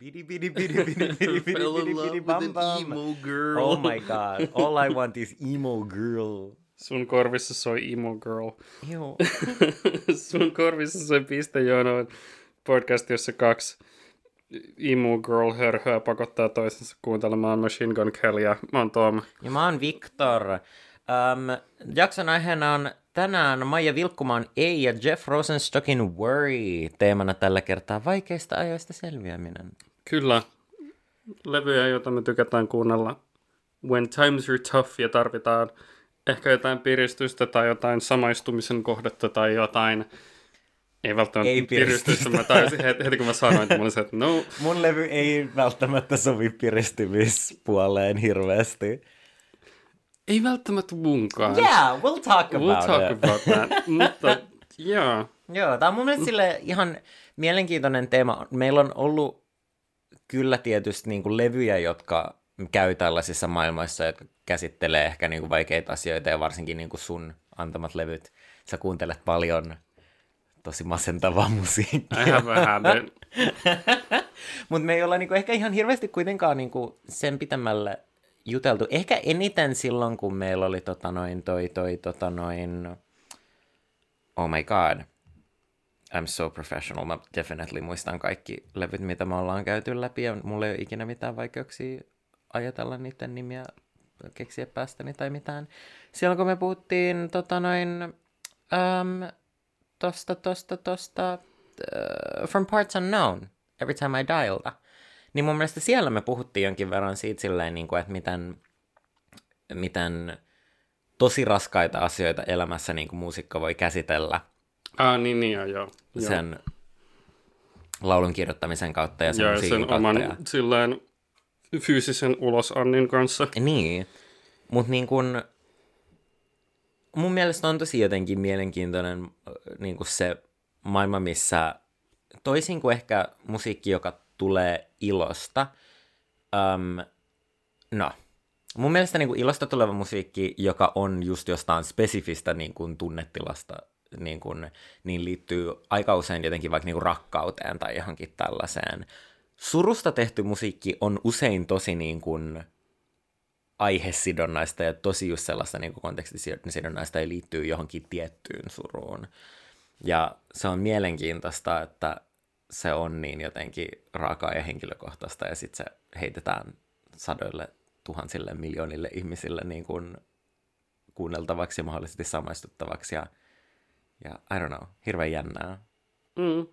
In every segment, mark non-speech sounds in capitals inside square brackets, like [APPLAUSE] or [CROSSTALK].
Bidi bidi bidi bidi bidi [LAUGHS] bidi Fell in bidi love bidi with bam an bam. emo girl. Oh my [LAUGHS] god. All I want is emo girl. Sun korvissa soi emo girl. Ew. [LAUGHS] Sun korvissa soi piste jonoon podcast, jossa kaksi emo girl hörhöä pakottaa toisensa kuuntelemaan Machine Gun Kellyä. Mä oon Tom. Ja mä oon Viktor. Um, jakson aiheena on tänään Maija Vilkkumaan Ei ja Jeff Rosenstockin Worry. Teemana tällä kertaa vaikeista ajoista selviäminen. Kyllä. Levyjä, joita me tykätään kuunnella when times are tough ja tarvitaan ehkä jotain piristystä tai jotain samaistumisen kohdetta tai jotain ei välttämättä Ei piristystä. Mä taisin heti, heti kun mä sanoin, että mä se, että no, Mun levy ei välttämättä sovi piristymispuoleen hirveästi. ei välttämättä munkaan. Yeah, we'll talk about We'll talk it. about that. [LAUGHS] Mutta joo, Joo, tämä on mun mielestä sille ihan mielenkiintoinen teema. Meillä on ollut kyllä tietysti niin kuin levyjä, jotka käy tällaisissa maailmoissa, jotka käsittelee ehkä niin kuin vaikeita asioita ja varsinkin niin kuin sun antamat levyt. Sä kuuntelet paljon tosi masentavaa [LAUGHS] musiikkia. Habit. [LAUGHS] Mutta me ei olla niinku ehkä ihan hirveästi kuitenkaan niinku sen pitemmälle juteltu. Ehkä eniten silloin, kun meillä oli tota noin, toi, toi, tota noin, oh my god, I'm so professional. Mä definitely muistan kaikki levyt, mitä me ollaan käyty läpi, ja mulla ei ole ikinä mitään vaikeuksia ajatella niiden nimiä, keksiä päästäni tai mitään. Silloin, kun me puhuttiin tota noin, um, tosta, tosta, tosta, uh, From Parts Unknown, Every Time I Dialta, niin mun mielestä siellä me puhuttiin jonkin verran siitä silleen, niin kuin, että miten, miten tosi raskaita asioita elämässä niin kuin muusikko voi käsitellä Ah, niin, niin, joo, joo. joo. sen laulun kirjoittamisen kautta ja sen ja musiikin sen kautta. oman ja... silleen fyysisen ulosannin kanssa. Niin, mutta niin kun, mun mielestä on tosi jotenkin mielenkiintoinen äh, niin se maailma, missä toisin kuin ehkä musiikki, joka tulee ilosta, äm, no, mun mielestä niin kun ilosta tuleva musiikki, joka on just jostain spesifistä niin kun tunnetilasta, niin, kun, niin liittyy aika usein jotenkin vaikka niin kun rakkauteen tai johonkin tällaiseen. Surusta tehty musiikki on usein tosi niin kuin aihesidonnaista ja tosi just sellaista niin kuin kontekstisidonnaista ja liittyy johonkin tiettyyn suruun. Ja se on mielenkiintoista, että se on niin jotenkin raakaa ja henkilökohtaista ja sitten se heitetään sadoille tuhansille miljoonille ihmisille niin kuin kuunneltavaksi ja mahdollisesti samaistuttavaksi ja, ja I don't know, hirveän jännää. Mm.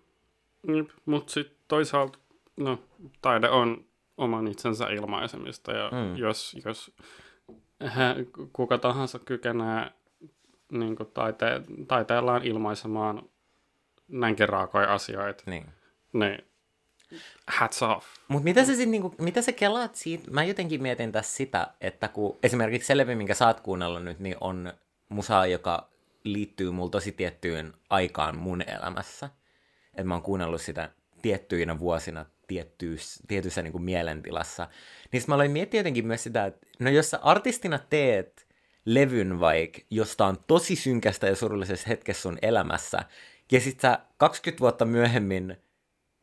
Mutta sitten toisaalta, no, taide on oman itsensä ilmaisemista, ja mm. jos, jos hä, kuka tahansa kykenee niin taite, taiteellaan ilmaisemaan näinkin raakoja asioita, Niin. niin hats off. Mutta mitä sä sit niinku, mitä sä kelaat siitä? Mä jotenkin mietin tässä sitä, että kun esimerkiksi se levy, minkä sä oot kuunnellut nyt, niin on musaa, joka liittyy mulla tosi tiettyyn aikaan mun elämässä. Että mä oon kuunnellut sitä tiettyinä vuosina tiettyys, tietyssä niin kuin mielentilassa. Niin mä aloin miettiä jotenkin myös sitä, että no jos sä artistina teet levyn vaikka jostain tosi synkästä ja surullisesta hetkessä sun elämässä, ja sit sä 20 vuotta myöhemmin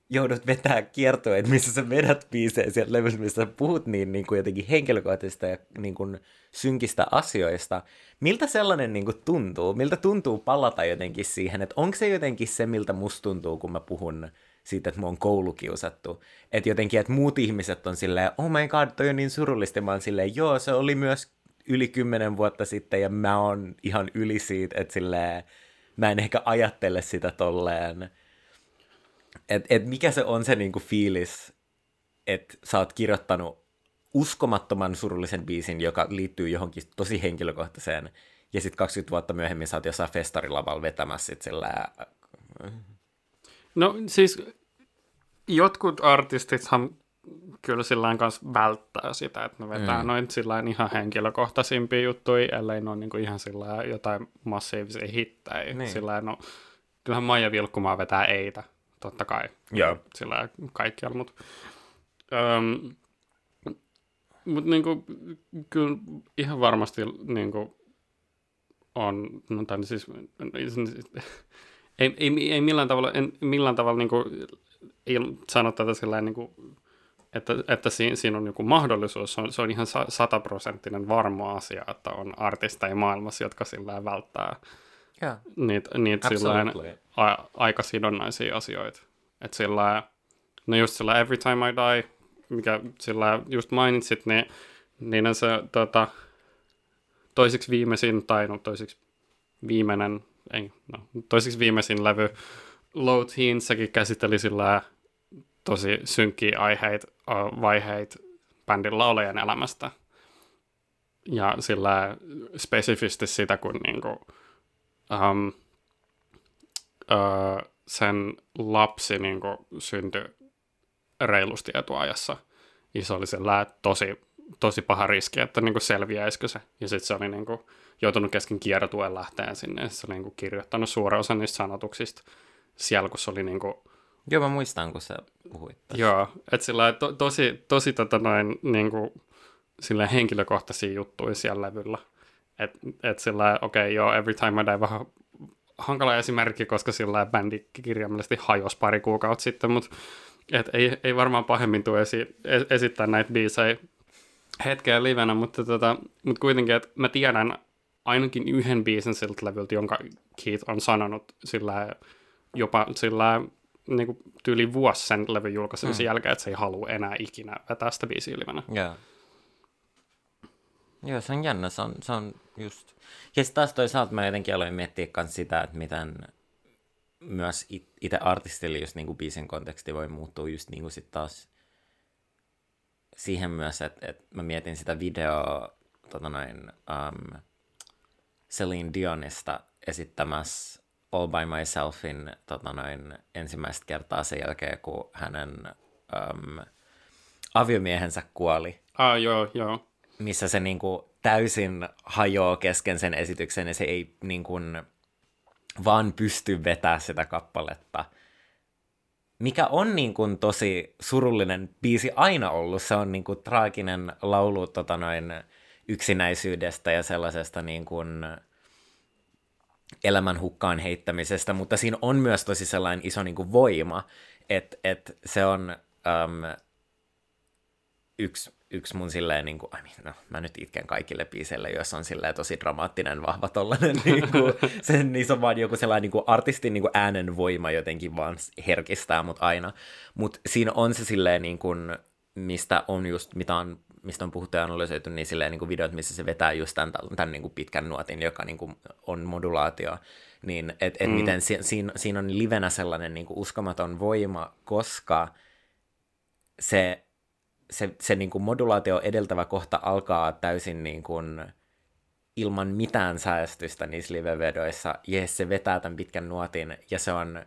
joudut vetää kiertoja, missä sä vedät biisejä sieltä levystä, missä sä puhut niin, niin kuin jotenkin henkilökohtaisista ja niin kuin synkistä asioista. Miltä sellainen niin kuin tuntuu? Miltä tuntuu palata jotenkin siihen, että onko se jotenkin se, miltä musta tuntuu, kun mä puhun siitä, että mä oon koulukiusattu. Että jotenkin, että muut ihmiset on silleen, oh my god, toi on niin surullista. Mä oon silleen, joo, se oli myös yli kymmenen vuotta sitten ja mä oon ihan yli siitä, että silleen, mä en ehkä ajattele sitä tolleen. Että et mikä se on se niinku fiilis, että sä oot kirjoittanut uskomattoman surullisen biisin, joka liittyy johonkin tosi henkilökohtaiseen, ja sitten 20 vuotta myöhemmin sä oot jossain festarilavalla vetämässä sit sillä... No siis jotkut artistithan kyllä sillä kanssa välttää sitä, että ne vetää mm. noin sillä ihan henkilökohtaisimpia juttuja, ellei ne ole niin ihan sillä jotain massiivisia hittejä. Niin. Sillä no, kyllähän Maija Vilkkumaa vetää eitä, totta kai. Joo. Sillä kaikkialla, mutta... Um, mutta niinku, kyllä ihan varmasti niinku, on, no tai siis, ei, ei, ei millään tavalla, en millään tavalla niinku, ei sano tätä sillä niinku, että, että siinä, siinä on joku mahdollisuus, se on, se on ihan sataprosenttinen varma asia, että on artisteja maailmassa, jotka sillä välttää yeah. niitä, niitä sillä aika sidonnaisia asioita. Että sillä no just sillä Every Time I Die, mikä sillä just mainitsit, niin, niin se tota, toiseksi viimeisin, tai no toiseksi viimeinen, ei, no, toiseksi viimeisin levy Low Teens, sekin käsitteli sillä tosi synkkiä aiheita, vaiheita bändin laulajan elämästä. Ja sillä spesifisti sitä, kun niinku, um, uh, sen lapsi niinku syntyi reilusti etuajassa. Ja se oli sillä tosi, tosi paha riski, että niinku selviäisikö se. Ja sitten se oli niinku joutunut kesken kiertotuen lähteen sinne. Ja se oli niinku kirjoittanut suuren osan niistä sanotuksista siellä, kun se oli niinku, Joo, mä muistan, kun sä puhuit tästä. Joo, että sillä to, tosi, tosi tota noin, niin kuin, sillä henkilökohtaisia juttuja siellä levyllä. Että et sillä, okei, okay, joo, Every Time I Die vähän hankala esimerkki, koska sillä bändi kirjaimellisesti hajosi pari kuukautta sitten, mutta et ei, ei varmaan pahemmin tule esi, esittää näitä biisejä hetkeä livenä, mutta, tota, mutta kuitenkin, että mä tiedän ainakin yhden biisin siltä levyltä, jonka Keith on sanonut sillä jopa sillä niin kuin tyyli vuosi sen levyn julkaisemisen mm. jälkeen, että se ei halua enää ikinä vetää sitä biisiä livenä. Joo. Joo, se on jännä. Se on, se on just... Ja sitten taas toisaalta mä jotenkin aloin miettiä myös sitä, että miten myös itse artistille just niin kuin biisin konteksti voi muuttua just niin kuin sit taas siihen myös, että, että mä mietin sitä videoa tota noin, um, Celine Dionista esittämässä All by Myselfin tota noin, ensimmäistä kertaa sen jälkeen, kun hänen um, aviomiehensä kuoli. Ah, joo, joo. Missä se niinku täysin hajoaa kesken sen esityksen ja se ei niinku vaan pysty vetää sitä kappaletta. Mikä on niin kuin tosi surullinen biisi aina ollut. Se on niin kuin traaginen laulu tota noin, yksinäisyydestä ja sellaisesta niin kuin, elämän hukkaan heittämisestä, mutta siinä on myös tosi sellainen iso niin kuin voima, että et se on um, yksi, yksi mun silleen, niin kuin, I mean, no, mä nyt itken kaikille biiseille, jos on silleen tosi dramaattinen, vahva tollanen, [LAUGHS] niin kuin, se, niin se on vaan joku sellainen niin kuin artistin niin kuin äänen voima jotenkin vaan herkistää mut aina, mutta siinä on se silleen niin kuin, mistä on just, mitä on mistä on puhuttu ja analysoitu, niin silleen niin kuin videot, missä se vetää just tämän, tämän niin kuin pitkän nuotin, joka niin kuin on modulaatio, niin että et mm. miten si, siinä, siinä on livenä sellainen niin kuin uskomaton voima, koska se, se, se niin kuin modulaatio edeltävä kohta alkaa täysin niin kuin ilman mitään säästystä niissä livevedoissa, ja se vetää tämän pitkän nuotin, ja se on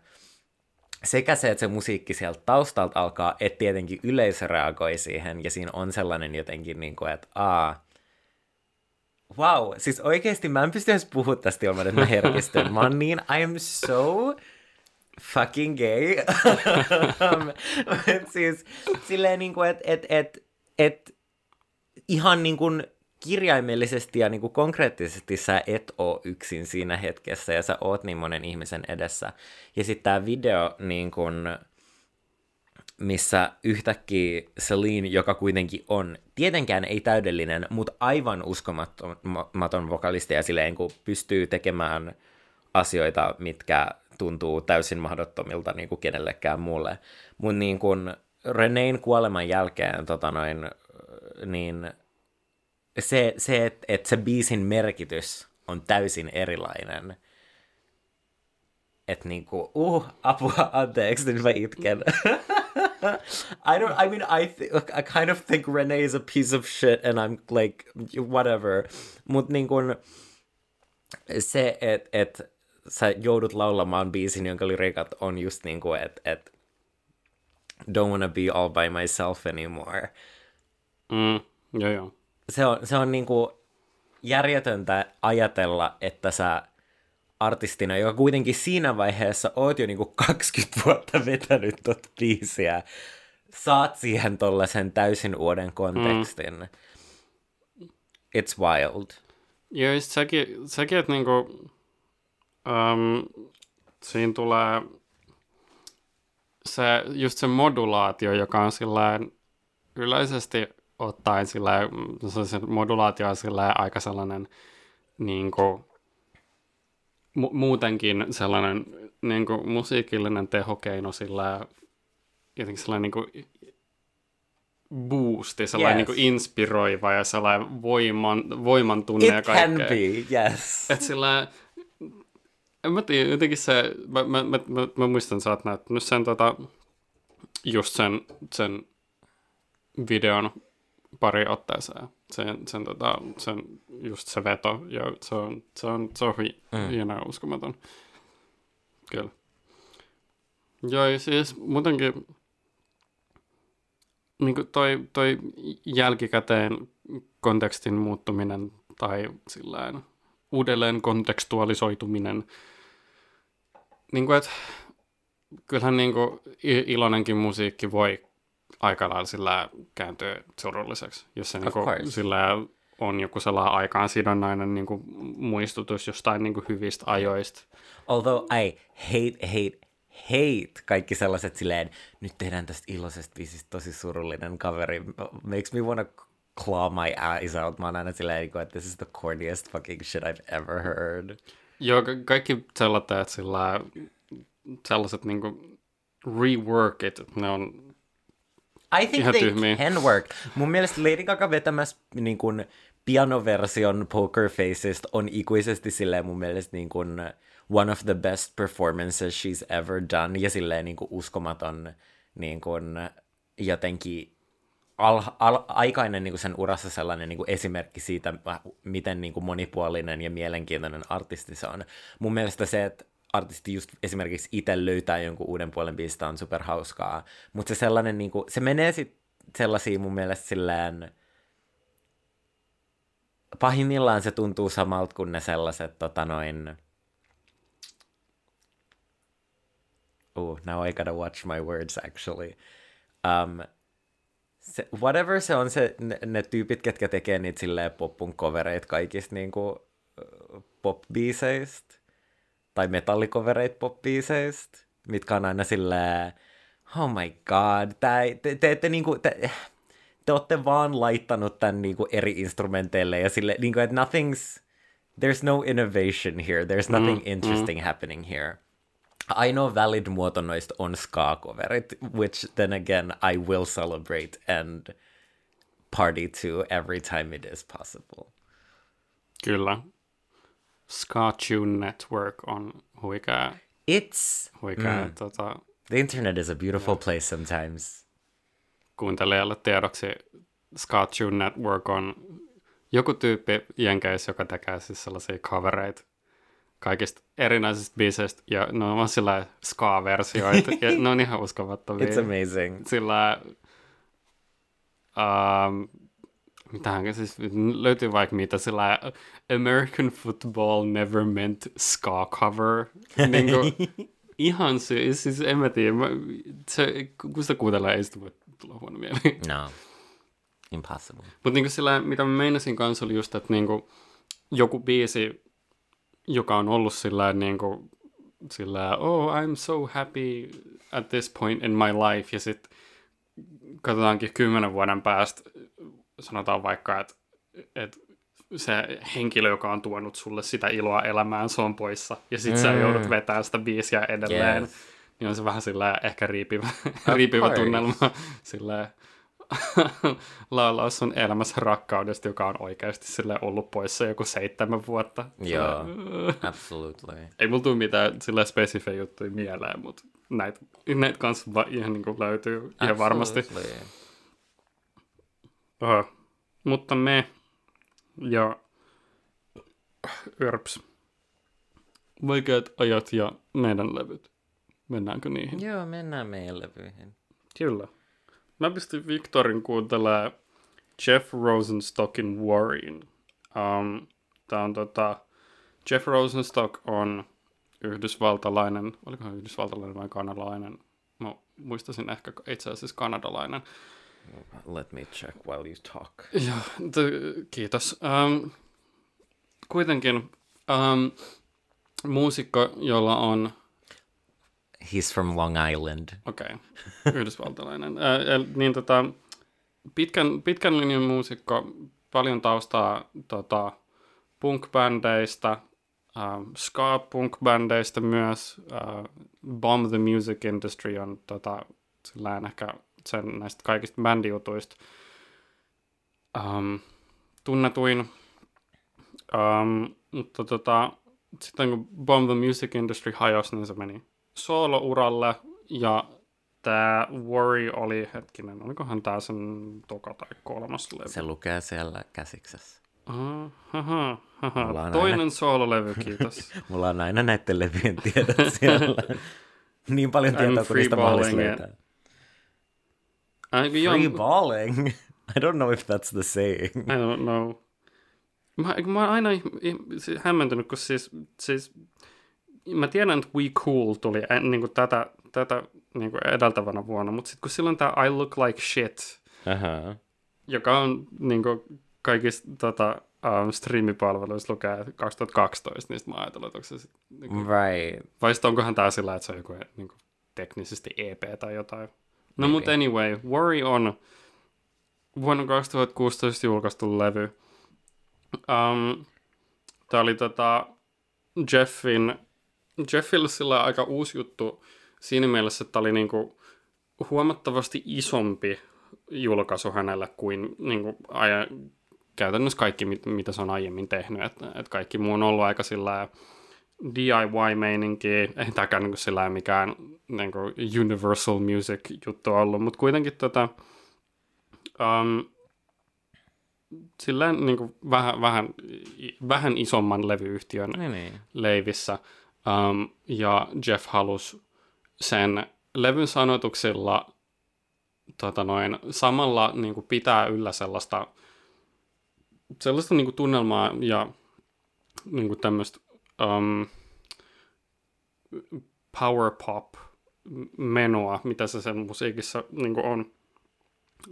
sekä se, että se musiikki sieltä taustalta alkaa, että tietenkin yleisö reagoi siihen, ja siinä on sellainen jotenkin, niin kuin, että aa, wow, siis oikeasti mä en pysty edes puhua tästä ilman, että mä herkistyn. Mä oon niin, I am so fucking gay. [LAUGHS] siis silleen niin kuin, että et, et, et, ihan niin kuin kirjaimellisesti ja niin kuin konkreettisesti sä et oo yksin siinä hetkessä ja sä oot niin monen ihmisen edessä. Ja sitten tämä video, niin kuin, missä yhtäkkiä Celine, joka kuitenkin on tietenkään ei täydellinen, mutta aivan uskomaton vokalisti ja silleen kun pystyy tekemään asioita, mitkä tuntuu täysin mahdottomilta niin kuin kenellekään muulle. Mutta niin kuin Renein kuoleman jälkeen tota noin, niin se, se että et se biisin merkitys on täysin erilainen. Että niinku, uh, apua, anteeksi, nyt mä itken. [LAUGHS] I don't, I mean, I, th- I kind of think Renee is a piece of shit and I'm like, whatever. Mut niinku, se, että et, sä joudut laulamaan biisin, jonka lyrikat on just niinku, että et, don't wanna be all by myself anymore. Mm, joo joo se on, se on niinku järjetöntä ajatella, että sä artistina, joka kuitenkin siinä vaiheessa oot jo niinku 20 vuotta vetänyt tot biisiä, saat siihen tollasen täysin uuden kontekstin. Mm. It's wild. Joo, just sekin, sekin että niinku, um, siinä tulee se, just se modulaatio, joka on sillä yleisesti ottaen sillä, se modulaatio on sillä aika sellainen niin kuin, mu- muutenkin sellainen niin kuin, musiikillinen tehokeino sillä jotenkin sellainen niin kuin, boosti, sellainen yes. niin kuin inspiroiva ja sellainen voiman, voiman tunne It ja kaikkea. can be, yes. Että sillä, mä tiedä, jotenkin se, mä, mä, mä, mä, mä muistan, sä oot näyttänyt sen tota, just sen, sen videon pari otteeseen. Sen, sen, tota, sen, just se veto, ja se on, se on, se on hi, mm. hieno ja uskomaton. Kyllä. Joo, ja siis muutenkin niin kuin toi, toi jälkikäteen kontekstin muuttuminen tai sillään uudelleen kontekstualisoituminen, niin kuin, että kyllähän niin kuin iloinenkin musiikki voi aika lailla sillä kääntyä surulliseksi, jos se niin kuin, sillä on joku sellainen aikaan sidonnainen niin kuin, muistutus jostain niin kuin, hyvistä ajoista. Although I hate, hate, hate kaikki sellaiset silleen, nyt tehdään tästä iloisesta biisistä tosi surullinen kaveri. Makes me wanna claw my eyes out. Mä oon aina silleen, että this is the corniest fucking shit I've ever heard. Joo, ka- kaikki sellaiset, sillä, sellaiset niinku reworkit, ne on I think Ihan they tyhmiä. can work. Mun mielestä Lady Gaga vetämässä niin kuin, pianoversion Poker Facesista on ikuisesti silleen mun mielestä niin kuin, one of the best performances she's ever done ja silleen niin kuin, uskomaton niin kuin, jotenkin al, al, aikainen niin kuin sen urassa sellainen niin kuin esimerkki siitä, miten niin kuin monipuolinen ja mielenkiintoinen artisti se on. Mun mielestä se, että artisti just esimerkiksi itse löytää jonkun uuden puolen biisistä on superhauskaa, mutta se sellainen, niin kuin, se menee sitten sellaisiin mun mielestä silleen, pahimmillaan se tuntuu samalta kuin ne sellaiset tota noin, oh, now I gotta watch my words actually. Um, se, whatever se on se, ne, ne tyypit, ketkä tekee niitä silleen poppun covereita kaikista niinku pop-biiseistä, tai metallikovereit pop-biiseistä, mitkä on aina silleen, oh my god, tää, te, te, te, niinku, te, te olette vaan laittanut tämän niinku eri instrumenteille ja sille, niinku, että nothing's, there's no innovation here, there's nothing mm, interesting mm. happening here. Ainoa valid muoto noista on ska-coverit, which then again I will celebrate and party to every time it is possible. Kyllä. Ska Tune Network on huikea. It's... Huikea, mm. tota, The internet is a beautiful yeah. place sometimes. Kuuntelijalle tiedoksi Ska Tune Network on joku tyyppi jenkeissä, joka tekee siis sellaisia covereita kaikista erinäisistä biiseistä, ja ne on vaan sillä ska-versioita, ja ne on ihan uskomattomia. It's amazing. Sillä, um, mitähän siis löytyy vaikka mitä sillä American football never meant ska cover. [LAUGHS] niin kuin, ihan se, siis en mä tiedä, mä, se, kun sitä kuuntelee, ei sitä voi tulla huono mieli. No, impossible. Mutta niin sillä, mitä mä meinasin kanssa oli just, että niin kuin, joku biisi, joka on ollut sillä niin kuin, sillä, oh, I'm so happy at this point in my life, ja sitten katsotaankin kymmenen vuoden päästä, sanotaan vaikka, että, että se henkilö, joka on tuonut sulle sitä iloa elämään, se on poissa, ja sitten mm. sä joudut vetämään sitä biisiä edelleen, yes. niin on se vähän sillä ehkä riipivä, riipivä tunnelma, sillä [LAUGHS] laulaa sun elämässä rakkaudesta, joka on oikeasti sille ollut poissa joku seitsemän vuotta. Joo, [LAUGHS] absolutely. Ei mulla tule mitään sillä spesifejä juttuja mieleen, mutta näitä, näitä kanssa va- ihan niin kuin löytyy absolutely. ihan varmasti. Oho. Mutta me ja Yrps, vaikeat ajat ja meidän levyt. Mennäänkö niihin? Joo, mennään meidän levyihin. Kyllä. Mä pistin Victorin kuuntelemaan Jeff Rosenstockin Warrin. Um, tää on tota, Jeff Rosenstock on yhdysvaltalainen, olikohan yhdysvaltalainen vai kanadalainen? Mä muistasin ehkä itse asiassa kanadalainen. Let me check while you talk. Joo, t- kiitos. Um, kuitenkin um, muusikko, jolla on He's from Long Island. Okei, okay. yhdysvaltalainen. äh, niin tota, pitkän, pitkän linjan muusikko, paljon taustaa tota, punk-bändeistä, äh, ska-punk-bändeistä myös. Äh, Bomb the Music Industry on tota, sillä ehkä sen näistä kaikista bändijutuista um, tunnetuin. Um, mutta tota, sitten kun Bomb the Music Industry hajosi, niin se meni solo-uralle ja tämä Worry oli, hetkinen, olikohan tämä sen toka tai kolmas levy? Se lukee siellä käsiksessä. Aha, aha, aha. Toinen aina... soololevy, kiitos. Mulla on aina [LAUGHS] näiden levyjen tiedot siellä. [LAUGHS] niin paljon tietoa kuin niistä mahdollista löytää. Free balling? [LAUGHS] I don't know if that's the saying. I don't know. Mä, mä oon aina hämmentynyt, kun siis, siis mä tiedän, että We Cool tuli niin kuin tätä, tätä niin kuin edeltävänä vuonna, mutta sitten kun silloin tämä I Look Like Shit, uh-huh. joka on niin kuin kaikista tota, um, striimipalveluissa lukee 2012, niin sitten mä ajattelin, että onko se sitten... Niin kuin, right. Vai sitten onkohan tämä sillä, että se on joku niin kuin, teknisesti EP tai jotain. No mutta anyway, Worry on vuonna 2016 julkaistu levy. Um, tämä oli tota Jeffin, Jeffille sillä aika uusi juttu siinä mielessä, että oli niinku huomattavasti isompi julkaisu hänelle kuin niinku, aja, käytännössä kaikki, mit, mitä se on aiemmin tehnyt. Että et kaikki muu on ollut aika sillä DIY-meininki, ei tämäkään niin sillä mikään niin kuin Universal Music-juttu ollut, mutta kuitenkin tota, um, sillä niin kuin vähän, vähän, vähän isomman levyyhtiön niin, niin. leivissä. Um, ja Jeff halusi sen levyn sanotuksilla tota noin, samalla niin kuin pitää yllä sellaista, sellaista niin kuin tunnelmaa ja niin kuin tämmöistä um, power pop menoa, mitä se sen musiikissa niin on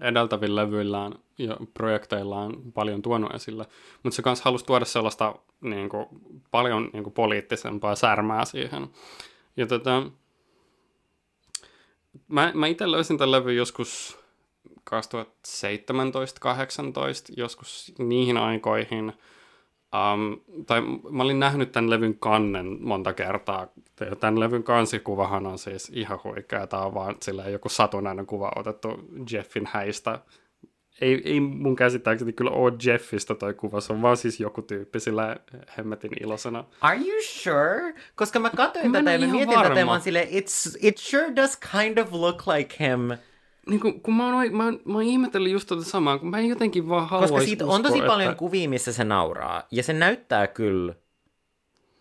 edeltävillä levyillään ja projekteillaan paljon tuonut esille. Mutta se kanssa halusi tuoda sellaista niin kuin, paljon niin kuin, poliittisempaa särmää siihen. Ja tota, mä, mä itse löysin tämän levyn joskus 2017-2018, joskus niihin aikoihin – Um, tai mä olin nähnyt tämän levyn kannen monta kertaa. Tämän levyn kansikuvahan on siis ihan huikea. Tämä on vaan sillä joku satunnainen kuva otettu Jeffin häistä. Ei, ei mun käsittääkseni kyllä ole Jeffistä toi kuva, se on vaan siis joku tyyppi sillä hemmetin ilosena. Are you sure? Koska mä katsoin tätä ja mä mietin varma. tätä ja mä silleen, It's, it sure does kind of look like him niin kun, kun mä, oon, mä, mä, mä oon ihmetellyt just tota samaa, kun mä en jotenkin vaan haluaisi Koska siitä uskoa, on tosi että... paljon kuvia, missä se nauraa. Ja se näyttää kyllä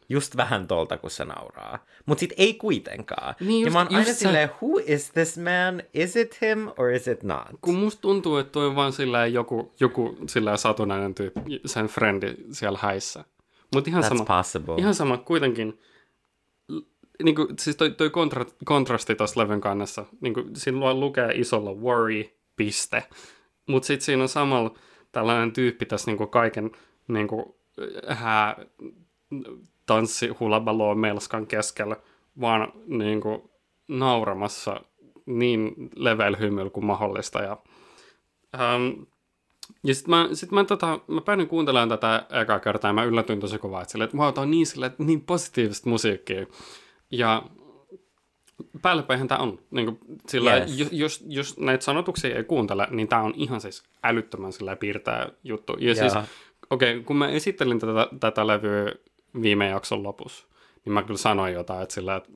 just vähän tolta, kun se nauraa. Mutta sit ei kuitenkaan. Niin just, ja mä oon aina se... silleen, who is this man? Is it him or is it not? Kun musta tuntuu, että toi on vaan silleen joku, joku silleen satunnainen tyyppi, sen frendi siellä häissä. Mutta ihan That's sama. possible. Ihan sama, kuitenkin niin kuin, siis toi, toi kontra, kontrasti tuossa levyn kannessa, niin kuin, siinä lukee isolla worry, piste. Mutta sitten siinä on samalla tällainen tyyppi tässä niin kuin kaiken niin kuin, hää, tanssi hulabaloo melskan keskellä, vaan niin kuin, nauramassa niin level hymyllä kuin mahdollista. Ja, ähm, ja sitten mä, sit mä, tota, mä päädyin kuuntelemaan tätä ekaa kertaa ja mä yllätyin tosi kovaa, että, sille, että wow, on niin, sille, niin positiivista musiikkia. Ja päällepäinhän tämä on. Niin kuin, sillä yes. jos, jos, jos näitä sanotuksia ei kuuntele, niin tämä on ihan siis älyttömän sillä piirtää juttu. Ja yeah. siis, okei, okay, kun mä esittelin tätä, tätä levyä viime jakson lopussa, niin mä kyllä sanoin jotain, että sillä, että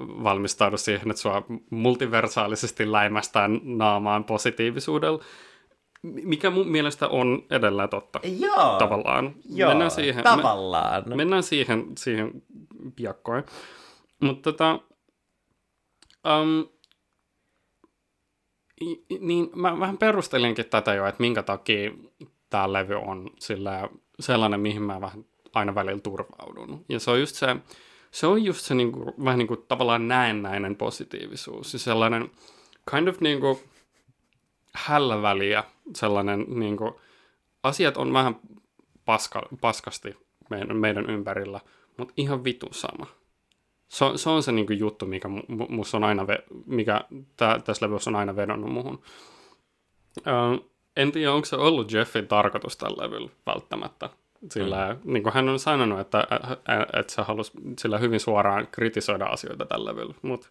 valmistaudu siihen, että sua multiversaalisesti läimästään naamaan positiivisuudella. Mikä mun mielestä on edelleen totta. Joo. Tavallaan. Joo, mennään siihen, tavallaan. Me, mennään siihen, siihen piakkoin. Mutta tota, um, niin mä vähän perustelinkin tätä jo, että minkä takia tämä levy on sillä, sellainen, mihin mä vähän aina välillä turvaudun. Ja se on just se, se on just se niinku, vähän niin kuin tavallaan näennäinen positiivisuus. Ja sellainen kind of niin kuin hällä väliä, sellainen niin kuin, asiat on vähän paska, paskasti meidän, meidän ympärillä, mutta ihan vitun sama se, on, se on se niinku juttu, mikä musta on aina, ve, mikä tää, tässä levyssä on aina vedonnut muhun. Uh, en tiedä, onko se ollut Jeffin tarkoitus tällä levyllä välttämättä. Sillä, mm. niin kuin hän on sanonut, että, että se halusi sillä hyvin suoraan kritisoida asioita tällä levyllä, mutta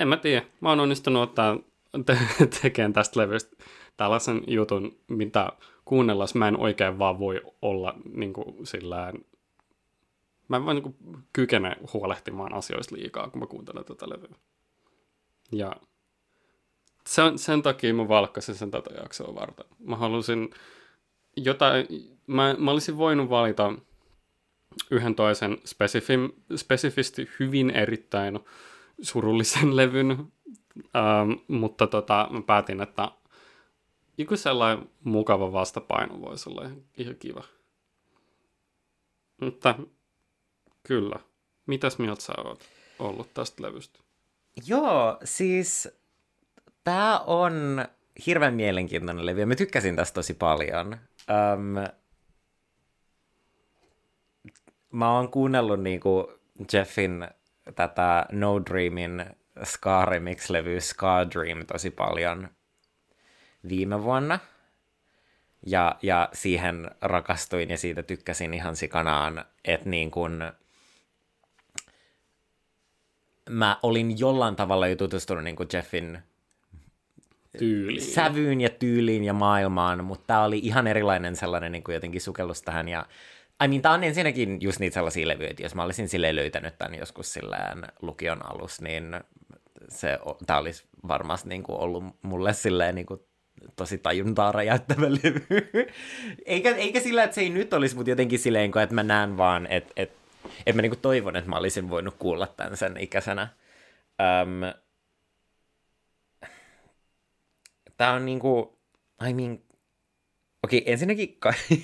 en mä tiedä. Mä oon onnistunut ottaa [LAUGHS] te- tekemään tästä levystä tällaisen jutun, mitä kuunnellas mä en oikein vaan voi olla niin kuin, sillään, mä en vaan niin kykene huolehtimaan asioista liikaa, kun mä kuuntelen tätä levyä. Ja sen, sen takia mä valkkasin sen tätä jaksoa varten. Mä halusin jotain, mä, mä olisin voinut valita yhden toisen spesifin, spesifisti hyvin erittäin surullisen [LAUGHS] levyn, ähm, mutta tota, mä päätin, että joku sellainen mukava vastapaino voisi olla ihan kiva. Mutta kyllä. Mitäs mieltä sä oot ollut tästä levystä? Joo, siis tämä on hirveän mielenkiintoinen levy mä tykkäsin tästä tosi paljon. Um, mä oon kuunnellut niinku Jeffin tätä No Dreamin Ska Remix-levy Ska Dream tosi paljon viime vuonna. Ja, ja siihen rakastuin ja siitä tykkäsin ihan sikanaan, että niin kun mä olin jollain tavalla jo tutustunut niin kuin Jeffin tyyliin. sävyyn ja tyyliin ja maailmaan, mutta tämä oli ihan erilainen sellainen niin kuin jotenkin sukellus tähän. Ja, I mean, tämä on ensinnäkin just niitä sellaisia levyjä, että jos mä olisin silleen löytänyt tämän joskus silleen lukion alus, niin se, tämä olisi varmasti niin kuin ollut mulle silleen niin kuin tosi tajuntaa räjäyttävä levy. [LAUGHS] eikä, eikä sillä, että se ei nyt olisi, mutta jotenkin silleen, että mä näen vaan, että, että, että mä niin kuin toivon, että mä olisin voinut kuulla tämän sen ikäisenä. Um, Tämä on niinku, I mean, okei, okay, ensinnäkin kai... [LAUGHS]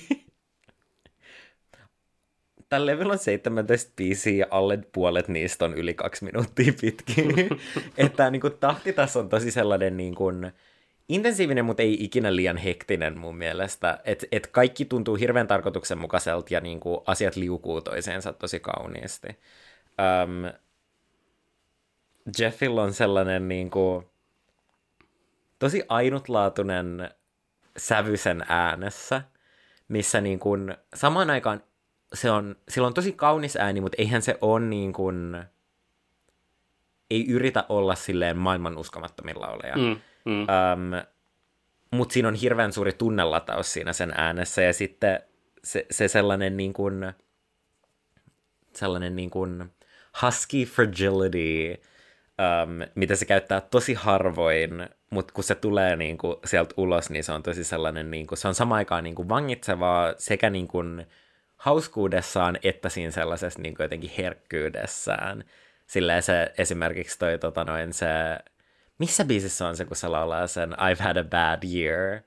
Tällä level on 17 biisiä ja alle puolet niistä on yli kaksi minuuttia pitkin. [LAUGHS] että niin kuin, tahti tässä on tosi sellainen niin kuin, intensiivinen, mutta ei ikinä liian hektinen mun mielestä. Että et kaikki tuntuu hirveän tarkoituksenmukaiselta ja niin kuin, asiat liukuu toiseensa tosi kauniisti. Um, Jeffillä on sellainen niin kuin, tosi ainutlaatuinen sävy sen äänessä, missä niin kuin, samaan aikaan se on, sillä on tosi kaunis ääni, mutta eihän se ole niin kuin, ei yritä olla silleen maailman uskomattomilla oleja. Mm, mm. Um, mutta siinä on hirveän suuri tunnelataus siinä sen äänessä, ja sitten se, se sellainen niin kuin, sellainen niin kuin husky fragility, um, mitä se käyttää tosi harvoin, mutta kun se tulee niin kuin sieltä ulos, niin se on tosi sellainen, niin kuin, se on samaan aikaan niin kuin vangitsevaa sekä niin kuin hauskuudessaan että siinä sellaisessa niin kuin jotenkin herkkyydessään. Silleen se esimerkiksi toi tota noin se, missä biisissä on se, kun se laulaa sen I've had a bad year?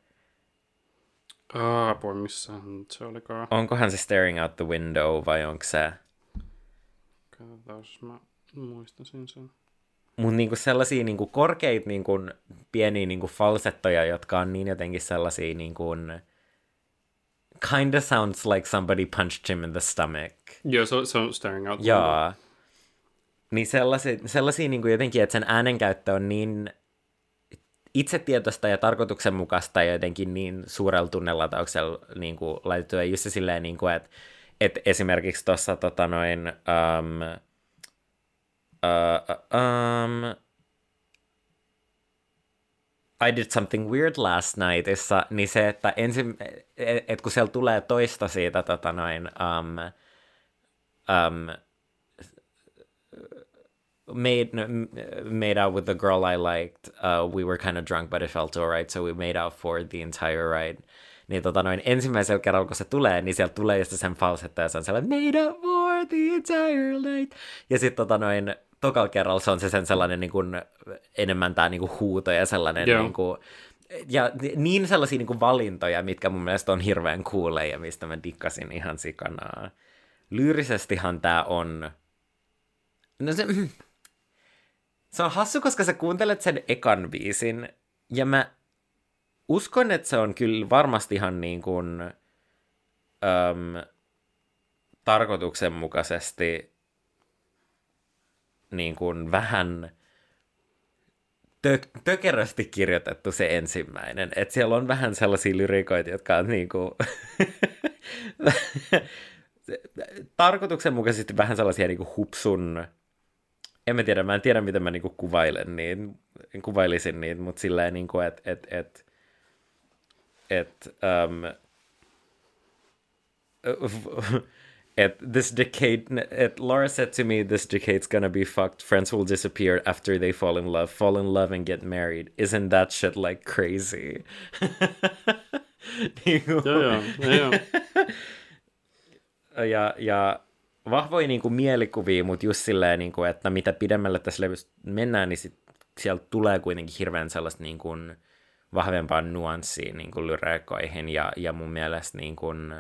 Apua, missä se olikaan? Onkohan se Staring out the window vai onko se? Katsotaan, mä muistasin sen mutta niinku sellaisia niinku korkeita niinku, pieniä niinku falsettoja, jotka on niin jotenkin sellaisia niinku, kinda sounds like somebody punched him in the stomach. Joo, se, se on staring out. Joo. Niin sellaisia, sellaisia niinku jotenkin, että sen äänenkäyttö on niin itsetietoista ja tarkoituksenmukaista ja jotenkin niin suurella tunnelatauksella niin kuin laitettu. Ja just silleen, niin kuin, että, että esimerkiksi tuossa tota noin, um, uh, um, I did something weird last nightissa, niin se, että ensin, et, et kun siellä tulee toista siitä tota noin, um, um, made made out with the girl I liked. Uh, we were kind of drunk, but it felt alright, so we made out for the entire ride. Niin tota noin, ensimmäisellä kerralla, kun se tulee, niin sieltä tulee just sen falsetta, ja se on sellainen, made out for the entire night. Ja sitten tota noin, tokalla kerralla se on se sen sellainen niin kuin, enemmän tämä niin kuin huuto ja sellainen niin kuin, ja niin sellaisia niin kuin valintoja, mitkä mun mielestä on hirveän kuuleja, mistä mä dikkasin ihan sikanaa. Lyyrisestihan tämä on... No se, se on hassu, koska sä kuuntelet sen ekan biisin, ja mä uskon, että se on kyllä varmasti ihan niin kuin, äm, tarkoituksenmukaisesti niin kuin vähän tö- tökerästi kirjoitettu se ensimmäinen. Että siellä on vähän sellaisia lyrikoita, jotka on niinku... [LAUGHS] tarkoituksenmukaisesti vähän sellaisia niinku hupsun... En mä tiedä, mä en tiedä, miten mä niinku kuvailen niin, kuvailisin niitä, mutta silleen niinku, että et, et, et, um, at [LAUGHS] this decade at Laura said to me this decade's gonna be fucked. Friends will disappear after they fall in love. Fall in love and get married. Isn't that shit like crazy? [LAUGHS] Joo, joo, joo. [LAUGHS] ja, ja vahvoja niin kuin, mielikuvia, mutta just silleen, niin kuin, että mitä pidemmälle tässä levyssä mennään, niin sit sieltä tulee kuitenkin hirveän sellaista niin kuin, vahvempaa nuanssia niin kuin, lyreikoihin, ja, ja mun mielestä niin kuin,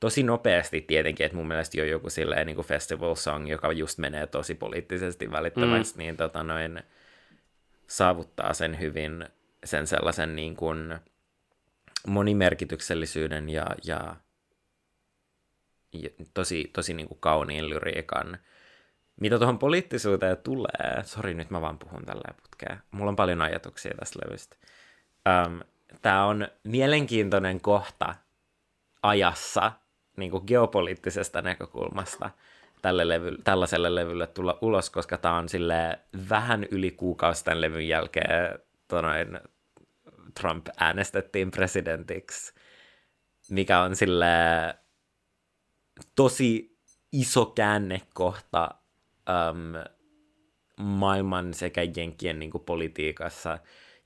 tosi nopeasti tietenkin, että mun mielestä jo joku silleen niin kuin festival song, joka just menee tosi poliittisesti välittömästi, mm. niin tota noin, saavuttaa sen hyvin, sen sellaisen niin kuin monimerkityksellisyyden ja, ja, ja tosi, tosi niin kuin kauniin lyriikan. Mitä tuohon poliittisuuteen tulee, sori nyt mä vaan puhun tällä putkeen, mulla on paljon ajatuksia tästä levystä. Um, Tämä on mielenkiintoinen kohta ajassa, niin kuin geopoliittisesta näkökulmasta tälle levy, tällaiselle levylle tulla ulos, koska tämä on sille vähän yli kuukausi tämän levyn jälkeen tonoin, Trump äänestettiin presidentiksi, mikä on sille tosi iso käännekohta um, maailman sekä jenkkien niin kuin, politiikassa,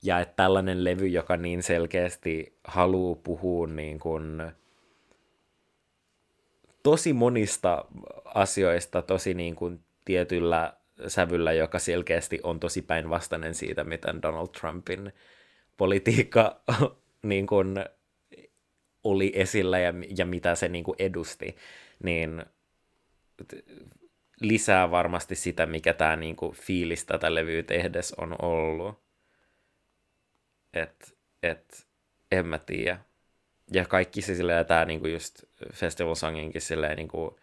ja että tällainen levy, joka niin selkeästi haluaa puhua niin kuin, tosi monista asioista tosi niin kuin tietyllä sävyllä, joka selkeästi on tosi päinvastainen siitä, miten Donald Trumpin politiikka [LAUGHS] niin kuin oli esillä ja, ja mitä se niin kuin edusti, niin lisää varmasti sitä, mikä tämä niin kuin fiilis tätä levyä tehdessä on ollut. Et, et, en mä tiedä ja kaikki se silleen, tämä niinku just Festival Songinkin silleen niinku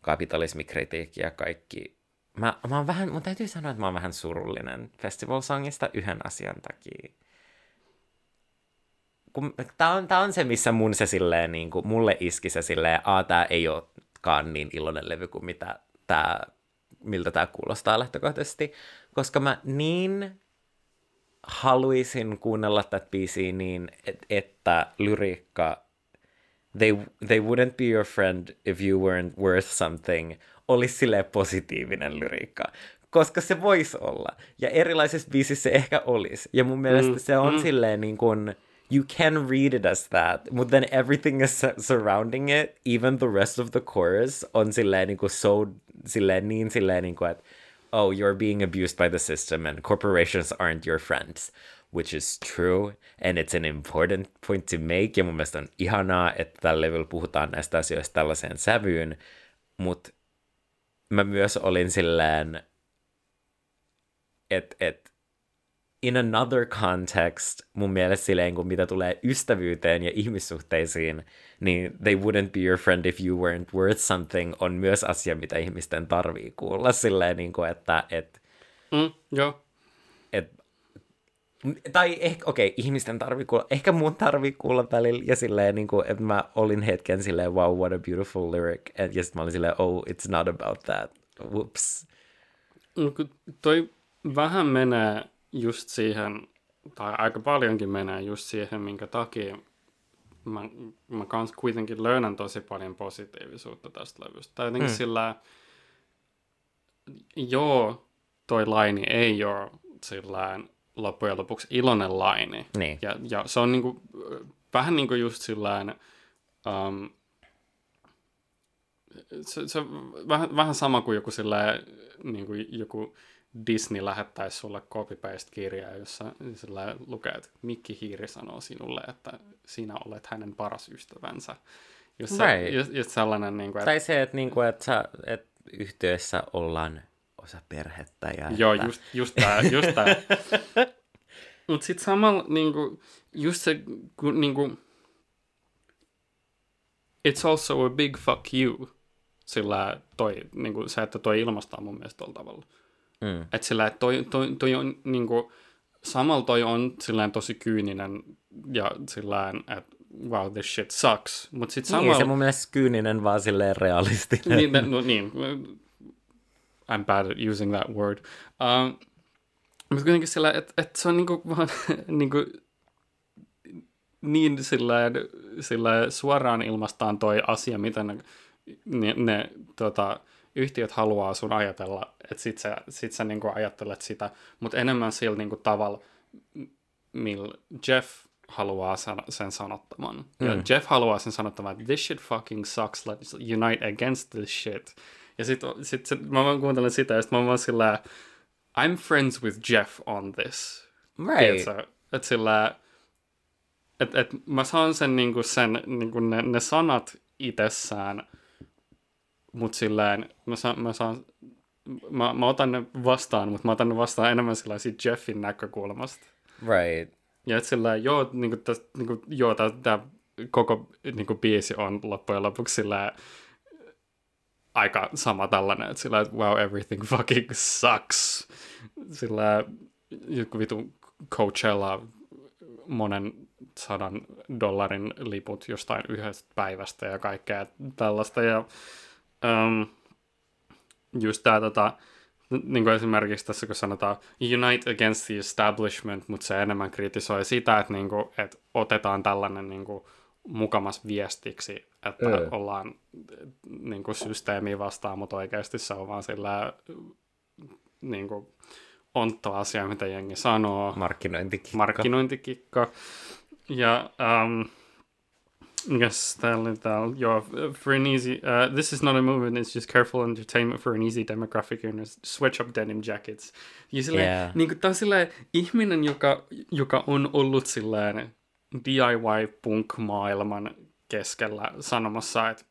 kapitalismikritiikki ja kaikki. Mä, mä oon vähän, mun täytyy sanoa, että mä oon vähän surullinen Festival Songista yhden asian takia. Kun, tää, on, tää on se, missä mun se silleen, niin kuin, mulle iski se silleen, a, tää ei olekaan niin iloinen levy kuin mitä tää, miltä tää kuulostaa lähtökohtaisesti, koska mä niin haluaisin kuunnella tätä biisiä niin, et, että lyriikka they, they wouldn't be your friend if you weren't worth something olisi sille positiivinen lyriikka. Koska se voisi olla. Ja erilaisissa biisissä se ehkä olisi. Ja mun mielestä mm, se on mm. silleen niin kuin, you can read it as that, but then everything is surrounding it, even the rest of the chorus, on kuin so, niin kuin, että oh, you're being abused by the system and corporations aren't your friends, which is true and it's an important point to make. Ja mun mielestä on ihanaa, että tällä levyllä puhutaan näistä asioista tällaiseen sävyyn, mutta mä myös olin silleen, että et, in another context, mun mielestä silleen, kun mitä tulee ystävyyteen ja ihmissuhteisiin, niin they wouldn't be your friend if you weren't worth something on myös asia, mitä ihmisten tarvii kuulla silleen, niin kuin, että et, mm, joo. Et, tai ehkä, okei, okay, ihmisten tarvii kuulla, ehkä mun tarvii kuulla välillä, ja silleen, niin kuin, että mä olin hetken silleen, wow, what a beautiful lyric, ja sitten mä olin silleen, oh, it's not about that, whoops. No, toi vähän menee just siihen, tai aika paljonkin menee just siihen, minkä takia mä, mä kans kuitenkin löydän tosi paljon positiivisuutta tästä levystä. Tai jotenkin mm. sillä, joo, toi laini ei ole sillä loppujen lopuksi iloinen laini. Niin. Ja, ja se on niinku, vähän niin kuin just sillä um, se, se vähän, vähän sama kuin joku sillä niin kuin joku Disney lähettäisi sulle copy-paste-kirjaa, jossa sillä lukee, että Mikki Hiiri sanoo sinulle, että sinä olet hänen paras ystävänsä. Jos right. just, just sellainen, niin kuin, että... Tai se, että, niin kuin, että, sä, että yhteydessä ollaan osa perhettä. Ja Joo, että... just, just tämä. Just tää. [LAUGHS] Mutta sitten samalla, niin kuin, just se, kun, niin kuin, it's also a big fuck you, sillä toi, niin kuin, se, että toi ilmastaa mun mielestä tuolla tavalla. Mm. Että sillä, että toi, toi, toi on niinku samalla toi on silleen tosi kyyninen ja silleen, että wow, this shit sucks. Mut sit samalla... Niin, se mun mielestä kyyninen vaan silleen realistinen. niin, no, niin, I'm bad at using that word. Um, mutta kuitenkin sillä, että et se on niinku vaan [LAUGHS] niinku, niin silleen, silleen suoraan ilmastaan toi asia, mitä ne, ne, ne tota, yhtiöt haluaa sun ajatella, että sit sä, sit sä niinku ajattelet sitä, mutta enemmän sillä niinku tavalla, millä Jeff haluaa sen sanottaman. Mm. Ja Jeff haluaa sen sanottaman, että this shit fucking sucks, let's unite against this shit. Ja sit, sit, sit mä vaan kuuntelen sitä, ja sit mä vaan sillä I'm friends with Jeff on this. Right. Että sillä että et mä saan sen, niinku sen niinku ne, ne sanat itsessään, mutta silleen mä saan, mä saan mä, mä otan ne vastaan, mutta mä otan ne vastaan enemmän sillä Jeffin näkökulmasta. Right. Ja että sillä joo, niinku, täs, niinku, joo tämä koko niinku, biisi on loppujen lopuksi sillä aika sama tällainen, että sillä wow, everything fucking sucks. Sillä joku vitu Coachella monen sadan dollarin liput jostain yhdestä päivästä ja kaikkea tällaista. Ja um, just tämä tota, niin kuin esimerkiksi tässä, kun sanotaan unite against the establishment, mutta se enemmän kritisoi sitä, että, niin kuin, että otetaan tällainen niin kuin, mukamas viestiksi, että mm. ollaan niin kuin, systeemiä vastaan, mutta oikeasti se on vaan sillä niin kuin, ontto asia, mitä jengi sanoo. Markkinointikikka. Markkinointikikka. Ja um, Yes, täällä, täällä. Joo, for an easy, uh, this is not a movie, it's just careful entertainment for an easy demographic and switch up denim jackets. Ja silleen, yeah. niin kuin, tää on silleen, ihminen, joka, joka on ollut silleen DIY-punk-maailman keskellä sanomassa, että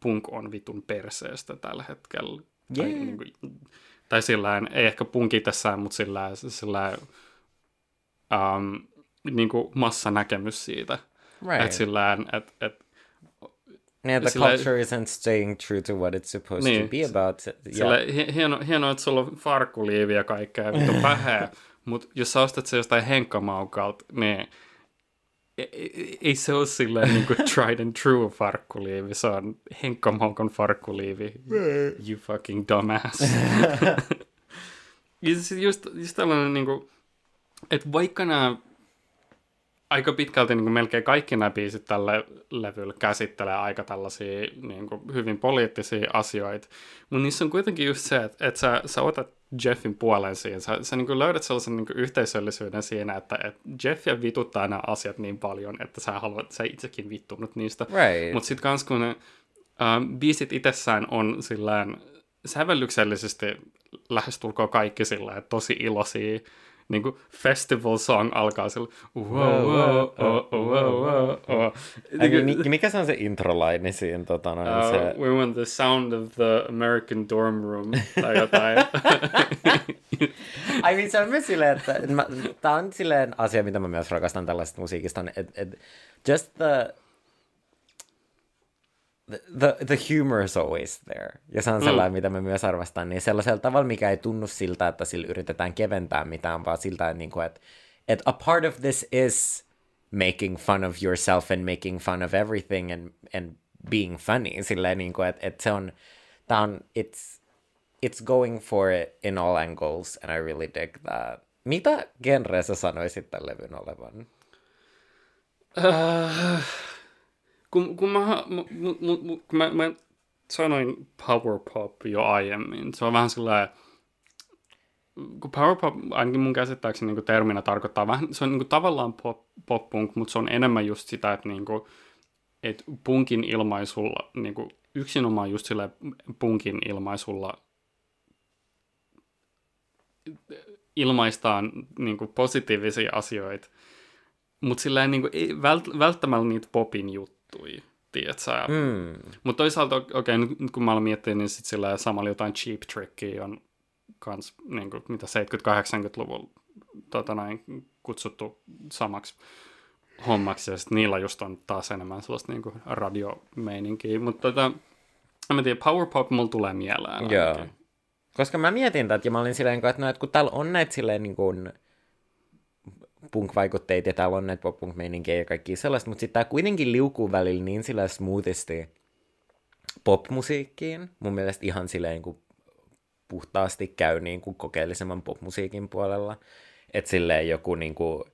punk on vitun perseestä tällä hetkellä. Yeah. Tai, niin kuin, tai sillään, ei ehkä punki tässä, mutta sillä, sillä um, niin kuin massanäkemys siitä. Right. Että sillään, että et, Yeah, the sillä, culture isn't staying true to what it's supposed niin, to be about. Sillä yeah. hieno, hienoa, että sulla on farkkuliivi ja kaikkea vittu [LAUGHS] pähää, mutta jos sä ostat se jostain henkkamaukalta, niin ei, ei se ole silleen niin kuin [LAUGHS] tried and true farkkuliivi, se on henkkamaukon farkkuliivi. you fucking dumbass. [LAUGHS] ja siis just, just tällainen, niin kuin, että vaikka nämä aika pitkälti niin kuin melkein kaikki nämä biisit tällä levyllä käsittelee aika tällaisia niin kuin hyvin poliittisia asioita, mutta niissä on kuitenkin just se, että, että sä, sä otat Jeffin puolen siinä. Sä, sä niin kuin löydät sellaisen niin kuin yhteisöllisyyden siinä, että, että Jeffia vituttaa nämä asiat niin paljon, että sä haluat, sä itsekin vittunut niistä. Right. Mutta sitten kans kun ne um, biisit itsessään on sillään sävellyksellisesti lähestulkoon kaikki sillä tosi iloisia, niin kuin festival song alkaa sillä wow, wow, oh, oh, wow, oh. Niin mikä se on se intro-laini siinä? Tota, noin, uh, se... We want the sound of the American dorm room tai jotain. [LAUGHS] Ai niin, se on myös silleen, että tämä on silleen asia, mitä mä myös rakastan tällaisesta musiikista, että et, just the the, the humor is always there. Ja se on sellainen, mm. mitä mä myös arvostan, niin sellaisella tavalla, mikä ei tunnu siltä, että sillä yritetään keventää mitään, vaan siltä, että, niin kuin, että, että a part of this is making fun of yourself and making fun of everything and, and being funny. Silleen, niin kuin, että, että se on, tämä on, it's, it's going for it in all angles, and I really dig that. Mitä genre sä sanoisit tämän levyn olevan? Uh, kun, kun, mä, mä, kun mä, mä sanoin power pop jo aiemmin, se on vähän sellainen, kun power pop, ainakin mun käsittääkseni niin terminä tarkoittaa vähän, se on niin kuin, tavallaan pop, pop punk, mutta se on enemmän just sitä, että, niin kuin, että punkin ilmaisulla, niin kuin, yksinomaan just sille punkin ilmaisulla ilmaistaan niin kuin, positiivisia asioita, mutta sillä niin kuin, ei vält, välttämättä niitä popin juttuja tiedätkö? Mm. Mutta toisaalta, okei, okay, nyt kun mä olen miettinyt, niin sitten sillä samalla jotain cheap trickia on kans, niin kuin, mitä 70-80-luvulla tota näin, kutsuttu samaksi hommaksi, ja sitten niillä just on taas enemmän sellaista niin kuin radiomeininkiä, mutta tota, en mä tiedä, power pop mulla tulee mieleen. Joo. Ainakin. Koska mä mietin tätä, ja mä olin silleen, että, no, että kun täällä on näitä silleen niin kuin, punk-vaikutteita ja täällä on näitä pop-punk-meininkejä ja kaikki sellaista, mutta sitten tämä kuitenkin liukuu välillä niin sillä smoothisti popmusiikkiin. Mun mielestä ihan silleen niin kuin puhtaasti käy niin kuin kokeellisemman popmusiikin puolella. Että silleen joku niin kuin,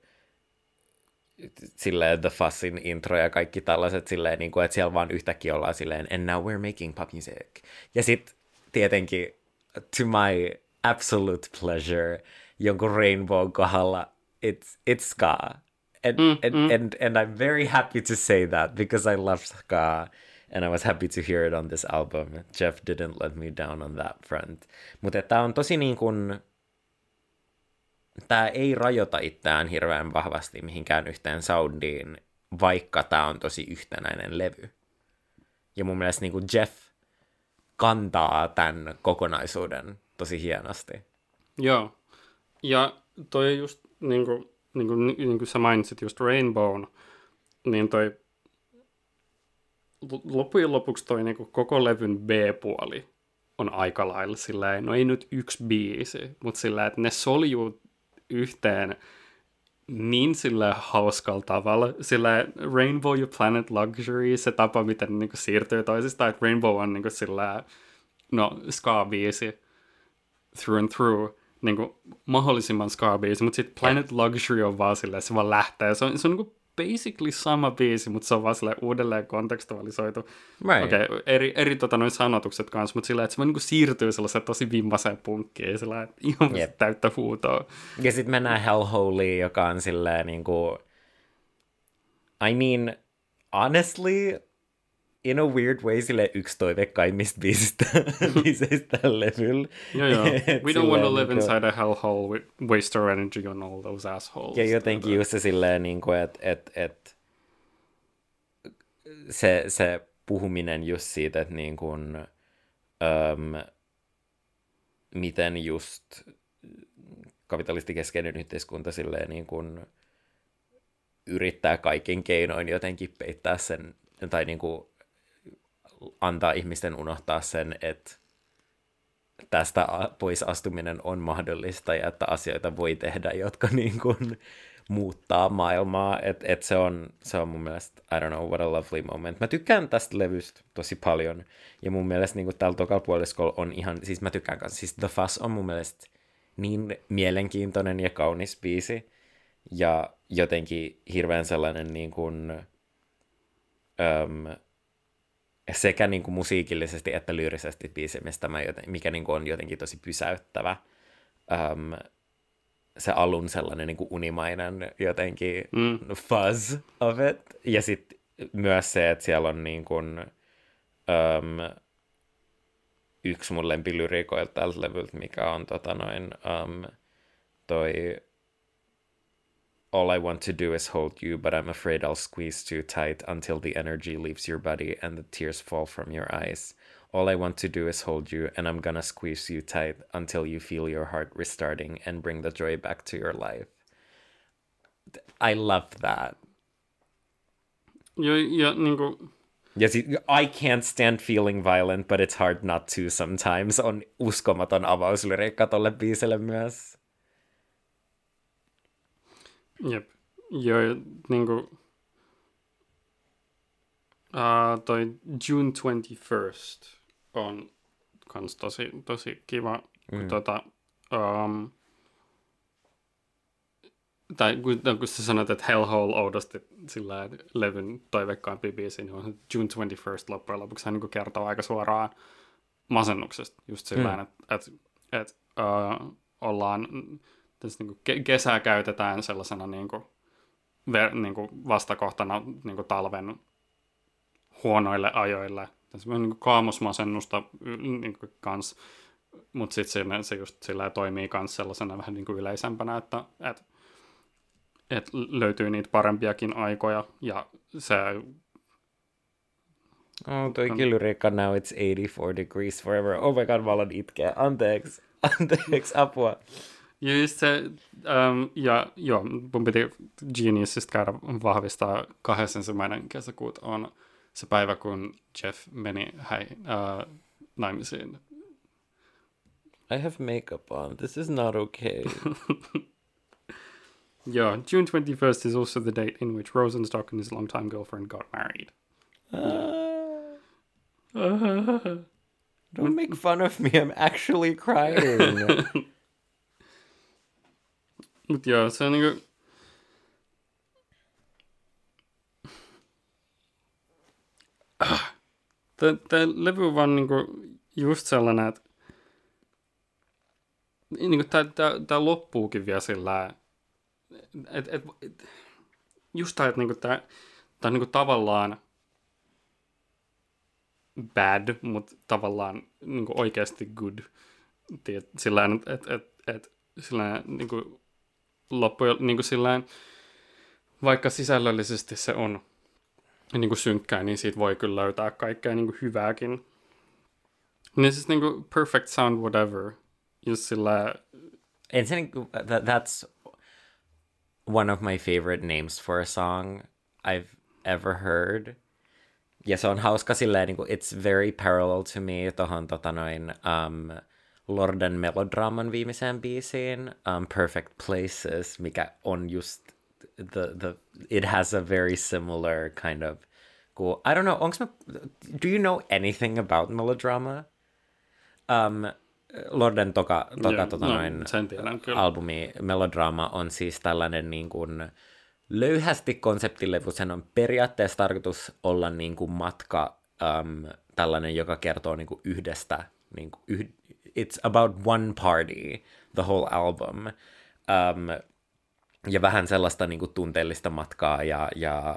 silleen The Fussin intro ja kaikki tällaiset silleen, niin kuin, että siellä vaan yhtäkkiä ollaan silleen, and now we're making pop music. Ja sitten tietenkin to my absolute pleasure, jonkun Rainbow kohdalla, it's, it's ska. And, mm, and, mm. and, and I'm very happy to say that because I love ska and I was happy to hear it on this album. Jeff didn't let me down on that front. Mutta tämä on tosi niin kuin, tämä ei rajoita itseään hirveän vahvasti mihinkään yhteen soundiin, vaikka tämä on tosi yhtenäinen levy. Ja mun mielestä niin kuin Jeff kantaa tämän kokonaisuuden tosi hienosti. Joo. Ja toi just, niin kuin, niin kuin, niin kuin sä mainitsit just Rainbow, niin toi loppujen lopuksi toi niin kuin koko levyn B-puoli on aika lailla sillä no ei nyt yksi biisi, mutta sillä että ne soljuu yhteen niin sillä hauskalla tavalla. Sillä Rainbow ja Planet Luxury, se tapa, miten ne niin siirtyy toisistaan, että Rainbow on niin sillä, no, ska-biisi through and through, niin kuin, mahdollisimman ska-biisi, mutta sitten Planet Luxury on vaan sillä, se vaan lähtee. Se on, se on niin kuin basically sama biisi, mutta se on vaan sille uudelleen kontekstualisoitu. Right. Okei, okay, eri, eri tota, noin sanotukset kanssa, mutta sillä että se vaan niin siirtyy sellaiseen tosi vimmaseen punkkiin, sillä että ihan yep. täyttä huutoa. Ja sitten mennään Hellholey, joka on silleen niin kuin, I mean, honestly, in a weird way sille yksi toiveikkaimmista biisistä, [LAUGHS] biiseistä levyllä. Joo, joo. [LAUGHS] We don't want to live inside a hellhole with waste our energy on all those assholes. Ja jotenkin just se silleen, niin kuin, että et, et, se, se puhuminen just siitä, että niin kuin, um, miten just kapitalistikeskeinen yhteiskunta silleen niin kuin yrittää kaikin keinoin jotenkin peittää sen, tai niin kuin antaa ihmisten unohtaa sen, että tästä pois astuminen on mahdollista ja että asioita voi tehdä, jotka [LAUGHS] niin kuin muuttaa maailmaa. Et, et se, on, se on mun mielestä, I don't know, what a lovely moment. Mä tykkään tästä levystä tosi paljon. Ja mun mielestä niin täällä tokalla on ihan, siis mä tykkään kanssa, siis The Fuss on mun mielestä niin mielenkiintoinen ja kaunis biisi. Ja jotenkin hirveän sellainen niin kuin, um, sekä niin kuin musiikillisesti että lyyrisesti biisi, mistä mä joten, mikä niin kuin on jotenkin tosi pysäyttävä. Um, se alun sellainen niin kuin unimainen jotenkin mm. fuzz of it. Ja sitten myös se, että siellä on niin kuin, um, yksi mun lempilyriikoilta tältä levyltä, mikä on tota noin, um, toi all I want to do is hold you, but I'm afraid I'll squeeze too tight until the energy leaves your body and the tears fall from your eyes. All I want to do is hold you, and I'm gonna squeeze you tight until you feel your heart restarting and bring the joy back to your life. I love that. Ja niin kuin... Yes, I can't stand feeling violent, but it's hard not to sometimes. On uskomaton avauslyriikka tolle biiselle myös. Jep. Joo, niin kuin, uh, toi June 21st on kans tosi, tosi kiva. Mm. Tota, um, tai kun, kun sä sanot, että Hellhole oudosti sillä levyn toiveikkaampi biisi, niin on June 21st loppujen lopuksi hän niin kertoo aika suoraan masennuksesta. Just sillä mm. että et, et, uh, ollaan tässä niin kuin kesää käytetään sellaisena niin kuin, ver, niin kuin vastakohtana niin kuin talven huonoille ajoille. On niin kaamosmasennusta niin kuin kans, mutta sitten se just sillä toimii myös sellaisena vähän niin kuin yleisempänä, että et, et löytyy niitä parempiakin aikoja ja se Oh, toi lyriikka now it's 84 degrees forever. Oh my god, mä aloin itkeä. Anteeksi. [LAUGHS] Anteeksi, apua. Just se, um, ja joo, mun piti Geniusista käydä vahvistaa ensimmäinen kesäkuuta on se päivä, kun Jeff meni uh, naimisiin. I have makeup on. This is not okay. [LAUGHS] Yeah, June 21st is also the date in which Rosenstock and his longtime girlfriend got married. [LAUGHS] Don't make fun of me, I'm actually crying. [LAUGHS] Mut joo, se on niinku... Tää, tää levy on vaan niinku just sellainen, että niinku tää loppuukin vielä sillä et, et, et, just tää, että niinku tää on niinku tavallaan bad, mutta tavallaan niinku oikeasti good. Tiet, sillä että et, et, et, sillä niinku loppujen niin sillään, vaikka sisällöllisesti se on niin kuin synkkää, niin siitä voi kyllä löytää kaikkea niin kuin hyvääkin. Niin siis niin kuin perfect sound whatever. Just sillä... Ensin, that, that's one of my favorite names for a song I've ever heard. Ja se on hauska silleen, niin kuin, it's very parallel to me tohon tota noin, um, Lorden Melodraman viimeiseen biisiin, um, Perfect Places, mikä on just the, the, it has a very similar kind of, cool, I don't know, onks mä, do you know anything about melodrama? Um, Lorden toka, toka yeah, tota no, noin, tiedän kyllä. albumi Melodrama on siis tällainen niin kuin, löyhästi konseptilevy, sen on periaatteessa tarkoitus olla niin kuin matka, um, tällainen, joka kertoo niin kuin yhdestä, niin kuin it's about one party, the whole album. Um, ja vähän sellaista niin kuin, tunteellista matkaa ja, ja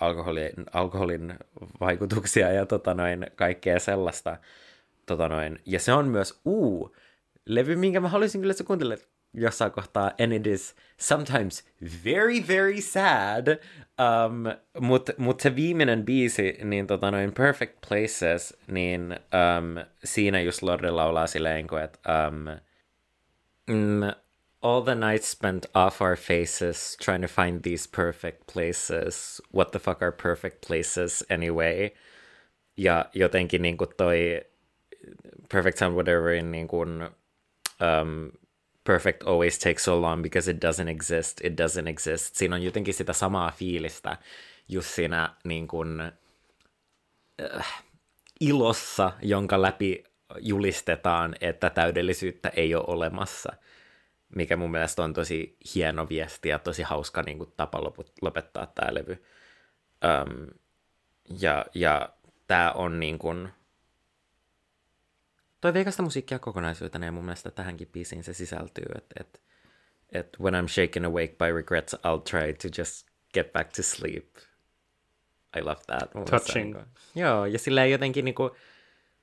alkoholin, alkoholin vaikutuksia ja tota noin, kaikkea sellaista. Tota noin. Ja se on myös uu, levy, minkä mä haluaisin kyllä, että sä kuuntelet jossain kohtaa, and it is sometimes very, very sad, um, mutta mut se viimeinen biisi, niin tota noin Perfect Places, niin um, siinä just Lorde laulaa silleen, että um, mm, all the nights spent off our faces trying to find these perfect places. What the fuck are perfect places anyway? Ja jotenkin niin kuin toi Perfect Sound Whateverin niin kuin, um, perfect always takes so long because it doesn't exist, it doesn't exist. Siinä on jotenkin sitä samaa fiilistä just siinä niin kuin, äh, ilossa, jonka läpi julistetaan, että täydellisyyttä ei ole olemassa, mikä mun mielestä on tosi hieno viesti ja tosi hauska niin kuin, tapa lopettaa tämä levy. Um, ja, ja tämä on niin kuin, toi veikasta musiikkia kokonaisuutena ja mun mielestä tähänkin biisiin se sisältyy, että et, et when I'm shaken awake by regrets, I'll try to just get back to sleep. I love that. Mun Touching. Niin joo, ja sillä jotenkin niinku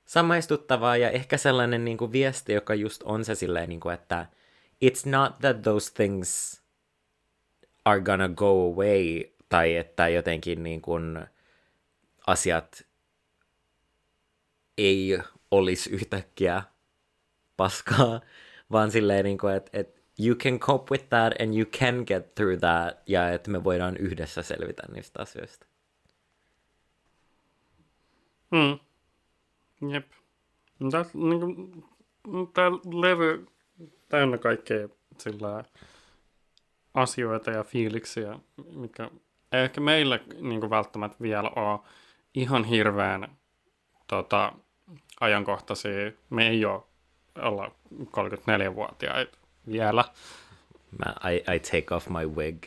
samaistuttavaa ja ehkä sellainen niinku viesti, joka just on se silleen, niinku, että it's not that those things are gonna go away, tai että jotenkin niinku asiat ei olisi yhtäkkiä paskaa, [LAUGHS] vaan silleen, niin kuin, että, että you can cope with that and you can get through that, ja että me voidaan yhdessä selvitä niistä asioista. Hmm. Jep. Tämä, niin levy täynnä kaikkea sillä asioita ja fiiliksiä, mitkä ei ehkä meillä niin kuin välttämättä vielä ole ihan hirveän tota, ajankohtaisia. Me ei ole olla 34-vuotiaita vielä. I, I take off my wig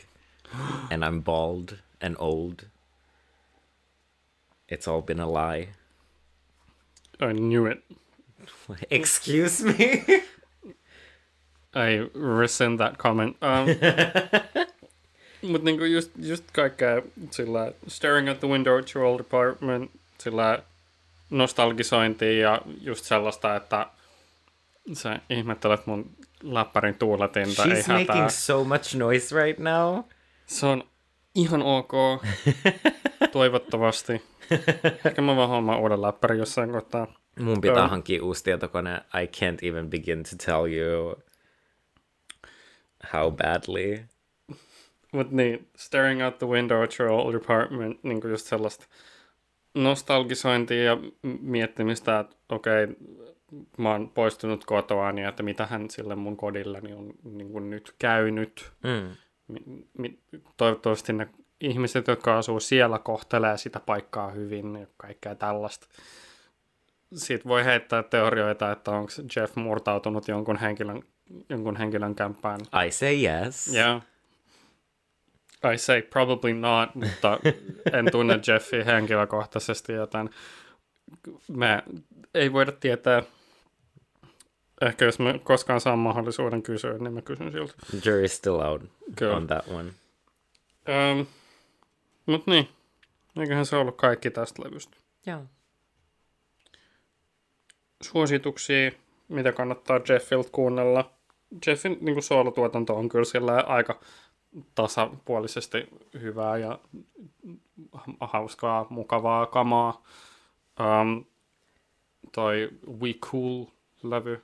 and I'm bald and old. It's all been a lie. I knew it. [LAUGHS] Excuse me? I rescind that comment. Um, [LAUGHS] Mutta niinku just, just kaikkea sillä staring at the window at your old apartment, sillä nostalgisointia ja just sellaista, että sä ihmettelet mun läppärin tuuletinta. She's ei making hätää. so much noise right now. Se on ihan ok. [LAUGHS] Toivottavasti. Ehkä mä vaan hommaan uuden läppärin jossain kohtaa. Mun pitää um, hankkia uusi tietokone. I can't even begin to tell you how badly. Mut niin, staring out the window at your old apartment, niin kuin just sellaista nostalgisointia ja miettimistä, että okei, okay, mä oon poistunut kotoa, niin että mitä hän sille mun kodilleni on niin kuin nyt käynyt. Mm. toivottavasti ne ihmiset, jotka asuu siellä, kohtelee sitä paikkaa hyvin ja kaikkea tällaista. Siitä voi heittää teorioita, että onko Jeff murtautunut jonkun henkilön, jonkun henkilön kämppään. I say yes. Yeah. I say probably not, mutta en tunne Jeffia henkilökohtaisesti, joten me ei voida tietää. Ehkä jos me koskaan saan mahdollisuuden kysyä, niin mä kysyn siltä. Jury's still out Kyllä. on that one. Um, Mut niin, eiköhän se ollut kaikki tästä levystä. Joo. Suosituksia, mitä kannattaa Jeffilt kuunnella. Jeffin niin soolotuotanto on kyllä sillä aika tasapuolisesti hyvää ja hauskaa, mukavaa kamaa. Um, toi We Cool-levy,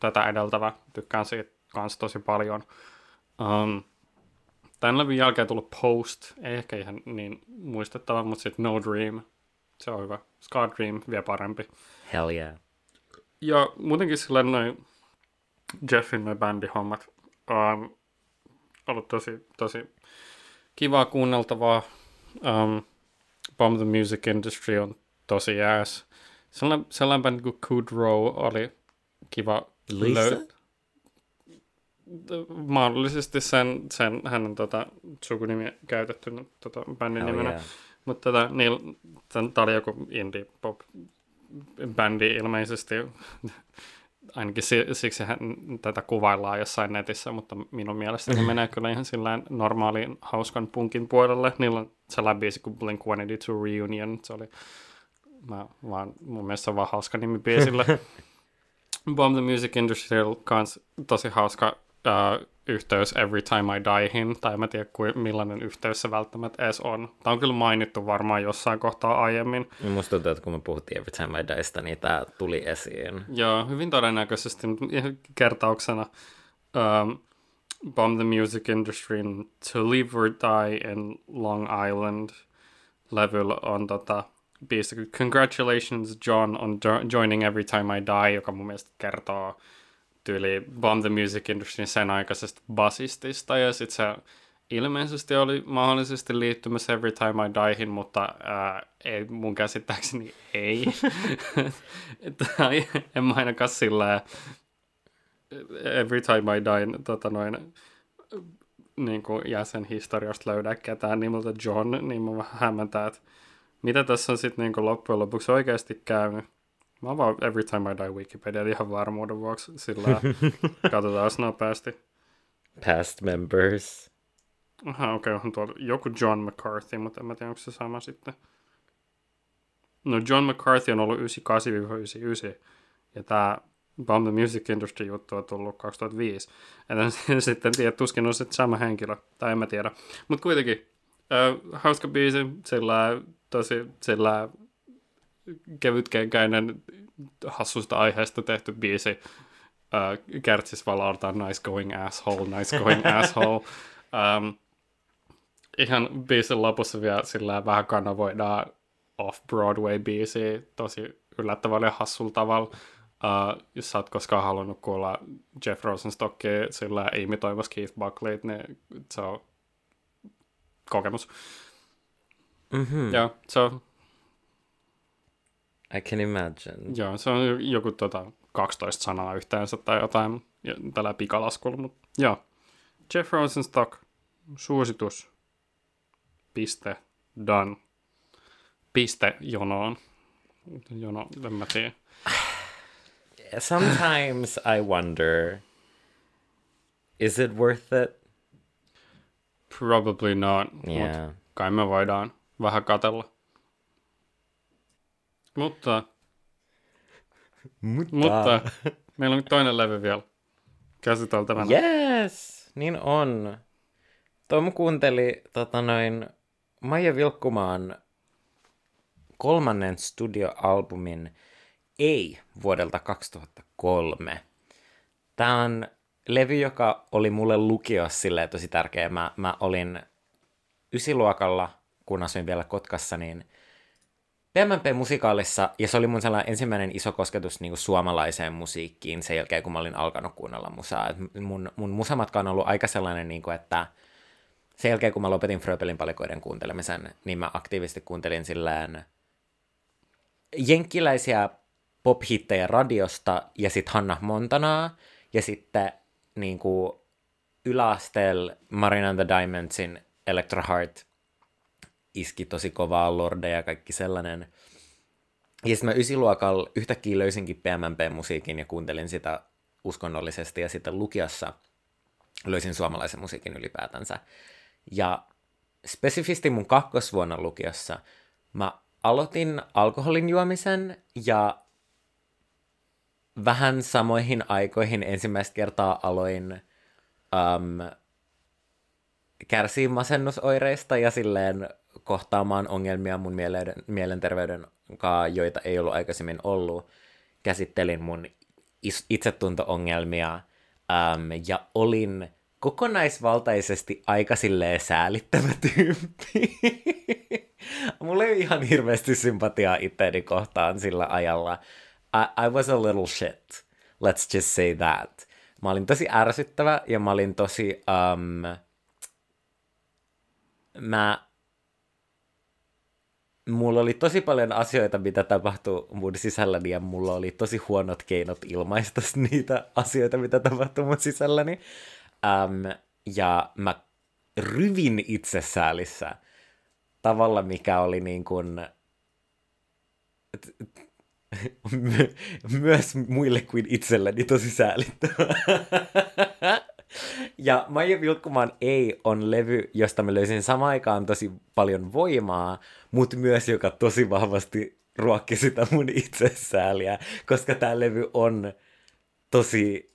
tätä edeltävä, tykkään siitä kans tosi paljon. Um, Tämän levyn jälkeen tullut Post, ei ehkä ihan niin muistettava, mutta sitten No Dream, se on hyvä. Scar Dream, vielä parempi. Hell yeah. Ja muutenkin sillä noin Jeffin noin bändihommat on ollut tosi, tosi kivaa kuunneltavaa. Um, Bomb the Music Industry on tosi jääs. Sellainen, sellainen bändi kuin Kudrow oli kiva löytää mahdollisesti sen, sen hänen tota, sukunimi käytetty tota, bändin oh, nimenä. Yeah. Mutta tota, niil, tämä oli joku indie pop bändi ilmeisesti. [LAUGHS] Ainakin siksi hän, tätä kuvaillaan jossain netissä, mutta minun mielestäni menee kyllä ihan sillä normaaliin hauskan punkin puolelle. Niillä on sellainen biisi kuin Blink-182 Reunion. Se oli mä vaan, mun mielestä se on vaan hauska nimi biisille. [LAUGHS] Bomb the Music Industry kans tosi hauska uh, yhteys Every Time I Diehin, tai en tiedä kuin, millainen yhteys se välttämättä edes on. Tämä on kyllä mainittu varmaan jossain kohtaa aiemmin. Niin musta tuntuu, että kun me puhuttiin Every Time I Dieista, niin tämä tuli esiin. Joo, hyvin todennäköisesti, kertauksena um, Bomb the Music Industry To Live or Die in Long Island levyllä on tota, biisi Congratulations John on joining Every Time I Die, joka mun mielestä kertoo tyyli Bomb the Music Industry sen aikaisesta basistista ja sitten se ilmeisesti oli mahdollisesti liittymässä Every Time I Diehin, mutta ää, ei, mun käsittääkseni ei. [LAUGHS] tai en mä ainakaan sillä Every Time I Die tota noin, niin kuin jäsenhistoriasta löydä ketään nimeltä John, niin mä vähän hämmentää, että mitä tässä on sitten niin loppujen lopuksi oikeasti käynyt. Mä vaan Every Time I Die Wikipedia ihan varmuuden vuoksi, sillä [LAUGHS] katsotaan nopeasti. Past members. Aha, okei, okay, on tuolla joku John McCarthy, mutta en mä tiedä, onko se sama sitten. No John McCarthy on ollut 98-99, ja tämä Bomb the Music Industry juttu on tullut 2005. En [LAUGHS] sitten tiedä, tuskin on sitten sama henkilö, tai en mä tiedä. Mutta kuitenkin, äh, hauska biisi, sillä tosi sillä kevytkenkäinen hassusta aiheesta tehty biisi. Uh, Kertsis valautaan Nice Going Asshole, Nice Going [LAUGHS] Asshole. Um, ihan biisin lopussa vielä sillä vähän kanavoidaan off-Broadway-biisiä tosi yllättävällä ja hassulla tavalla. Uh, jos sä oot koskaan halunnut kuulla Jeff Rosenstockia sillä imitoimassa Keith Buckley, niin se on kokemus. Mm-hmm. Ja se on I can imagine. Joo, se on joku tota, 12 sanaa yhteensä tai jotain tällä pikalaskulla, mutta joo. Jeff Rosenstock, suositus, piste, done, piste jonoon. Jono, en mä tiedä. [SIGHS] Sometimes I wonder, is it worth it? Probably not, yeah. mutta kai me voidaan vähän katella. Mutta, mutta. mutta meillä on toinen levy vielä käsiteltävänä. Yes, niin on. Tom kuunteli tota noin, Maija Vilkkumaan kolmannen studioalbumin Ei vuodelta 2003. Tämä on levy, joka oli mulle lukiossa silleen tosi tärkeä. Mä, mä olin ysiluokalla, kun asuin vielä Kotkassa, niin PMP-musikaalissa, ja se oli mun sellainen ensimmäinen iso kosketus niin kuin suomalaiseen musiikkiin sen jälkeen, kun mä olin alkanut kuunnella musaa. Et mun, mun musamatka on ollut aika sellainen, niin kuin, että sen jälkeen, kun mä lopetin Fröbelin palikoiden kuuntelemisen, niin mä aktiivisesti kuuntelin sillään jenkkiläisiä pop-hittejä radiosta ja sitten Hanna Montanaa ja sitten niin kuin yläasteella Marina and the Diamondsin Electro Heart iski tosi kovaa Lorde ja kaikki sellainen. Ja sitten mä ysiluokalla yhtäkkiä löysinkin PMMP-musiikin ja kuuntelin sitä uskonnollisesti ja sitten lukiassa löysin suomalaisen musiikin ylipäätänsä. Ja spesifisti mun kakkosvuonna lukiossa mä aloitin alkoholin juomisen ja vähän samoihin aikoihin ensimmäistä kertaa aloin um, kärsii masennusoireista ja silleen kohtaamaan ongelmia mun mielen, mielenterveyden kanssa, joita ei ollut aikaisemmin ollut. Käsittelin mun itsetunto-ongelmia um, ja olin kokonaisvaltaisesti aika silleen säälittävä tyyppi. [LAUGHS] Mulla ei ihan hirveästi sympatiaa itteeni kohtaan sillä ajalla. I, I was a little shit. Let's just say that. Mä olin tosi ärsyttävä ja mä olin tosi... Um, mä mulla oli tosi paljon asioita, mitä tapahtui mun sisälläni, ja mulla oli tosi huonot keinot ilmaista [LAUGHS] niitä asioita, mitä tapahtui mun sisälläni. Um, ja mä ryvin itsesäälissä tavalla, mikä oli niin kuin, [LAUGHS] myös muille kuin itselleni tosi säälittävää. [LAUGHS] ja Maija Vilkkumaan Ei on levy, josta mä löysin samaan aikaan tosi paljon voimaa, mutta myös joka tosi vahvasti ruokki sitä mun itsesääliä, koska tämä levy on tosi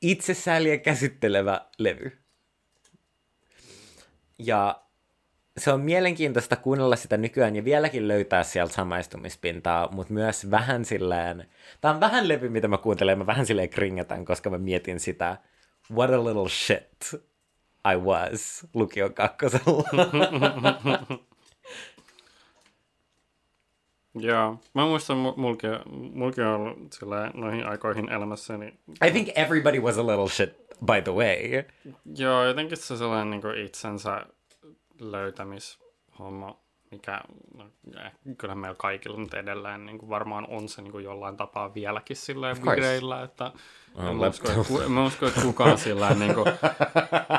itsesääliä käsittelevä levy. Ja se on mielenkiintoista kuunnella sitä nykyään ja vieläkin löytää sieltä samaistumispintaa, mutta myös vähän silleen, tämä on vähän levy, mitä mä kuuntelen, mä vähän silleen kringetän, koska mä mietin sitä, what a little shit I was lukion kakkosella. [LAUGHS] Joo, mä muistan, mulki, mulki on ollut sillä noihin aikoihin elämässäni. I think everybody was a little shit, by the way. Joo, jotenkin se sellainen niin itsensä löytämishomma, mikä no, kyllä meillä kaikilla nyt edelleen niin kuin varmaan on se niin kuin jollain tapaa vieläkin silleen vireillä, että en usko, että, mä usko, että kukaan sillä niin kuin,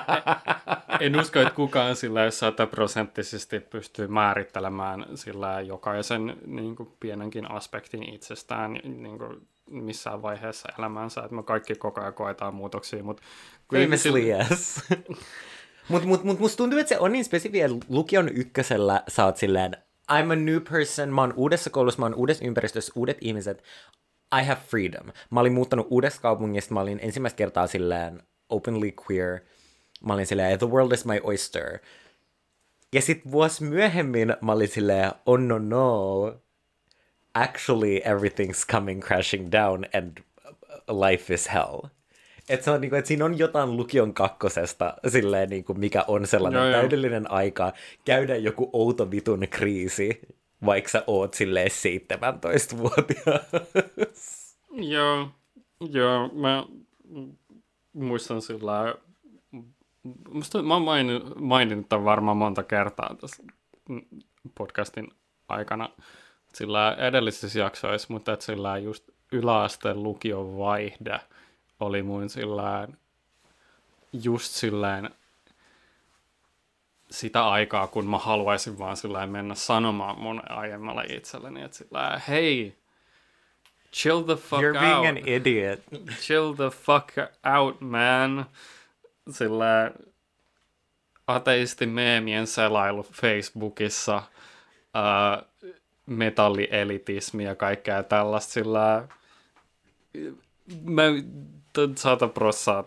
[LAUGHS] en usko, että kukaan sillä sataprosenttisesti pystyy määrittelemään sillä jokaisen niin kuin, pienenkin aspektin itsestään niin kuin, missään vaiheessa elämänsä, että me kaikki koko ajan koetaan muutoksia, mutta... Famously yes. [LAUGHS] Mutta mut, mut, musta tuntuu, että se on niin spesifiä, että lukion ykkösellä sä oot silleen, I'm a new person, mä oon uudessa koulussa, mä oon uudessa ympäristössä, uudet ihmiset, I have freedom. Mä olin muuttanut uudesta kaupungista, mä olin ensimmäistä kertaa silleen openly queer, mä olin silleen, the world is my oyster. Ja sit vuosi myöhemmin mä olin silleen, oh no no, actually everything's coming crashing down and life is hell. Et se on, niin kuin, että siinä on jotain lukion kakkosesta, silleen, niin kuin, mikä on sellainen joo, täydellinen joo. aika käydä joku outo vitun kriisi, vaikka sä oot silleen 17-vuotias. Joo, joo, mä muistan sillä Musta mä oon maininnut, maininnut tämän varmaan monta kertaa tässä podcastin aikana sillä edellisissä jaksoissa, mutta että sillä just yläasteen lukion vaihde – oli mun sillään, just silleen sitä aikaa, kun mä haluaisin vaan sillään mennä sanomaan mun aiemmalle itselleni, että sillään, hei, chill the fuck You're out. being an idiot. Chill the fuck out, man. Sillä ateisti meemien selailu Facebookissa, uh, metallielitismi ja kaikkea tällaista, sillä mä sata prossaa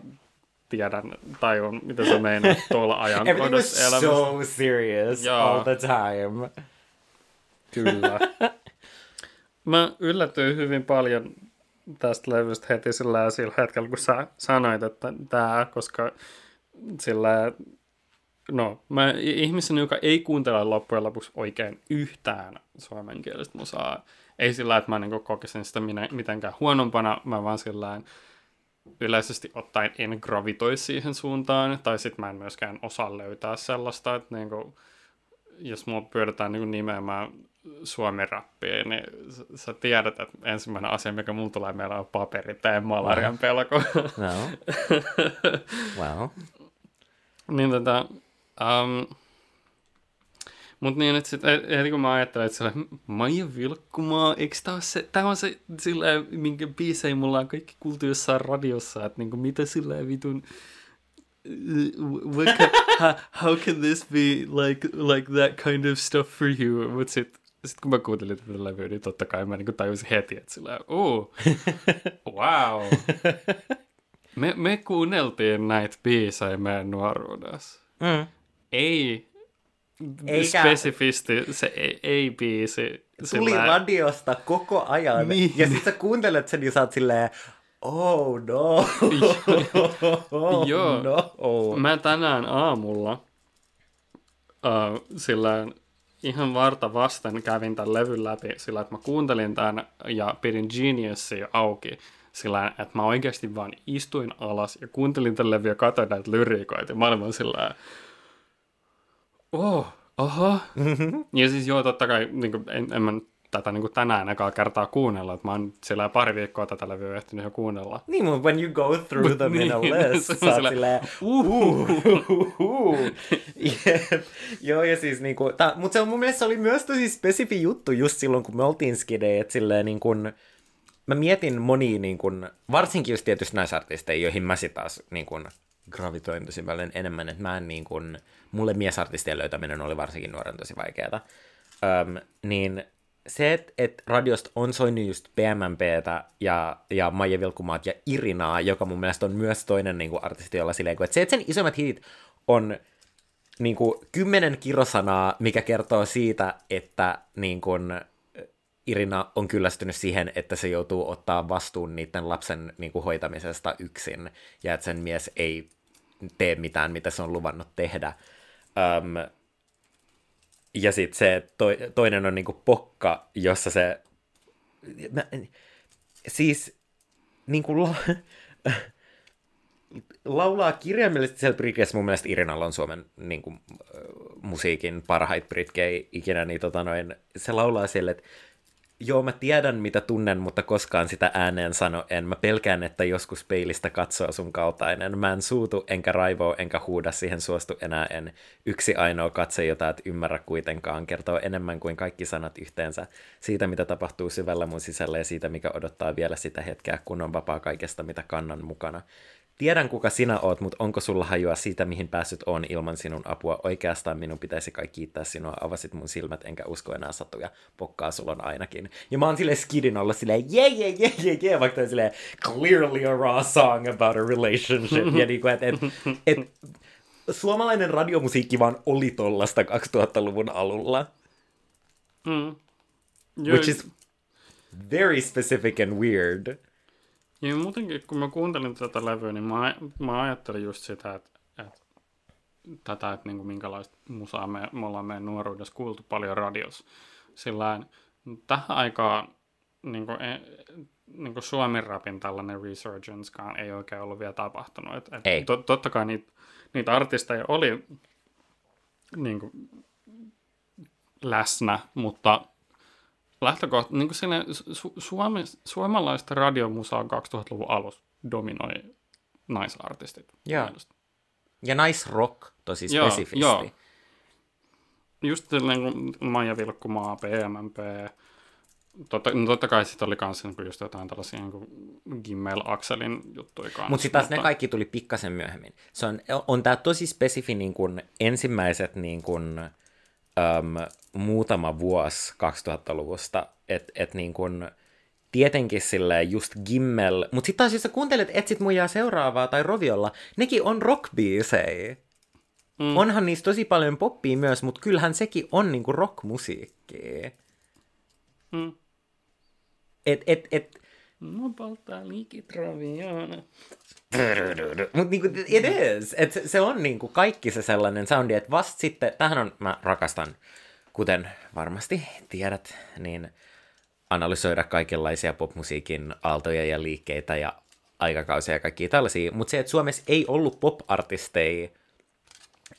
tiedän tai on, mitä se meinaa tuolla [LAUGHS] ajankohdassa elämässä. so serious Joo. all the time. Kyllä. [LAUGHS] Mä yllätyin hyvin paljon tästä levystä heti sillä, sillä hetkellä, kun sä sanoit, että tämä, koska sillä, no, mä ihmisen, joka ei kuuntele loppujen lopuksi oikein yhtään suomenkielistä musaa, ei sillä, että mä niin kokisin sitä mitenkään huonompana, mä vaan sillä yleisesti ottaen en gravitoi siihen suuntaan, tai sitten mä en myöskään osaa löytää sellaista, että niinku, jos mua pyydetään niinku nimeämään suomi-rappia, niin sä tiedät, että ensimmäinen asia, mikä mulla tulee meillä on paperi tai malarian pelko. No. Wow. [LAUGHS] niin tota, um, mutta niin, että sitten heti kun mä ajattelen, että sellainen Maija Vilkkumaa, eikö tää ole se, tää on se sillä minkä biisei mulla on kaikki kuultu jossain radiossa, että niinku mitä sillä vitun, what can, how, how can this be like, like that kind of stuff for you? Mutta sitten sit kun mä kuuntelin tätä levyä, niin totta kai mä niinku tajusin heti, että sillä oh, wow. Me, me kuunneltiin näitä biisejä meidän nuoruudessa. Mm. Ei Eikä- spesifisti se ei, ei biisi. Tuli sillä- radiosta koko ajan. Niin. Ja sit sä kuuntelet sen ja sä oot silleen, oh no. oh, [LAUGHS] Joo. no. Mä tänään aamulla uh, sillä ihan varta vasten kävin tämän levyn läpi sillä, että mä kuuntelin tämän ja pidin Geniusia auki sillä, että mä oikeasti vaan istuin alas ja kuuntelin tämän levyn ja katsoin näitä lyriikoita ja mä olin vaan sillä oh, aha. [LAUGHS] ja siis joo, totta kai niin kuin, en, en mä tätä niin kuin tänään ekaa kertaa kuunnella, että mä oon sillä pari viikkoa tätä levyä ehtinyt jo kuunnella. Niin, mutta when you go through Mut them in a niin, [LAUGHS] list, sä oot silleen, uhuhu. uhuhu. [LAUGHS] Jep. Joo, ja siis niinku, ta, mutta se on mun mielestä oli myös tosi spesifi juttu just silloin, kun me oltiin skidejä, että silleen niin kuin, mä mietin monia, niin kuin, varsinkin just tietysti naisartisteja, joihin mä sit taas niin kuin, gravitoin tosi paljon enemmän, että mä en niin kuin, mulle miesartistien löytäminen oli varsinkin nuoren tosi vaikeaa. Öm, niin se, että et radiosta on soinut just PMMPtä ja, ja Maija Vilkkumaat ja Irinaa, joka mun mielestä on myös toinen niin kuin artisti, jolla silleen, että se, että sen isommat hitit on niin kuin, kymmenen kirosanaa, mikä kertoo siitä, että niin kuin, Irina on kyllästynyt siihen, että se joutuu ottaa vastuun niiden lapsen niin kuin, hoitamisesta yksin, ja että sen mies ei tee mitään, mitä se on luvannut tehdä. Öm, ja sitten se to, toinen on niinku pokka, jossa se... Mä, siis niinku la, laulaa kirjaimellisesti siellä Britkeissä, mun mielestä Irinalla on Suomen niinku, musiikin parhaita britkejä ikinä, niin tota noin, se laulaa siellä, että joo, mä tiedän mitä tunnen, mutta koskaan sitä ääneen sano en. Mä pelkään, että joskus peilistä katsoo sun kaltainen. Mä en suutu, enkä raivoo, enkä huuda, siihen suostu enää en. Yksi ainoa katse, jota et ymmärrä kuitenkaan, kertoo enemmän kuin kaikki sanat yhteensä. Siitä, mitä tapahtuu syvällä mun sisällä ja siitä, mikä odottaa vielä sitä hetkeä, kun on vapaa kaikesta, mitä kannan mukana. Tiedän, kuka sinä oot, mutta onko sulla hajua siitä, mihin päässyt on ilman sinun apua? Oikeastaan minun pitäisi kai kiittää sinua. Avasit mun silmät, enkä usko enää satuja. Pokkaa sulla on ainakin. Ja mä oon silleen skidin olla silleen, yeah, yeah, yeah, yeah, yeah, vaikka toi silleen, clearly a raw song about a relationship. ja niinku, että et, et, suomalainen radiomusiikki vaan oli tollasta 2000-luvun alulla. Mm. Which is very specific and weird. Ja muutenkin, kun mä kuuntelin tätä levyä, niin mä, mä ajattelin just sitä, että, että tätä, että niin kuin minkälaista musaa me, me ollaan meidän nuoruudessa kuultu paljon radiossa. Sillä tähän aikaan niin kuin, e, niin kuin Suomen rapin tällainen resurgencekaan ei oikein ollut vielä tapahtunut. Et, et Ei. To, totta kai niitä, niitä artisteja oli niin kuin, läsnä, mutta lähtökohta, niin kuin silleen, su- Suomi, suomalaista radiomusaa 2000-luvun alussa dominoi naisartistit. Joo. mielestä. Ja nice rock tosi Joo, spesifisti. joo. Just silleen kuin Maija Vilkkumaa, PMMP, totta, no totta kai sitten oli kans niin just jotain tällaisia niin kuin Gimmel Axelin juttuja kanssa. Mutta sitten taas ne kaikki tuli pikkasen myöhemmin. Se on, on tämä tosi spesifi niin kun ensimmäiset niin kun, äm, muutama vuosi 2000-luvusta, että et niin kun, tietenkin silleen just Gimmel, mutta sitten taas jos sä kuuntelet Etsit muijaa seuraavaa tai Roviolla, nekin on rockbiisejä. Mm. Onhan niistä tosi paljon poppia myös, mutta kyllähän sekin on niinku rockmusiikkia. Mm. Et, et, et, No polttaa liikit ravioona. Mutta niinku, it is. Et se, se on niinku kaikki se sellainen soundi, että vasta sitten, tähän on, mä rakastan, kuten varmasti tiedät, niin analysoida kaikenlaisia popmusiikin aaltoja ja liikkeitä ja aikakausia ja kaikkia tällaisia, mutta se, että Suomessa ei ollut pop-artisteja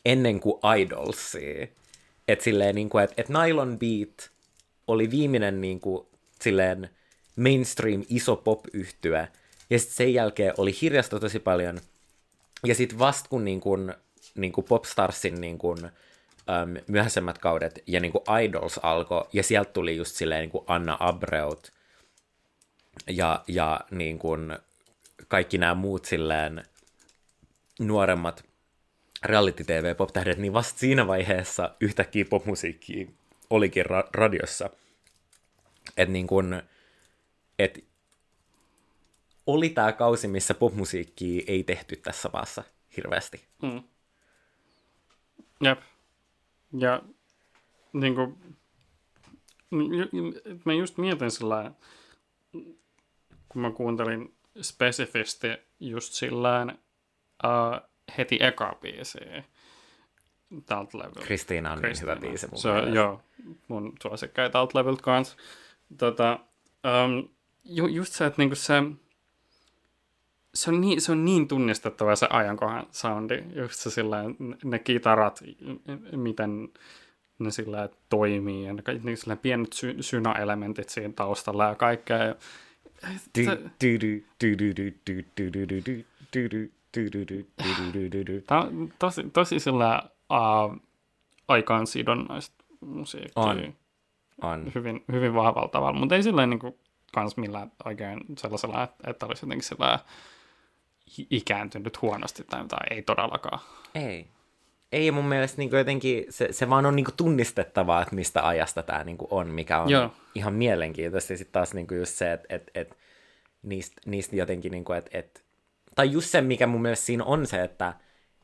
ennen kuin Idolsia. Että silleen, niin kuin, että, että Nylon Beat oli viimeinen niin kuin, silleen mainstream iso pop-yhtyä, ja sitten sen jälkeen oli hirjasta tosi paljon, ja sitten vasta kun, niin kuin, niin kuin Popstarsin niin kuin, äm, myöhäisemmät kaudet ja niin kuin Idols alkoi, ja sieltä tuli just silleen niin kuin Anna Abreut ja, ja niin kuin kaikki nämä muut silleen nuoremmat reality-tv pop-tähdet, niin vasta siinä vaiheessa yhtäkkiä popmusiikki olikin ra- radiossa. Että niin kun, et oli tämä kausi, missä popmusiikkia ei tehty tässä maassa hirveästi. Mm. Jep. Ja niin kuin, mä just mietin sillä kun mä kuuntelin spesifisti just sillä uh, heti eka biisiä tältä levyltä. Kristiina on Kristiina. niin hyvä biisi mun se, Joo, mun suosikkeja tältä levyltä kanssa. Tota, um, ju, just se, että niinku se, se on, niin, se on niin tunnistettava se ajankohan soundi, just se sillä ne kitarat, miten ne sillä toimii, ja ne, ne sillä pienet sy, synaelementit siinä taustalla ja kaikkea. Tämä on tosi, tosi sillä uh, aikaan sidonnaista musiikkia. On. On. Hyvin, hyvin vahvalla tavalla, mutta ei silleen niin kuin, kans millään oikein sellaisella, että olisi jotenkin sillä ikääntynyt huonosti tai jotain, ei todellakaan. Ei. Ei mun mielestä niin jotenkin, se, se vaan on niin tunnistettavaa, että mistä ajasta tämä niin on, mikä on Joo. ihan mielenkiintoista. Ja sitten taas niin just se, että et, et, niistä, niistä jotenkin, niin kuin, että et, tai just se, mikä mun mielestä siinä on se, että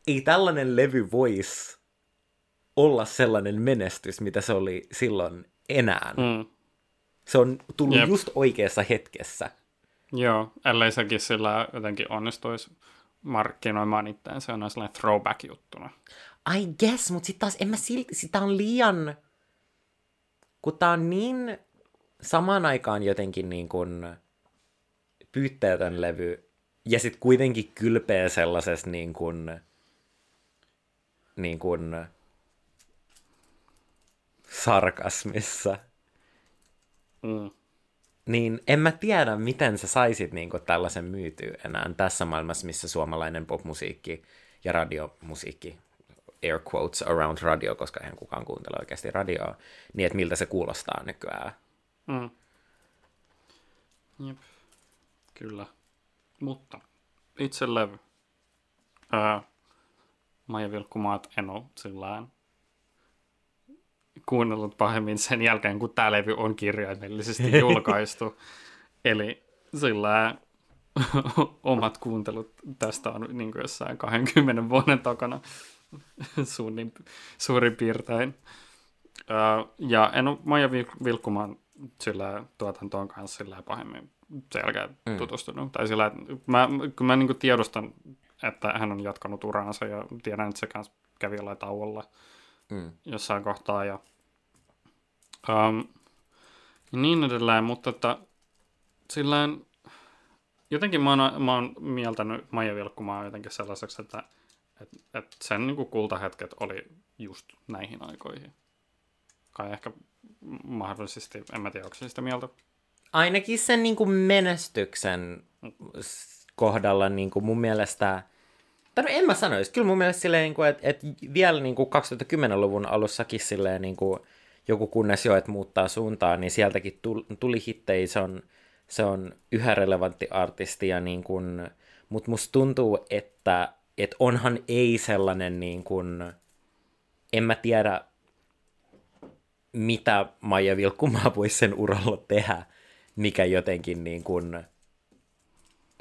ei tällainen levy voisi olla sellainen menestys, mitä se oli silloin enää. Mm. Se on tullut Jep. just oikeassa hetkessä. Joo, ellei sekin sillä jotenkin onnistuisi markkinoimaan itseään, se on sellainen throwback-juttuna. I guess, mutta sitten taas en mä silti, sitä on liian, kun tää on niin samaan aikaan jotenkin niin kuin pyytteetön levy, ja sitten kuitenkin kylpeä sellaisessa niin kuin, niin kuin sarkasmissa. Mm. Niin en mä tiedä, miten sä saisit niin kuin, tällaisen myytyä enää tässä maailmassa, missä suomalainen popmusiikki ja radiomusiikki, air quotes around radio, koska eihän kukaan kuuntele oikeasti radioa, niin että miltä se kuulostaa nykyään. Mm. Jep. Kyllä. Mutta itse levy. Ää, Maija Vilkkumaat en ole sillä kuunnellut pahemmin sen jälkeen, kun tämä levy on kirjaimellisesti [LAUGHS] julkaistu. Eli sillä omat kuuntelut tästä on niin kuin jossain 20 vuoden takana [LAUGHS] suunnin, suurin piirtein. ja en ole Maija Vilkkumaan sillä tuotantoon kanssa sillä pahemmin selkeä mm. tutustunut. Tai sillä, että mä, kun mä niin tiedostan, että hän on jatkanut uraansa ja tiedän, että se kanssa kävi jollain tauolla mm. jossain kohtaa ja um, niin edelleen, mutta että sillään jotenkin mä oon, mä oon mieltänyt Maija Vilkkumaa jotenkin sellaiseksi, että et, et sen niin kuin kultahetket oli just näihin aikoihin. Kai ehkä mahdollisesti, en mä tiedä, onko sitä mieltä ainakin sen niin kuin menestyksen kohdalla niin kuin mun mielestä, tai no en mä sanoisi, kyllä mun mielestä silleen, niin kuin, että, että vielä niin kuin 2010-luvun alussakin silleen, niin kuin, joku kunnes jo, että muuttaa suuntaa, niin sieltäkin tuli hittei, se on, se on yhä relevantti artisti, ja niin kuin, mutta musta tuntuu, että, että onhan ei sellainen niin kuin, en mä tiedä, mitä Maija Vilkkumaa voisi sen uralla tehdä, mikä jotenkin niin kuin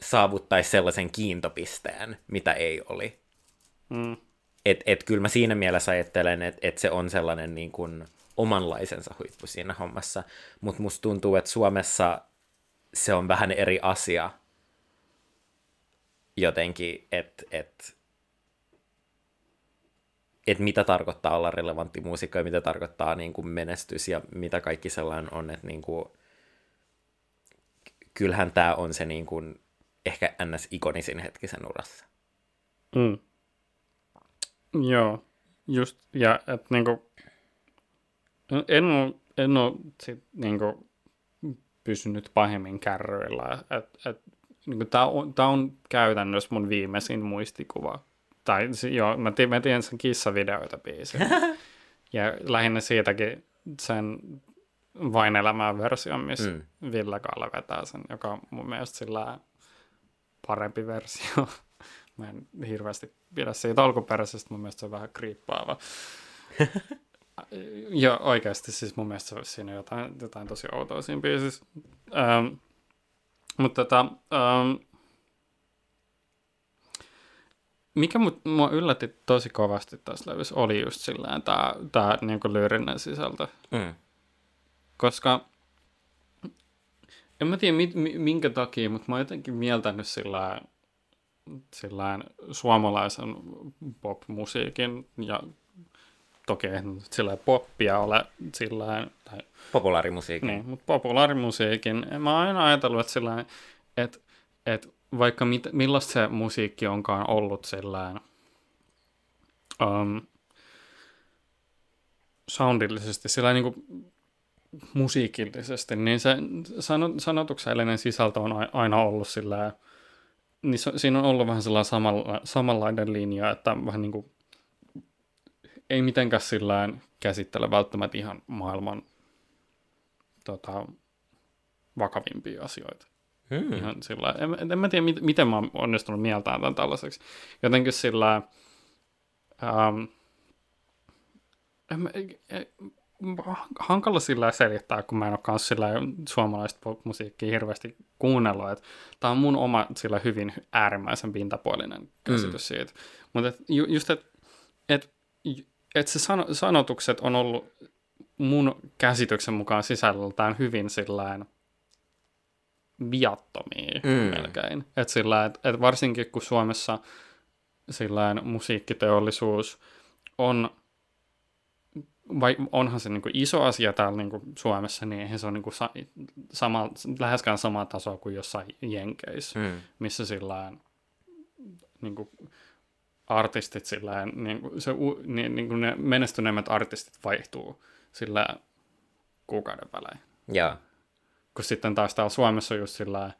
saavuttaisi sellaisen kiintopisteen, mitä ei oli. Mm. Et, et kyllä mä siinä mielessä ajattelen, että et se on sellainen niin kuin omanlaisensa huippu siinä hommassa, mutta musta tuntuu, että Suomessa se on vähän eri asia jotenkin, että et, et mitä tarkoittaa olla relevantti muusikko ja mitä tarkoittaa niin kuin menestys ja mitä kaikki sellainen on, että niin kuin, kyllähän tämä on se niin kuin, ehkä ns. ikonisin hetki sen urassa. Mm. Joo, just, ja että niinku, en ole, en ole sit, niinku, pysynyt pahemmin kärryillä, että et, niinku, tämä on, tää on käytännössä mun viimeisin muistikuva. Tai joo, mä, tii, mä tiedän sen kissavideoita biisin. [LAUGHS] ja lähinnä siitäkin sen vain elämää version, missä mm. Ville Kalle vetää sen, joka on mun mielestä sillä parempi versio. [LAUGHS] Mä en hirveästi pidä siitä alkuperäisestä, mun mielestä se on vähän kriippaava. [LAUGHS] ja oikeasti siis mun mielestä se olisi siinä jotain, jotain tosi outoa siinä biisissä. Ähm, mutta tota, ähm, mikä mut, mua yllätti tosi kovasti tässä levyssä oli just silleen tämä tää, niinku lyyrinen sisältö. Mm. Koska en mä tiedä mit, minkä takia, mutta mä oon jotenkin mieltänyt sillä sillään suomalaisen popmusiikin ja toki sillä poppia ole sillä tai populaarimusiikin. Niin, mutta populaarimusiikin. Mä oon aina ajatellut, että sillä että, että vaikka mit, millaista se musiikki onkaan ollut sillä um, soundillisesti, sillä niin kuin musiikillisesti, niin se sanotuksellinen sisältö on aina ollut sillä niin siinä on ollut vähän sellainen samalla, samanlainen linja, että vähän niin kuin, ei mitenkään sillään käsittele välttämättä ihan maailman tota, vakavimpia asioita. Hmm. Ihan sillä, en, en mä tiedä, miten, miten mä oon onnistunut mieltään tämän tällaiseksi. Jotenkin sillä, ähm, en, en, hankala sillä selittää, kun mä en ole kanssa sillä suomalaista pop-musiikkia hirveästi kuunnellut. Että tämä on mun oma sillä hyvin äärimmäisen pintapuolinen käsitys mm. siitä. Mutta ju, just, että et, et se sano, sanotukset on ollut mun käsityksen mukaan sisällöltään hyvin sillain viattomia mm. melkein. Että sillä, et, et varsinkin kun Suomessa sillain musiikkiteollisuus on vai onhan se niin kuin iso asia täällä niin kuin Suomessa, niin eihän se ole niin kuin sa- sama, läheskään sama taso kuin jossain Jenkeissä, mm. missä sillä niin kuin artistit sillä niin kuin se, niin, niin kuin ne menestyneimmät artistit vaihtuu sillä kuukauden välein. Yeah. Kun sitten taas täällä Suomessa just sillä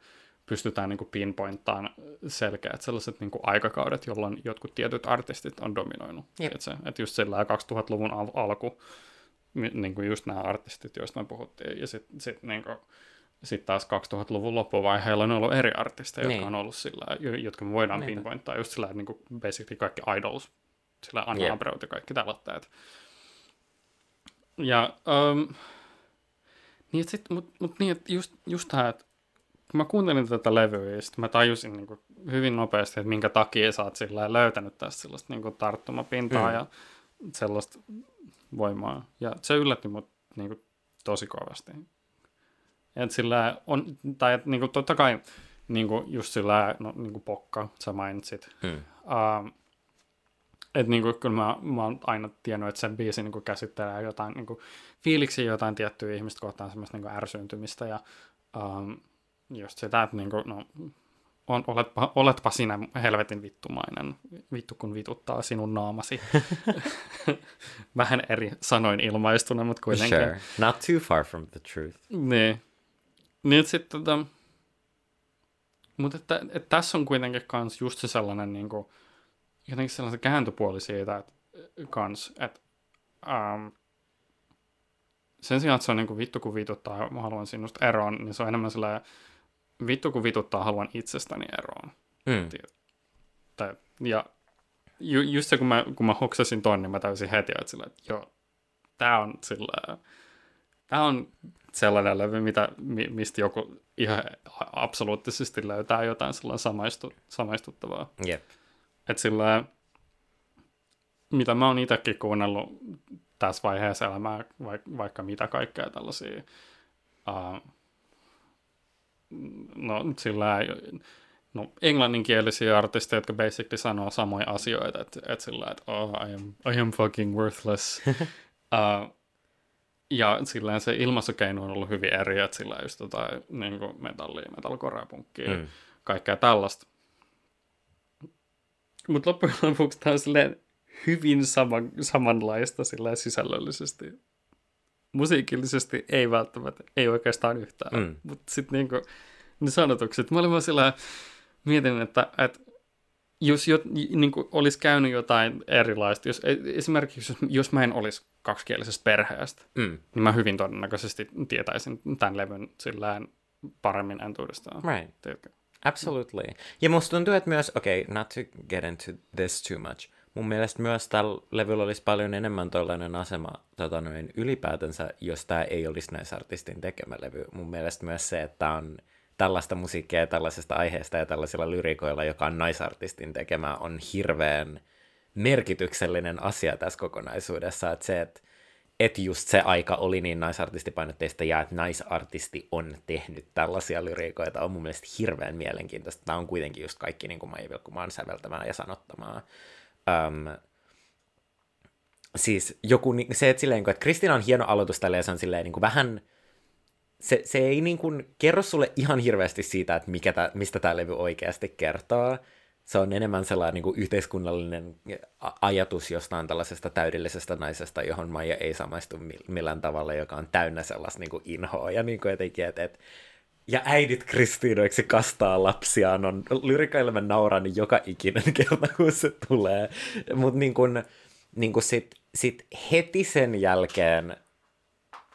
pystytään niin pinpointaan selkeät sellaiset niin kuin aikakaudet, jolloin jotkut tietyt artistit on dominoinut. Että, just sillä 2000-luvun al- alku, niin kuin just nämä artistit, joista me puhuttiin, ja sitten sit, niin sit taas 2000-luvun loppuvaiheella on ollut eri artisteja, niin. jotka on ollut sillä, jotka me voidaan Niinpä. pinpointtaa just sillä, niin kuin basically kaikki idols, sillä Anna yep. Abreut ja kaikki tällaiset. Ja, um, niin, sit, mut, mut niin, että just, just tämä, että kun mä kuuntelin tätä levyä, ja mä tajusin niin kuin hyvin nopeasti, että minkä takia sä oot sillä löytänyt tästä sellaista niin kuin tarttumapintaa mm. ja sellaista voimaa. Ja se yllätti mut niin kuin, tosi kovasti. Et sillä on, tai et, niin kuin, totta kai niin kuin, just sillä, no, niin kuin pokka, sä mainitsit. Mm. Uh, että niin kuin, kyllä mä, mä oon aina tiennyt, että sen biisi niin kuin, käsittelee jotain niin kuin, fiiliksiä jotain tiettyä ihmistä kohtaan semmoista niin kuin, ärsyyntymistä ja um, just sitä, että niin kuin, no, on, oletpa, oletpa sinä helvetin vittumainen, vittu kun vituttaa sinun naamasi. [LAUGHS] [LAUGHS] Vähän eri sanoin ilmaistuna, mutta kuitenkin. Sure, not too far from the truth. Niin. Niin sitten tota, mutta että, että, tässä on kuitenkin kans just se sellainen niin kuin, jotenkin sellainen kääntöpuoli siitä, että kans, että um, sen sijaan, että se on niin kuin vittu kun vituttaa, mä haluan sinusta eroon, niin se on enemmän sellainen vittu kun vituttaa, haluan itsestäni eroon. Mm. Tai, ja ju, just se, kun mä, kun mä hoksasin ton, niin mä täysin heti, että, sillä, että joo, tää on sillä, tää on sellainen levy, mitä, mistä joku ihan absoluuttisesti löytää jotain sellainen samaistu, samaistuttavaa. Yep. Että sillä, mitä mä oon itsekin kuunnellut tässä vaiheessa elämää, vaikka, vaikka mitä kaikkea tällaisia uh, no sillä no, englanninkielisiä artisteja, jotka basically sanoo samoja asioita, että et sillä että oh, I am, I am fucking worthless. [LAUGHS] uh, ja sillä se ilmaisukeino on ollut hyvin eri, että sillä just tota, niin kuin metallia, metalcore punkkia, mm. kaikkea tällaista. Mutta loppujen lopuksi tämä on silleen hyvin sama, samanlaista silleen sisällöllisesti. Musiikillisesti ei välttämättä, ei oikeastaan yhtään. Mm. Mutta sitten niinku, ne sanotukset, mä olin vaan sillä mietin, että, että jos jo, niin kuin olisi käynyt jotain erilaista, jos, e, esimerkiksi jos, jos mä en olisi kaksikielisestä perheestä, mm. niin mä hyvin todennäköisesti tietäisin tämän levyn sillään paremmin entuudestaan. Right. Tiedätkö? Absolutely. Ja musta tuntuu, että myös, okei, okay, not to get into this too much, mun mielestä myös tällä levyllä olisi paljon enemmän tollainen asema tota noin, ylipäätänsä, jos tämä ei olisi näissä artistin tekemä levy. Mun mielestä myös se, että on tällaista musiikkia ja tällaisesta aiheesta ja tällaisilla lyrikoilla, joka on naisartistin tekemä, on hirveän merkityksellinen asia tässä kokonaisuudessa. Että se, että et just se aika oli niin naisartistipainotteista ja että naisartisti on tehnyt tällaisia lyriikoita on mun mielestä hirveän mielenkiintoista. Tämä on kuitenkin just kaikki niin kuin Maija Vilkkumaan säveltämään ja sanottamaan. Um, siis joku, se, että, silleen, että Kristina on hieno aloitus tälle ja se on silleen niin kuin vähän, se, se ei niin kuin kerro sulle ihan hirveästi siitä, että mikä tää, mistä tämä levy oikeasti kertoo. Se on enemmän sellainen niin kuin yhteiskunnallinen ajatus jostain tällaisesta täydellisestä naisesta, johon Maija ei samaistu millään tavalla, joka on täynnä sellaista niin kuin inhoa ja niin kuin jotenkin, että, että ja äidit Kristiinoiksi kastaa lapsiaan on lyrikaille nauran joka ikinen kerta, kun se tulee. Mutta niin kun, niin kun sit, sit heti sen jälkeen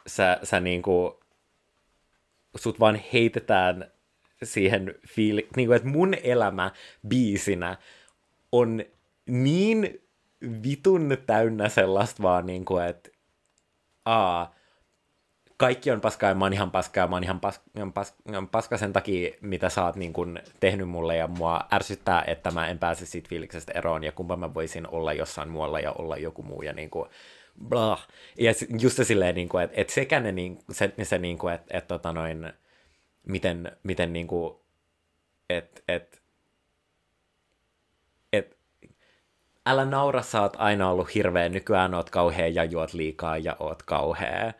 sä, sä niin kun, sut vaan heitetään siihen fiili, niin kuin, että mun elämä biisinä on niin vitun täynnä sellaista vaan, niin kuin, että aa, kaikki on paskaa ja mä oon ihan paskaa ja mä oon ihan pas, pas, paska sen takia, mitä sä oot niin kun tehnyt mulle ja mua ärsyttää, että mä en pääse siitä fiiliksestä eroon ja kumpa mä voisin olla jossain muualla ja olla joku muu ja niin kuin, blah. Ja just se silleen, niin kuin, että, että sekä ne, niin, se, se niin kuin, että, että tota noin, miten, miten niin kuin, että, että, älä naura, sä oot aina ollut hirveä, nykyään oot kauhea ja juot liikaa ja oot kauhea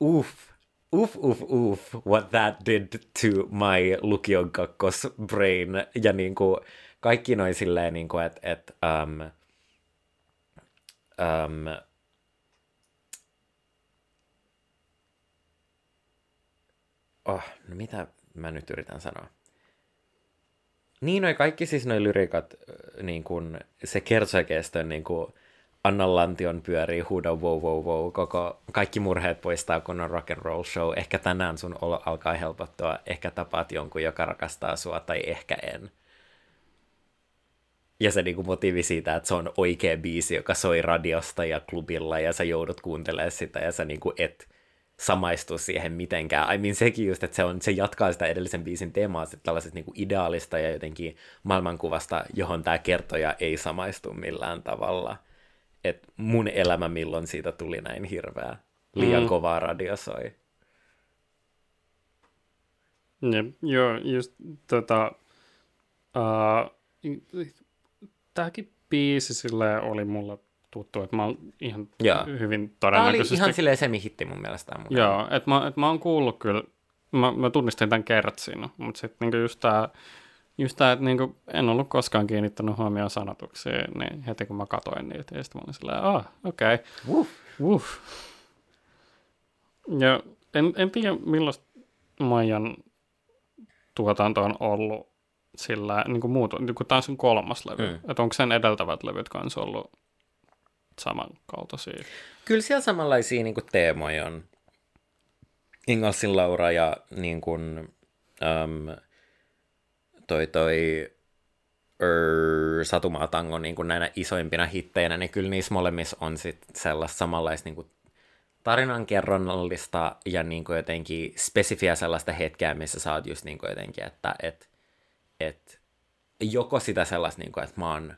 uff, uff, uff, uff, what that did to my lukion kakkos brain. Ja niin kaikki noin silleen, niin kuin, että et, um, um, oh, no mitä mä nyt yritän sanoa? Niin, noi kaikki siis noi lyrikat, niin kuin, se kertsokeestön niin kuin, Anna Lantion pyörii huuda wow wow wow, koko, kaikki murheet poistaa, kun on rock and roll show. Ehkä tänään sun olo alkaa helpottua, ehkä tapaat jonkun, joka rakastaa sua, tai ehkä en. Ja se niinku motiivi siitä, että se on oikea biisi, joka soi radiosta ja klubilla, ja sä joudut kuuntelemaan sitä, ja sä niinku et samaistu siihen mitenkään. I mean, sekin just, että se, on, se jatkaa sitä edellisen biisin teemaa, tällaisesta niinku ideaalista ja jotenkin maailmankuvasta, johon tämä kertoja ei samaistu millään tavalla että mun elämä milloin siitä tuli näin hirveä. Liian mm. kovaa radio soi. Ja, joo, just tota, uh, tämäkin biisi sille oli mulle tuttu, että mä oon ihan joo. hyvin todennäköisesti... Tämä oli ihan silleen semi-hitti mun mielestä. Mun joo, että mä, et mä oon kuullut kyllä, mä, mä tunnistin tämän kertsiin, mutta sitten niinku just tää just tämä, että niinku, en ollut koskaan kiinnittänyt huomioon sanotuksiin, niin heti kun mä katoin niitä, ja sitten mä olin silleen, ah, okei. Okay. Woof. Woof. Ja en, en tiedä, millaista Maijan tuotanto on ollut sillä niin kuin muut, niin kuin tämä on sen kolmas levy. Mm. Että onko sen edeltävät levyt kanssa ollut samankaltaisia? Kyllä siellä samanlaisia niin kuin teemoja on. Ingalsin Laura ja niin kuin, um, toi, toi er, Satumaatango niin kuin näinä isoimpina hitteinä, niin kyllä niissä molemmissa on sit sellaista samanlaista niin kuin tarinankerronnallista ja niin kuin jotenkin spesifiä sellaista hetkeä, missä sä oot just niin kuin jotenkin, että et, et, joko sitä sellaista, niin että mä oon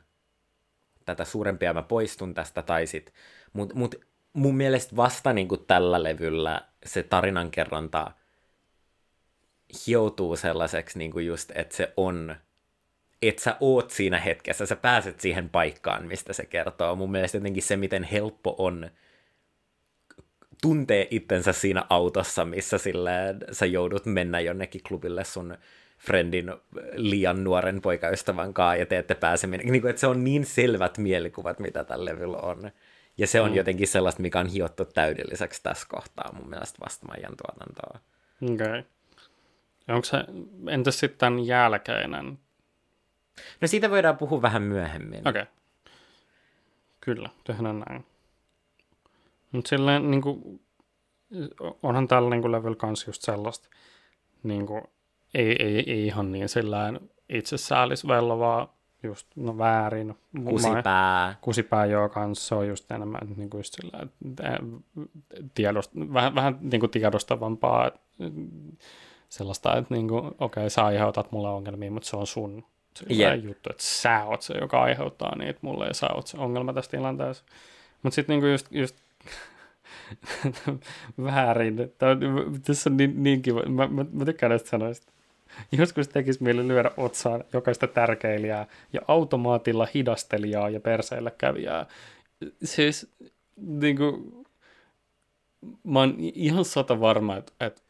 tätä suurempia, mä poistun tästä, tai sit, mut, mut mun mielestä vasta niin kuin tällä levyllä se tarinankerronta hioutuu sellaiseksi niin kuin just, että se on, että sä oot siinä hetkessä, sä pääset siihen paikkaan, mistä se kertoo. Mun mielestä jotenkin se, miten helppo on tuntee itsensä siinä autossa, missä silleen, sä joudut mennä jonnekin klubille sun friendin liian nuoren poikaystävän kanssa ja te ette pääse niin kuin, että se on niin selvät mielikuvat, mitä tällä levyllä on. Ja se on mm. jotenkin sellaista, mikä on hiottu täydelliseksi tässä kohtaa mun mielestä vasta Maijan tuotantoa. Okei. Okay. Onko se, entäs sitten jälkeinen? No siitä voidaan puhua vähän myöhemmin. Okei. Okay. Kyllä, tehdään näin. Mutta silleen, niin kuin, onhan tällä niin level kanssa just sellaista, niin kuin, ei, ei, ei ihan niin sillään itsesäälis vellovaa, just no väärin. Kusipää. Kusipää joo kanssa, se on just enemmän niin kuin just sillä, tiedost, vähän, vähän niin kuin tiedostavampaa sellaista, että niin kuin, okei, okay, sä aiheutat mulle ongelmia, mutta se on sun yep. juttu, että sä oot se, joka aiheuttaa niitä mulle ja sä oot se ongelma tässä tilanteessa. Mutta sitten niin just, just [LAUGHS] väärin. Tämä on, tässä on niin, niin kiva. Mä, mä, mä tykkään näistä sanoista. Joskus tekisi mieli lyödä otsaan jokaista tärkeilijää ja automaatilla hidastelijaa ja perseillä kävijää. Siis niin kuin, mä oon ihan sata varma, että, että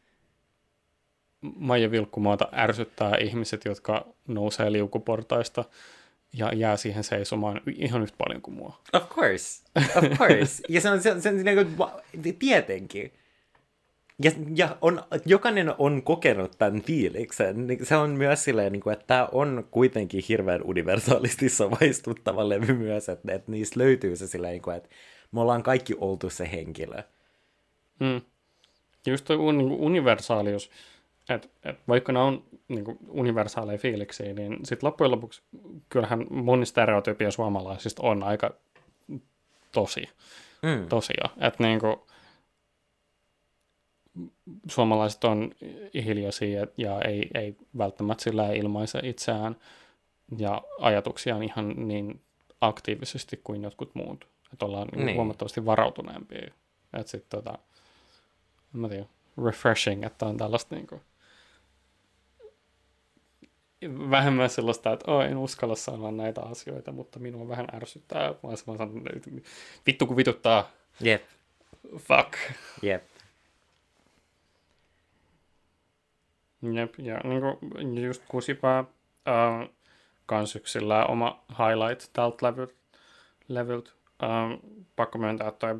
Maija Vilkkumaata ärsyttää ihmiset, jotka nousee liukuportaista ja jää siihen seisomaan ihan yhtä paljon kuin mua. Of course, of course. ja se on, se, se, se, se tietenkin. Ja, ja on, jokainen on kokenut tämän fiiliksen. Niin se on myös silleen, niin kuin, että tämä on kuitenkin hirveän universaalisti samaistuttava [LAUGHS] levy myös, että, että niistä löytyy se silleen, niin kuin, että me ollaan kaikki oltu se henkilö. Mm. Just tuo un, niin universaalius, että et vaikka ne on niin kuin universaaleja fiiliksiä, niin sitten loppujen lopuksi kyllähän mun stereotypia suomalaisista on aika tosi. Mm. Tosia. Että niin kuin, suomalaiset on hiljaisia ja ei, ei välttämättä sillä ilmaise itseään ja ajatuksiaan ihan niin aktiivisesti kuin jotkut muut. Että ollaan niin. huomattavasti varautuneempia. Että sitten tota, mä tiedän, refreshing, että on tällaista niin kuin, vähemmän sellaista, että oh, en uskalla sanoa näitä asioita, mutta minua vähän ärsyttää, vaan mä sanon, vittu kun vituttaa. Jep. Fuck. Jep. Jep, ja niin kuin just kusipää äh, kans yksillä oma highlight tältä levyltä. levyltä. Ähm, pakko myöntää, että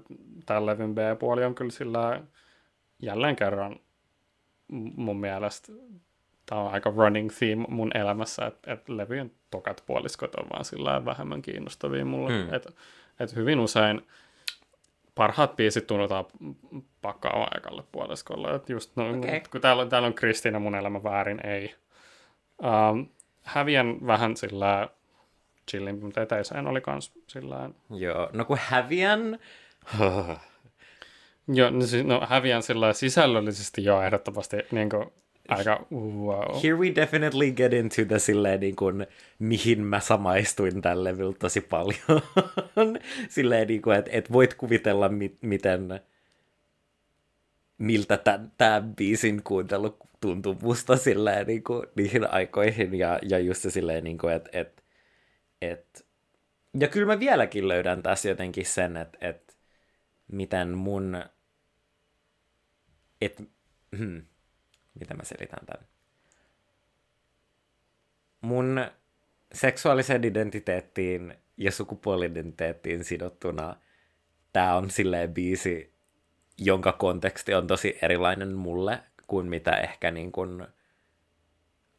tämän levyn B-puoli on kyllä sillä jälleen kerran mun mielestä tämä on aika running theme mun elämässä, että, että levyjen tokat puoliskot on vaan sillä vähemmän kiinnostavia mulle. Mm. Että et hyvin usein parhaat biisit tunnutaan pakkaa aikalle puoliskolle. Että just, no, okay. kun täällä, täällä on Kristiina mun elämä väärin, ei. Um, häviän vähän sillä chillin, mutta eteiseen oli kans sillä Joo, no kun häviän... [LAUGHS] Joo, no, siis, no häviän sillä sisällöllisesti jo ehdottomasti niin kuin, aika wow. Here we definitely get into the silleen niin kuin, mihin mä samaistuin tälle levyllä tosi paljon. [LAUGHS] silleen niin kuin, että et voit kuvitella, mi- miten miltä tämä biisin kuuntelu tuntuu musta silleen niin kuin, niihin aikoihin ja, ja just se silleen niin kuin, että et, et, ja kyllä mä vieläkin löydän tässä jotenkin sen, että et, miten mun et, hmm, Miten mä selitän tämän? Mun seksuaaliseen identiteettiin ja sukupuolidentiteettiin sidottuna tämä on silleen biisi, jonka konteksti on tosi erilainen mulle kuin mitä ehkä niin kuin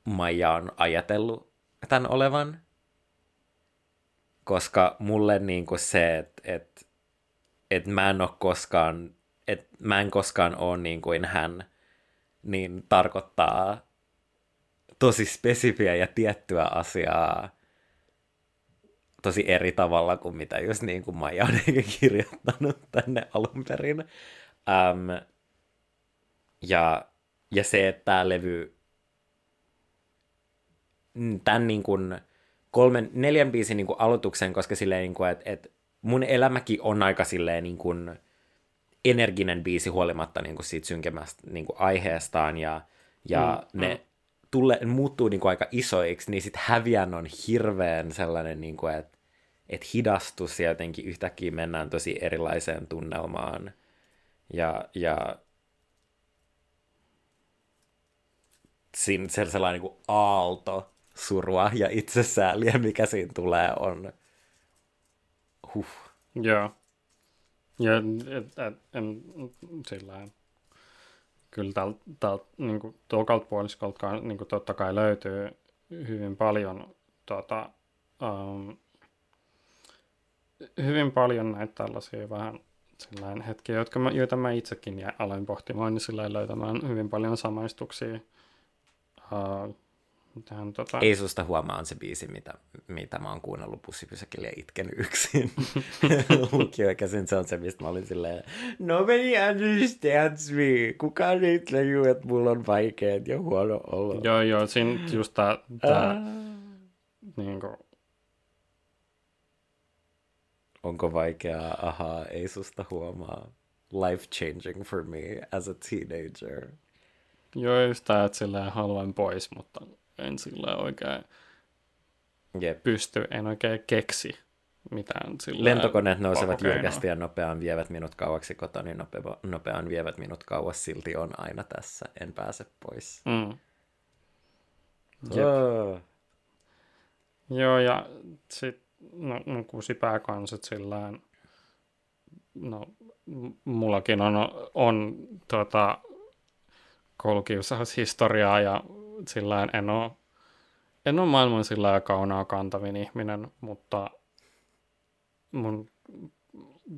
Maija on ajatellut tämän olevan. Koska mulle niin kuin se, että et, et mä en ole koskaan, että mä en koskaan ole niin kuin hän – niin tarkoittaa tosi spesifiä ja tiettyä asiaa tosi eri tavalla kuin mitä just niin kuin Maija on [LAUGHS] kirjoittanut tänne alun perin. Um, ja, ja se, että tämä levy tämän niin kuin kolmen, neljän biisin niin kuin aloituksen, koska silleen, niin kuin, että, että mun elämäkin on aika silleen niin kuin, energinen biisi huolimatta niin kuin siitä synkemmästä niin kuin aiheestaan ja, ja mm, ne mm. Tulle, muuttuu niin kuin aika isoiksi, niin sitten häviän on hirveän sellainen, niin kuin, että et hidastus ja jotenkin yhtäkkiä mennään tosi erilaiseen tunnelmaan. Ja, ja siinä se sellainen niin kuin aalto surua ja itsesääliä, mikä siinä tulee, on huh. Joo. Ja et, et, en, sillä kyllä täältä täl, niin tuolta puoliskolta niin totta kai löytyy hyvin paljon tota, um, hyvin paljon näitä tällaisia vähän sellainen hetkiä, jotka mä, joita mä itsekin aloin pohtimaan, niin sillä löytämään hyvin paljon samaistuksia uh, Tähän, tota... Ei susta huomaa on se biisi, mitä, mitä mä oon kuunnellut bussipysäkillä ja itken yksin. [LAUGHS] Lukioikäisin se on se, mistä mä olin silleen, nobody understands me. Kukaan ei tajua, että mulla on vaikeet ja huono olo. Joo, joo, siinä just tää, tää ah. niin kuin... Onko vaikeaa? Ahaa, ei susta huomaa. Life changing for me as a teenager. Joo, just tää, että silleen haluan pois, mutta en sillä oikein Jep. pysty, en oikein keksi mitään sillä Lentokoneet nousevat jyrkästi ja nopeaan vievät minut kauaksi kotoni, niin nopea, nopeaan vievät minut kauas, silti on aina tässä, en pääse pois. Mm. Jep. Oh. Joo, ja sitten no, no kusipääkanset sillä no, mullakin on, on tota, koulukiusaushistoriaa ja sillä en ole, en ole maailman sillä kaunaa kantavin ihminen, mutta mun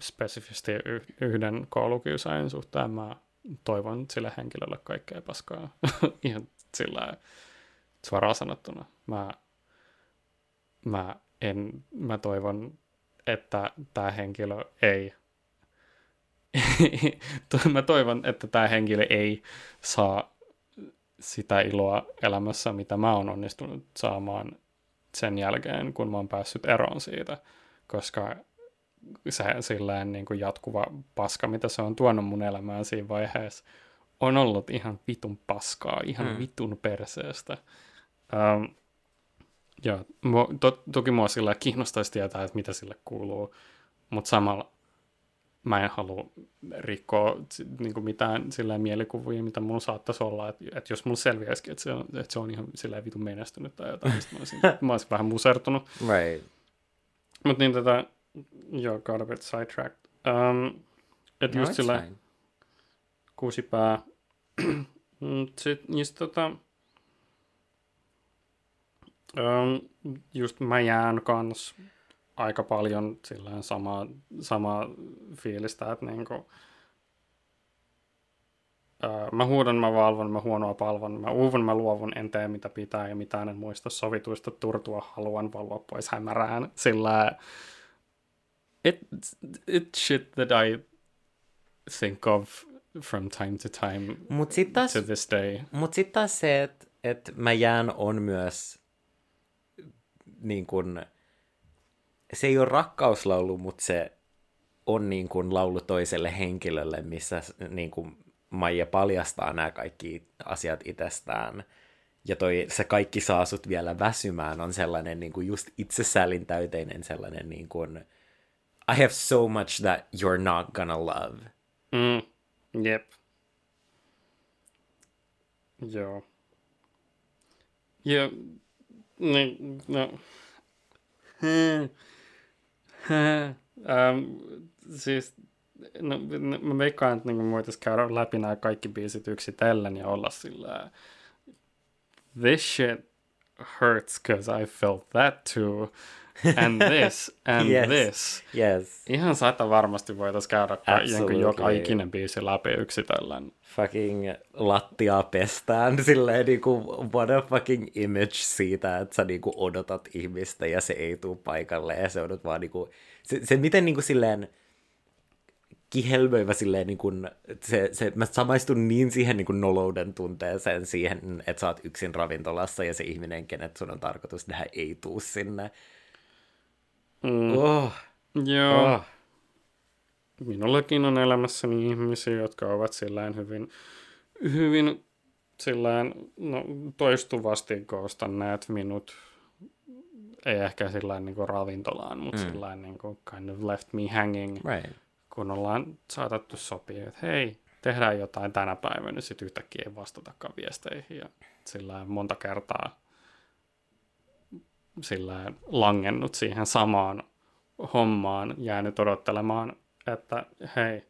spesifisti yhden koulukiusaajan suhteen mä toivon sille henkilölle kaikkea paskaa. [LAUGHS] Ihan sillä suoraan sanottuna. Mä, mä, en, mä toivon, että tämä henkilö ei [LAUGHS] mä toivon, että tämä henkilö ei saa sitä iloa elämässä, mitä mä oon onnistunut saamaan sen jälkeen, kun mä oon päässyt eroon siitä, koska se silleen niin kuin jatkuva paska, mitä se on tuonut mun elämään siinä vaiheessa, on ollut ihan vitun paskaa, ihan mm. vitun perseestä. Um, ja to, toki mua sillä kiinnostaisi tietää, että mitä sille kuuluu, mutta samalla mä en halua rikkoa niin kuin mitään sillä mielikuvia, mitä mulla saattaisi olla, että, että jos mulla selviäisikin, että se on, että se on ihan sillä vitun menestynyt tai jotain, niin mä olisin, [LAUGHS] mä olisin vähän musertunut. Right. Mutta niin tätä, joo, got a bit sidetracked. Um, että no, just sillä kuusi pää. [CLEARS THROAT] Sitten just tota, um, just mä jään kans aika paljon silleen samaa, samaa fiilistä, että niinku, ää, mä huudan, mä valvon, mä huonoa palvon, mä uuvun, mä luovun, en tee mitä pitää ja mitään en muista sovituista turtua, haluan valvoa pois hämärään. Sillä it, it shit that I think of from time to time mut sit taas, to this day. Mutta sitten taas se, että et mä jään on myös niin kuin, se ei ole rakkauslaulu, mutta se on niin kuin laulu toiselle henkilölle, missä niin kuin Maija paljastaa nämä kaikki asiat itsestään. Ja toi, se kaikki saa sut vielä väsymään on sellainen niin kuin just itsesälin täyteinen sellainen niin kuin, I have so much that you're not gonna love. Mm, jep. Joo. Ja, niin, no. Hmm um, siis no, mä veikkaan, että niin voitaisiin käydä läpi nämä kaikki biisit yksitellen ja olla sillä this shit hurts because I felt that too. And this, and yes. this. Yes. Ihan sata varmasti voitaisiin käydä jonkun joka ikinen biisi läpi yksitellen. Fucking lattia pestään silleen niinku, what a fucking image siitä, että sä niinku odotat ihmistä ja se ei tule paikalle ja se odot vaan niinku, se, se miten niinku silleen, kihelmöivä silleen, niin kun, se, se, mä samaistun niin siihen niin kun nolouden tunteeseen siihen, että sä oot yksin ravintolassa ja se ihminen, kenet sun on tarkoitus nähdä, ei tuu sinne. Mm. Oh. Joo. Oh. Minullakin on elämässäni ihmisiä, jotka ovat sillään hyvin, hyvin sillään, no, toistuvasti koostanneet minut ei ehkä sillä niin kuin ravintolaan, mutta mm. sillä niin kuin kind of left me hanging, right. kun ollaan saatettu sopia, että hei, tehdään jotain tänä päivänä, niin sitten yhtäkkiä ei vastatakaan viesteihin ja sillä monta kertaa sillä langennut siihen samaan hommaan, jäänyt odottelemaan, että hei,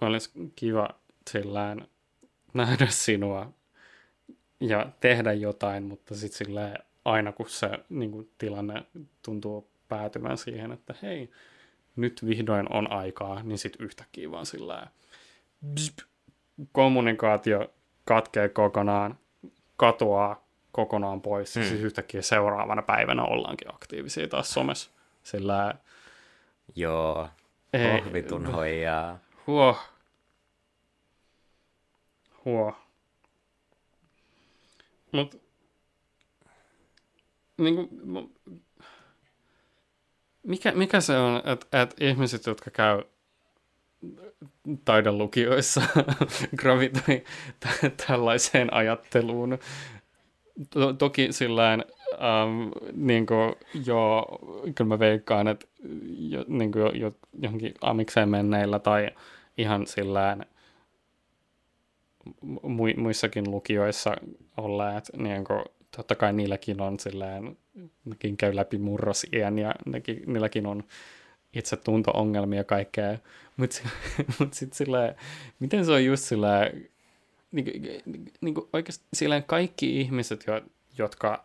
olisi kiva sillään nähdä sinua ja tehdä jotain, mutta sitten sillä aina kun se niin kuin, tilanne tuntuu päätymään siihen, että hei, nyt vihdoin on aikaa, niin sitten yhtäkkiä vaan sillä kommunikaatio katkee kokonaan, katoaa kokonaan pois, hmm. siis yhtäkkiä seuraavana päivänä ollaankin aktiivisia taas somessa. Sillä... Joo, ei, oh, vitun hoijaa. Huo. Huo. Mut niin kuin, mikä, mikä se on, että et ihmiset, jotka käy taidelukioissa [LAUGHS] gravitoi tällaiseen ajatteluun. To- toki sillään ähm, niin kuin jo, kyllä mä veikkaan, että jo, niin kuin jo, jo, johonkin amikseen menneillä tai ihan sillään mu- muissakin lukioissa olleet, niin kuin, totta kai niilläkin on silleen, nekin käy läpi murrosien ja nekin, niilläkin on itsetunto-ongelmia kaikkea, mutta mut [LAUGHS] sitten silleen, miten se on just silleen, niin, niin kuin oikeasti silleen kaikki ihmiset, jo, jotka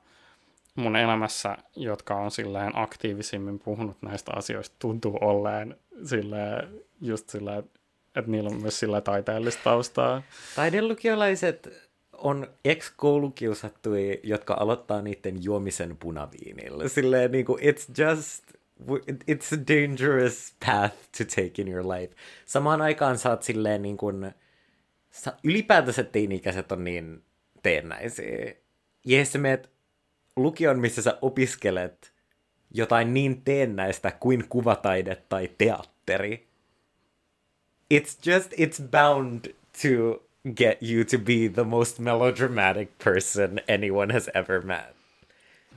mun elämässä, jotka on silleen aktiivisimmin puhunut näistä asioista, tuntuu olleen silleen, just silleen, että niillä on myös sillä taiteellista taustaa. Taidelukiolaiset on ex-koulukiusattui, jotka aloittaa niiden juomisen punaviinilla. Silleen niin kuin, it's just, it's a dangerous path to take in your life. Samaan aikaan oot silleen niin kuin, ylipäätänsä teini-ikäiset on niin teennäisiä. Sä meet lukion, missä sä opiskelet jotain niin teennäistä kuin kuvataide tai teatteri. It's just, it's bound to get you to be the most melodramatic person anyone has ever met.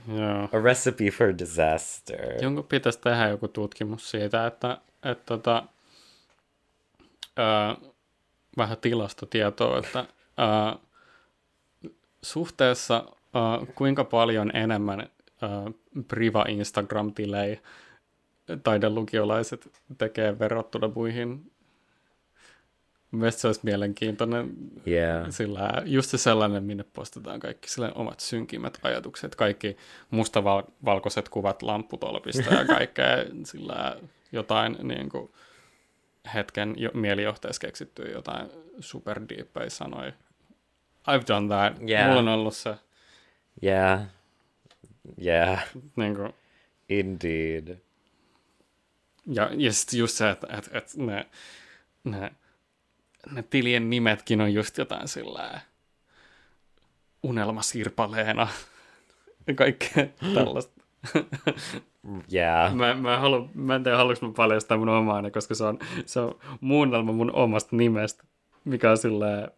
Joo. A recipe for disaster. Jonkun pitäisi tehdä joku tutkimus siitä, että, että tota, ää, vähän tilastotietoa, että ää, suhteessa ää, kuinka paljon enemmän ää, priva Instagram-tilejä taidelukiolaiset tekee verrattuna muihin Mielestäni se olisi mielenkiintoinen. Yeah. Sillä just se sellainen, minne postataan kaikki sillä omat synkimmät ajatukset, kaikki mustavalkoiset kuvat lampputolpista ja kaikkea sillä jotain niin kuin, hetken jo, mielijohteessa keksittyä jotain superdiippejä sanoja. I've done that. Yeah. Mulla on ollut se. Yeah. Yeah. Niin kuin, Indeed. Ja, ja sitten just se, että, että, että ne, ne ne tilien nimetkin on just jotain sillä unelmasirpaleena ja kaikkea tällaista. [LAUGHS] Yeah. mä, mä, halu, mä en tiedä, haluanko mä paljastaa mun omaani, koska se on, se on muunnelma mun omasta nimestä, mikä on silleen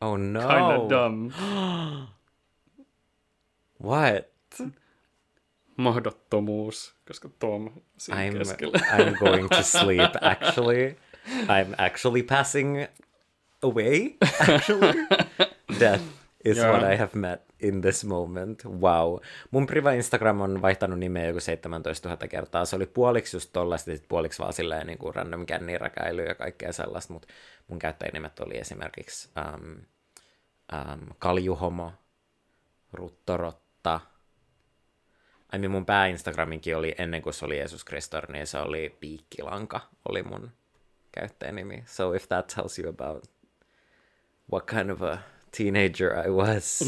Oh no. Kinda dumb. [GASPS] What? Mahdottomuus, koska Tom I'm, keskellä. I'm going to [LAUGHS] sleep, actually. I'm actually passing away. [LAUGHS] Actually, death is yeah. what I have met in this moment. Wow. Mun priva Instagram on vaihtanut nimeä joku 17 000 kertaa. Se oli puoliksi just tollaista, puoliksi vaan silleen niin kuin random känniräkäily ja kaikkea sellaista, mutta mun käyttäjänimet oli esimerkiksi um, um, Kaljuhomo, Ruttorotta, I mean, mun pää-Instagraminkin oli, ennen kuin se oli Jeesus Kristor, niin se oli Piikkilanka, oli mun käyttäjänimi. So if that tells you about what kind of a teenager I was,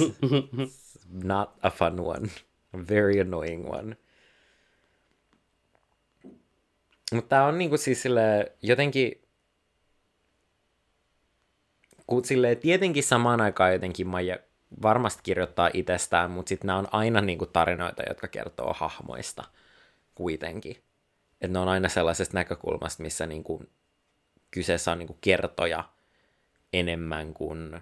[LAUGHS] not a fun one. A very annoying one. Mutta on niinku siis sille jotenkin, kun sille tietenkin samaan aikaan jotenkin Maija varmasti kirjoittaa itsestään, mutta sitten nämä on aina niinku tarinoita, jotka kertoo hahmoista kuitenkin. Että ne on aina sellaisesta näkökulmasta, missä niinku kyseessä on niin kuin kertoja enemmän kuin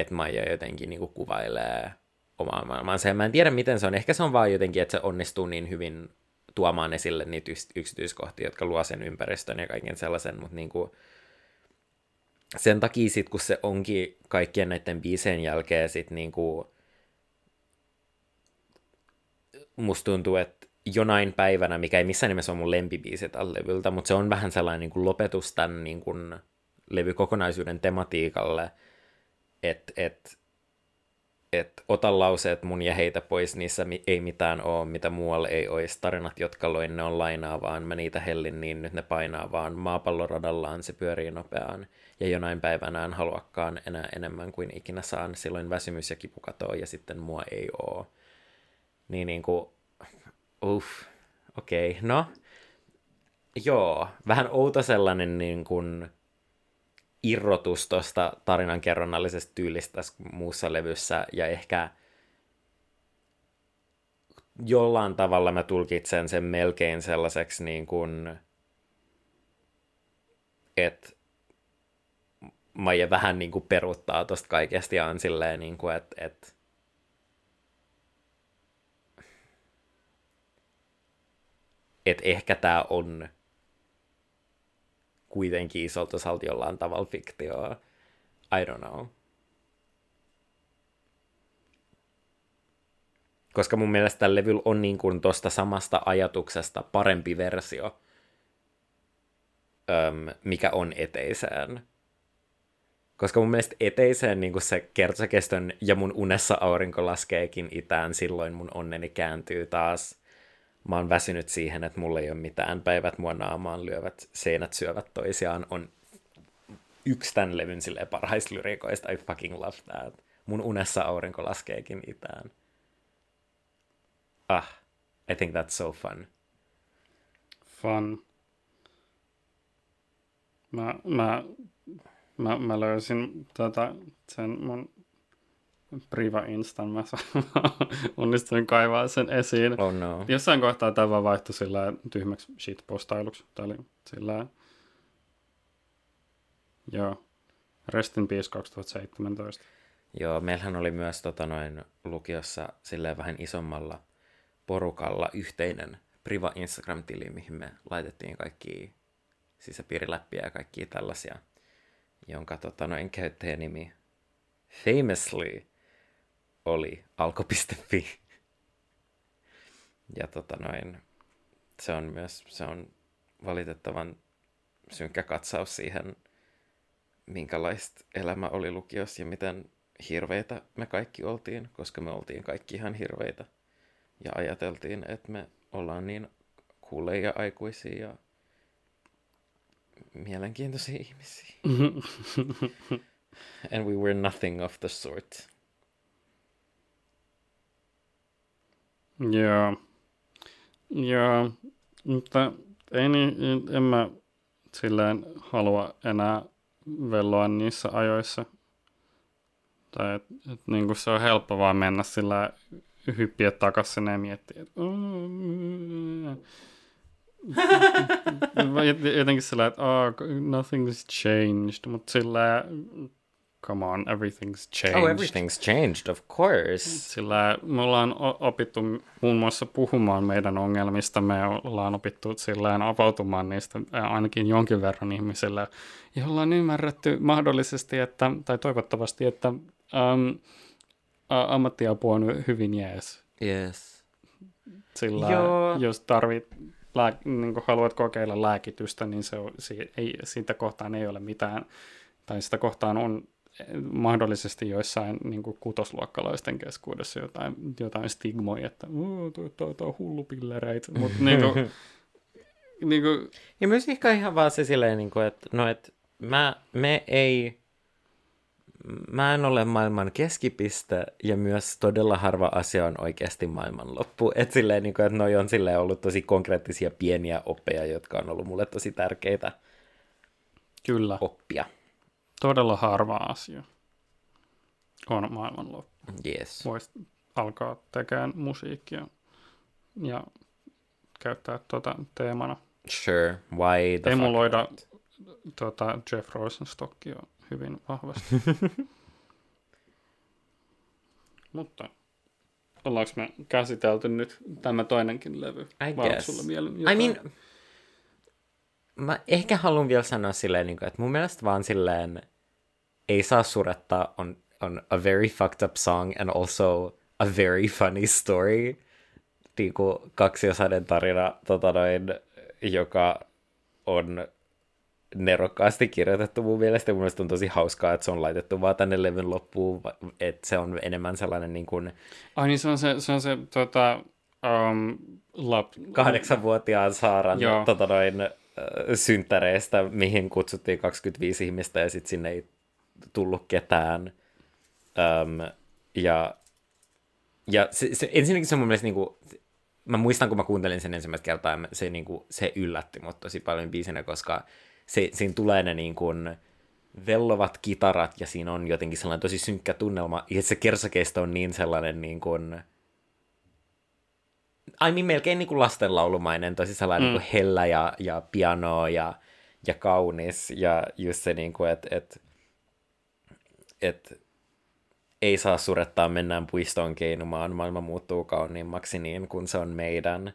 että Maija jotenkin niin kuin kuvailee omaa maailmaansa. Ja mä en tiedä, miten se on. Ehkä se on vaan jotenkin, että se onnistuu niin hyvin tuomaan esille niitä yksityiskohtia, jotka luo sen ympäristön ja kaiken sellaisen, mutta niin kuin, sen takia sit, kun se onkin kaikkien näiden biisien jälkeen sit niinku, musta tuntuu, että jonain päivänä, mikä ei missään nimessä ole mun lempibiisi tällä levyltä, mutta se on vähän sellainen niin kuin lopetus tämän niin kuin levykokonaisuuden tematiikalle, että et, et, ota lauseet mun ja heitä pois, niissä ei mitään ole, mitä muualle ei olisi. Tarinat, jotka loin, ne on lainaa vaan, mä niitä hellin, niin nyt ne painaa vaan. Maapalloradallaan se pyörii nopeaan, ja jonain päivänä en haluakaan enää enemmän kuin ikinä saan. Silloin väsymys ja kipu katoo, ja sitten mua ei oo. Niin, niin kuin, uff, okei, okay. no, joo, vähän outo sellainen niin kuin, irrotus tuosta tarinankerronnallisesta tyylistä muussa levyssä, ja ehkä jollain tavalla mä tulkitsen sen melkein sellaiseksi niin kuin, että Maija vähän niin kuin peruuttaa tuosta kaikesta ja on silleen, niin kuin, että, että että ehkä tämä on kuitenkin isolta osalta jollain tavalla fiktioa. I don't know. Koska mun mielestä tällä levyllä on niin kuin tosta samasta ajatuksesta parempi versio, öm, mikä on eteiseen. Koska mun mielestä eteiseen niin se kertsakestön ja mun unessa aurinko laskeekin itään, silloin mun onneni kääntyy taas – mä oon väsynyt siihen, että mulla ei ole mitään. Päivät mua naamaan lyövät, seinät syövät toisiaan. On yksi tämän levyn silleen parhaista lyrikoista. I fucking love that. Mun unessa aurinko laskeekin itään. Ah, I think that's so fun. Fun. Mä, mä, mä, mä löysin tota, sen mun Priva Instan, mä [LAUGHS] onnistuin kaivaa sen esiin. Oh no. Jossain kohtaa tämä vaan vaihtui sillä tyhmäksi shitpostailuksi. Tämä oli sillä Joo. Rest in Peace 2017. Joo, meillähän oli myös tota noin, lukiossa silleen vähän isommalla porukalla yhteinen Priva Instagram-tili, mihin me laitettiin kaikki sisäpiiriläppiä ja kaikki tällaisia, jonka tota noin, käyttäjänimi famously oli alko.fi. Ja tota noin, se on myös, se on valitettavan synkkä katsaus siihen, minkälaista elämä oli lukiossa ja miten hirveitä me kaikki oltiin, koska me oltiin kaikki ihan hirveitä. Ja ajateltiin, että me ollaan niin kuuleja aikuisia ja mielenkiintoisia ihmisiä. [LAUGHS] And we were nothing of the sort. Joo. Joo, mutta ei niin, en mä silleen halua enää velloa niissä ajoissa. Tai että et, niinku se on helppo vaan mennä sillä hyppiä takaisin ja miettiä, että [LAUGHS] jotenkin sillä, että oh, nothing's changed, mutta sillä come on, everything's changed. Oh, everything's changed, of course. Sillä me ollaan opittu muun muassa puhumaan meidän ongelmista, me ollaan opittu silleen avautumaan niistä ainakin jonkin verran ihmisille, ja ollaan ymmärretty mahdollisesti, että, tai toivottavasti, että um, ammattiapu on hyvin jees. Yes. Sillä Joo. jos tarvit lää, niin haluat kokeilla lääkitystä, niin se on, se ei, siitä kohtaan ei ole mitään, tai sitä kohtaan on mahdollisesti joissain niin kuin kutosluokkalaisten keskuudessa jotain, jotain stigmoja, että tuo on hullupillereitä, mutta [LAUGHS] niin kuin, niin kuin... Ja myös ehkä ihan vaan se silleen, niin kuin, että, no, että mä, me ei, mä en ole maailman keskipiste ja myös todella harva asia on oikeasti maailmanloppu. Että silleen, niin kuin, että noi on silleen ollut tosi konkreettisia pieniä oppeja, jotka on ollut mulle tosi tärkeitä Kyllä. oppia. Todella harva asia on maailmanloppu. Yes. Voisi alkaa tekemään musiikkia ja käyttää tuota teemana. Sure, why the Emuloida tuota Jeff Rosenstockia hyvin vahvasti. [LAUGHS] Mutta ollaanko me käsitelty nyt tämä toinenkin levy? I guess. Sulla I mean, mä ehkä haluan vielä sanoa silleen, niin että mun mielestä vaan silleen Ei saa surettaa on, on a very fucked up song and also a very funny story. Niin kuin kaksiosainen tarina, tota noin, joka on nerokkaasti kirjoitettu mun mielestä. Mun mielestä on tosi hauskaa, että se on laitettu vaan tänne levyn loppuun, että se on enemmän sellainen niin kuin... Ai niin, se on se, se, on se tota, um, lap... Kahdeksanvuotiaan Saaran tota noin, synttäreistä, mihin kutsuttiin 25 ihmistä ja sitten sinne ei tullut ketään. Um, ja ja se, se, ensinnäkin se on mun mielestä niin kuin, mä muistan, kun mä kuuntelin sen ensimmäistä kertaa, se, niin kuin, se yllätti mut tosi paljon biisinä, koska se, siinä tulee ne niin kuin, vellovat kitarat ja siinä on jotenkin sellainen tosi synkkä tunnelma ja se kersakesto on niin sellainen niin kuin, ai niin melkein niin kuin lastenlaulumainen, tosi sellainen mm. niin kuin hellä ja, ja piano ja, ja kaunis ja just se niin kuin, että et, et, ei saa surettaa, mennään puistoon keinumaan, maailma muuttuu kauniimmaksi niin kuin se on meidän.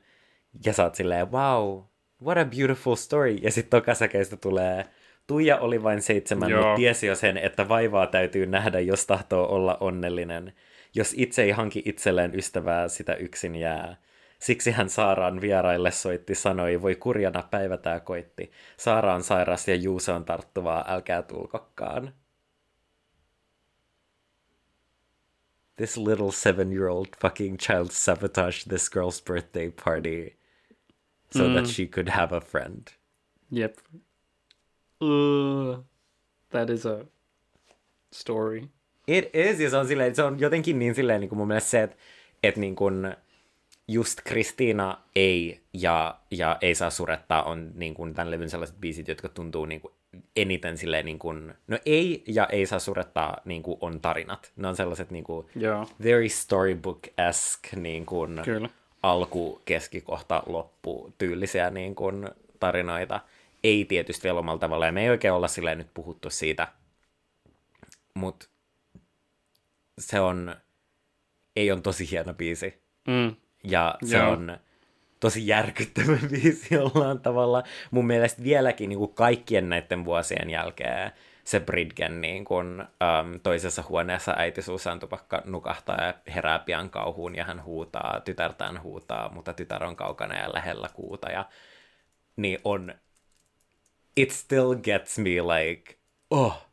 Ja sä oot silleen, wow, what a beautiful story. Ja sitten tokasäkeistä tulee, Tuija oli vain seitsemän, Joo. mutta tiesi jo sen, että vaivaa täytyy nähdä, jos tahtoo olla onnellinen. Jos itse ei hanki itselleen ystävää, sitä yksin jää. Siksi hän Saaraan vieraille soitti, sanoi, voi kurjana päivä tää koitti. Saara on sairas ja Juuse on tarttuvaa, älkää tulkokkaan. this little seven year old fucking child sabotaged this girl's birthday party so mm. that she could have a friend. Yep. Uh, that is a story. It is, ja se on, silleen, se on jotenkin niin silleen niin kuin mun mielestä se, että, että niin kuin just Kristiina ei ja, ja ei saa surettaa on niin kuin tämän levyn sellaiset biisit, jotka tuntuu niin kuin eniten silleen niin kuin, no ei ja ei saa surettaa niin kuin on tarinat. Ne on sellaiset niin kuin Joo. very storybook-esque niin kuin Kyllä. alku, keskikohta, loppu tyylisiä niin kuin tarinoita. Ei tietysti vielä omalla tavalla, ja me ei oikein olla silleen nyt puhuttu siitä, mutta se on, ei on tosi hieno biisi. Mm. Ja se Joo. on tosi järkyttävä [LAUGHS] biisi jollain tavalla. Mun mielestä vieläkin niin kuin kaikkien näiden vuosien jälkeen se Bridgen niin kuin, um, toisessa huoneessa äiti Susan Tupakka nukahtaa ja herää pian kauhuun ja hän huutaa, tytärtään huutaa, mutta tytär on kaukana ja lähellä kuuta ja niin on it still gets me like oh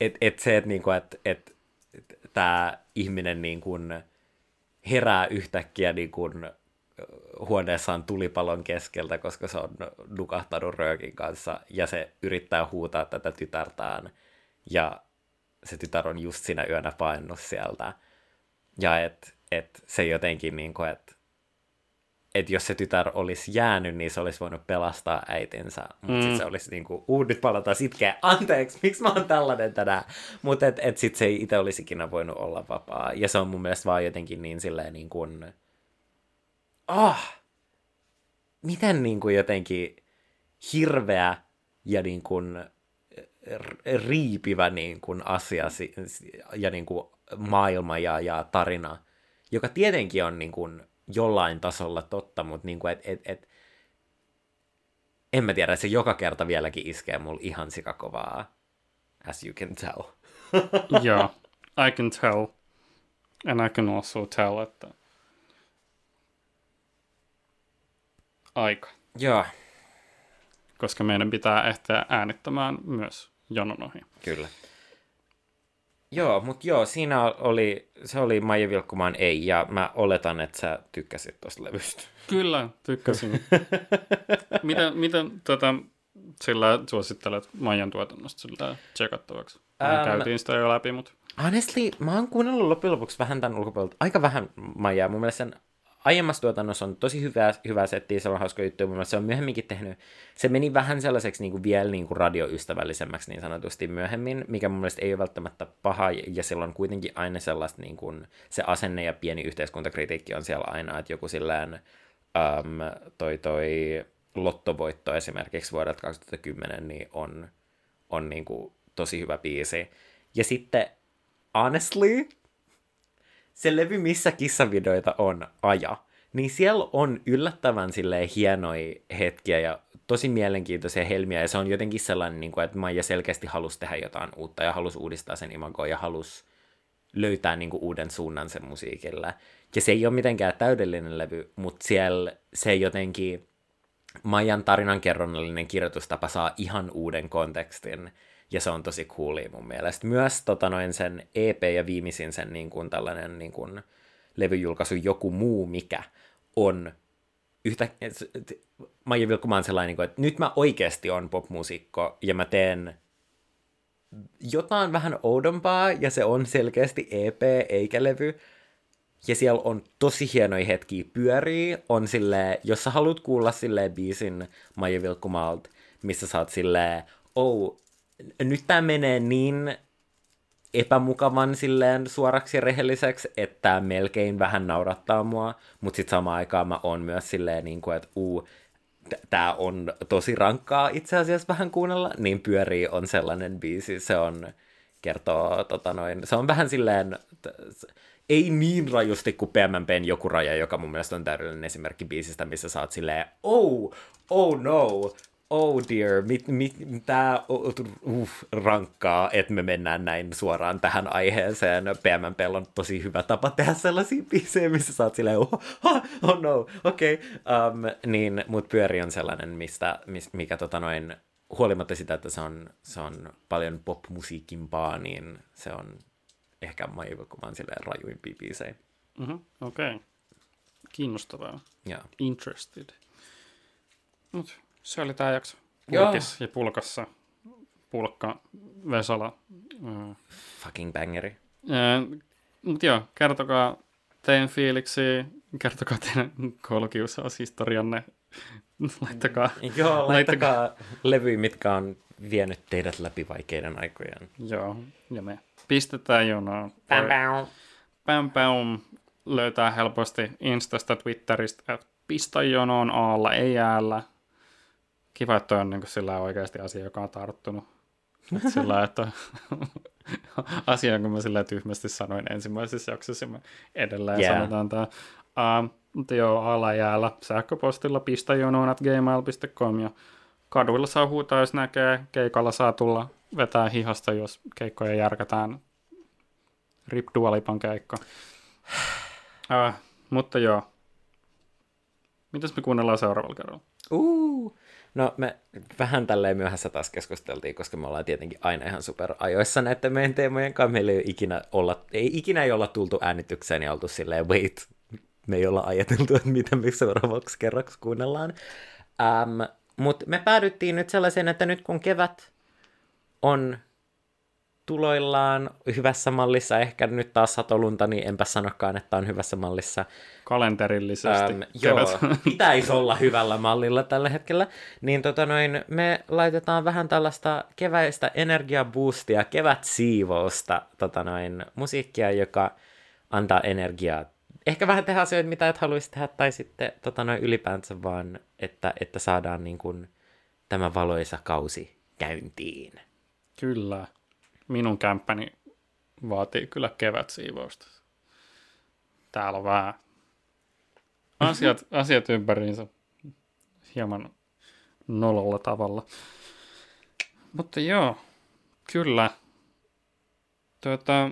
et, et se, että niinku, et, et, et, tämä ihminen niin kuin herää yhtäkkiä niin kuin huoneessaan tulipalon keskeltä, koska se on nukahtanut röökin kanssa, ja se yrittää huutaa tätä tytärtään, ja se tytär on just siinä yönä painunut sieltä. Ja että et se jotenkin niin kuin, että et jos se tytär olisi jäänyt, niin se olisi voinut pelastaa äitinsä. Mutta mm. sitten se olisi niin kuin, uu, nyt palataan sitkeä, anteeksi, miksi mä oon tällainen tänään. Mutta et, et sitten se ei itse olisikin voinut olla vapaa. Ja se on mun mielestä vaan jotenkin niin silleen niin kuin, ah, miten niin kuin jotenkin hirveä ja niin kuin riipivä niin kuin asia ja niin kuin maailma ja, ja tarina, joka tietenkin on niin kuin jollain tasolla totta, mutta niin kuin, et, et, et, en mä tiedä, se joka kerta vieläkin iskee mulle ihan sikakovaa, as you can tell. [LAUGHS] yeah, I can tell. And I can also tell, että aika. Joo. Koska meidän pitää ehtiä äänittämään myös jonon ohi. Kyllä. Joo, mutta joo, siinä oli, se oli Maija Vilkkumaan ei, ja mä oletan, että sä tykkäsit tuosta levystä. Kyllä, tykkäsin. [LAUGHS] miten miten tota, sillä suosittelet Maijan tuotannosta sillä tsekattavaksi? Ähm, käytiin sitä jo läpi, mutta... Honestly, mä oon kuunnellut loppujen lopuksi vähän tämän ulkopuolelta. Aika vähän Maijaa. Mun mielestä sen aiemmassa tuotannossa on tosi hyvä, hyvä setti, se on hauska juttu, mutta se on myöhemminkin tehnyt, se meni vähän sellaiseksi niin kuin vielä niin kuin radioystävällisemmäksi niin sanotusti myöhemmin, mikä mun mielestä ei ole välttämättä paha, ja sillä on kuitenkin aina sellaista, niin kuin, se asenne ja pieni yhteiskuntakritiikki on siellä aina, että joku sillään um, toi, toi lottovoitto esimerkiksi vuodelta 2010, niin on, on niin kuin tosi hyvä biisi. Ja sitten, honestly, se levy, missä kissavideoita on aja, niin siellä on yllättävän silleen hienoja hetkiä ja tosi mielenkiintoisia helmiä, ja se on jotenkin sellainen, niin kuin, että Maija selkeästi halusi tehdä jotain uutta, ja halusi uudistaa sen imagoa, ja halusi löytää niin kuin, uuden suunnan sen musiikilla. Ja se ei ole mitenkään täydellinen levy, mutta siellä se jotenkin, Maijan tarinankerronnallinen kirjoitustapa saa ihan uuden kontekstin, ja se on tosi coolia mun mielestä. Myös tota, noin sen EP ja viimeisin sen niin kuin, tällainen niin kuin, levyjulkaisu Joku muu mikä on yhtä... Maija Vilkkumaan sellainen, että nyt mä oikeasti on popmusiikko ja mä teen jotain vähän oudompaa ja se on selkeästi EP eikä levy. Ja siellä on tosi hienoja hetkiä pyörii. On sille, jos sä haluat kuulla sille biisin Maija Vilkkumaalta, missä sä oot silleen, oh, nyt tää menee niin epämukavan silleen suoraksi ja rehelliseksi, että melkein vähän naurattaa mua, mutta sitten samaan aikaan mä oon myös silleen, niin kuin, että uu, tämä on tosi rankkaa itse asiassa vähän kuunnella, niin pyörii on sellainen biisi, se on, kertoo, tota noin, se on vähän silleen, ei niin rajusti kuin PMMPn joku raja, joka mun mielestä on täydellinen esimerkki biisistä, missä sä oot silleen, oh, oh no, oh dear, mit, mit, tämä uh, rankkaa, että me mennään näin suoraan tähän aiheeseen. PMMP on tosi hyvä tapa tehdä sellaisia biisejä, missä sä oot silleen, oh, oh no, okei. Okay. Um, niin, mut pyöri on sellainen, mistä, mikä tota noin, huolimatta sitä, että se on, se on paljon popmusiikimpaa, niin se on ehkä Maivokumaan silleen rajuimpia biisejä. Mm-hmm, okei. Okay. Kiinnostavaa. Yeah. Interested. Mut se oli tämä jakso. Pulkis ja pulkassa. Pulkka, Vesala. Mm. Fucking bangeri. Mutta joo, kertokaa teidän fiiliksi, kertokaa teidän koulukiusaushistorianne. laittakaa. Joo, laittakaa, laittakaa levyjä, mitkä on vienyt teidät läpi vaikeiden aikojen. Joo, ja me pistetään jonoon. Pam, pam. Pam, pam. Löytää helposti Instasta, Twitteristä, pistä jonoon aalla, ei äällä kiva, että on niin kuin sillä oikeasti asia, joka on tarttunut. Että sillä [LAUGHS] että asia, jonka mä sillä tyhmästi sanoin ensimmäisessä jaksossa, mä edelleen yeah. sanotaan tämä. Uh, mutta joo, alajäällä sähköpostilla pistajonoon gmail.com ja kaduilla saa huutaa, jos näkee. Keikalla saa tulla vetää hihasta, jos keikkoja järkätään. Rip Dualipan keikka. Uh, mutta joo. Mitäs me kuunnellaan seuraavalla kerralla? Uh, No me vähän tälleen myöhässä taas keskusteltiin, koska me ollaan tietenkin aina ihan super ajoissa näiden meidän teemojen kanssa. Meillä ei ikinä olla, ei ikinä ei olla tultu äänitykseen ja oltu silleen, wait, me ei olla ajateltu, että mitä me seuraavaksi kerraksi kuunnellaan. Um, Mutta me päädyttiin nyt sellaiseen, että nyt kun kevät on tuloillaan hyvässä mallissa, ehkä nyt taas satolunta, niin enpä sanokaan, että on hyvässä mallissa. Kalenterillisesti. Ähm, joo, [LAUGHS] pitäisi olla hyvällä mallilla tällä hetkellä. Niin tota noin, me laitetaan vähän tällaista keväistä energiaboostia, kevätsiivousta tota noin, musiikkia, joka antaa energiaa. Ehkä vähän tehdä asioita, mitä et haluaisi tehdä, tai sitten tota noin, ylipäänsä vaan, että, että saadaan niin kuin, tämä valoisa kausi käyntiin. Kyllä minun kämppäni vaatii kyllä kevätsiivousta. Täällä on vähän asiat, asiat ympäriinsä hieman nololla tavalla. Mutta joo, kyllä. Tuota,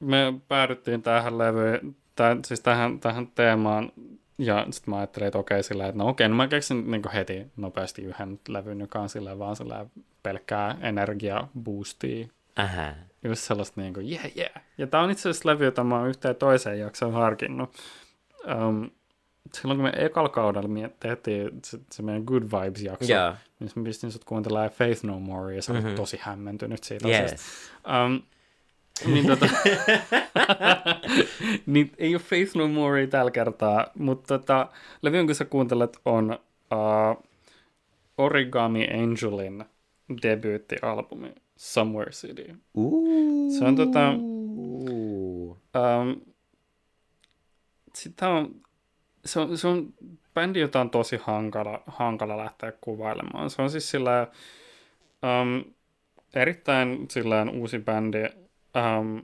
me päädyttiin tähän levyyn, tai siis tähän, tähän teemaan, ja sitten mä ajattelin, että okei, sillä, että no okei, no mä keksin niin heti nopeasti yhden levyn, joka on sillä vaan sillä pelkkää energia boostia. Aha. Just sellaista niin kuin, yeah, yeah. Ja tää on itse asiassa levy, jota mä oon yhteen toiseen jaksoon harkinnut. Um, silloin kun me ekal kaudella me tehtiin se, se meidän Good Vibes-jakso, yeah. niin mä pistin sut kuuntelemaan Faith No More, ja sä mm-hmm. tosi hämmentynyt siitä yes. asiasta. Um, niin, tota, [LAUGHS] niin ei ole Faith No More tällä kertaa, mutta tota, levy, jonka sä kuuntelet, on uh, Origami Angelin debyyttialbumi Somewhere City. Uh. Se on tota... Um, sitä on, se on, se on bändi, jota on tosi hankala, hankala lähteä kuvailemaan. Se on siis sillä um, erittäin sillä uusi bändi. Um,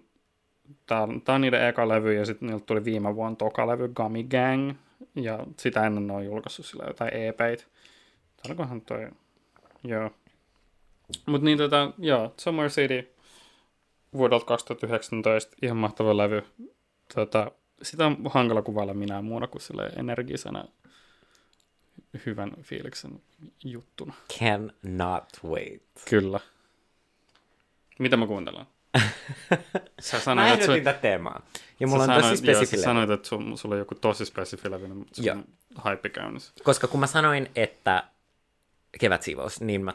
tää, on, niiden eka levy, ja sitten niiltä tuli viime vuonna toka levy, Gummy Gang, ja sitä ennen ne on julkaissut sillä jotain EP-tä. Tarkohan toi, joo. Mut niin tota, joo, Summer City vuodelta 2019, ihan mahtava levy. Tota, sitä on hankala kuvailla minä muuna kuin sille energisenä hyvän fiiliksen juttuna. Cannot wait. Kyllä. Mitä mä kuuntelen? Sä sanoit, mä ehdotin sun... tätä teemaa. Ja mulla sä on tosi spesifi joo, sanoit, että sun, sulla on joku tosi spesifi levy, niin sun hype käynnissä. Koska kun mä sanoin, että kevätsiivous, niin mä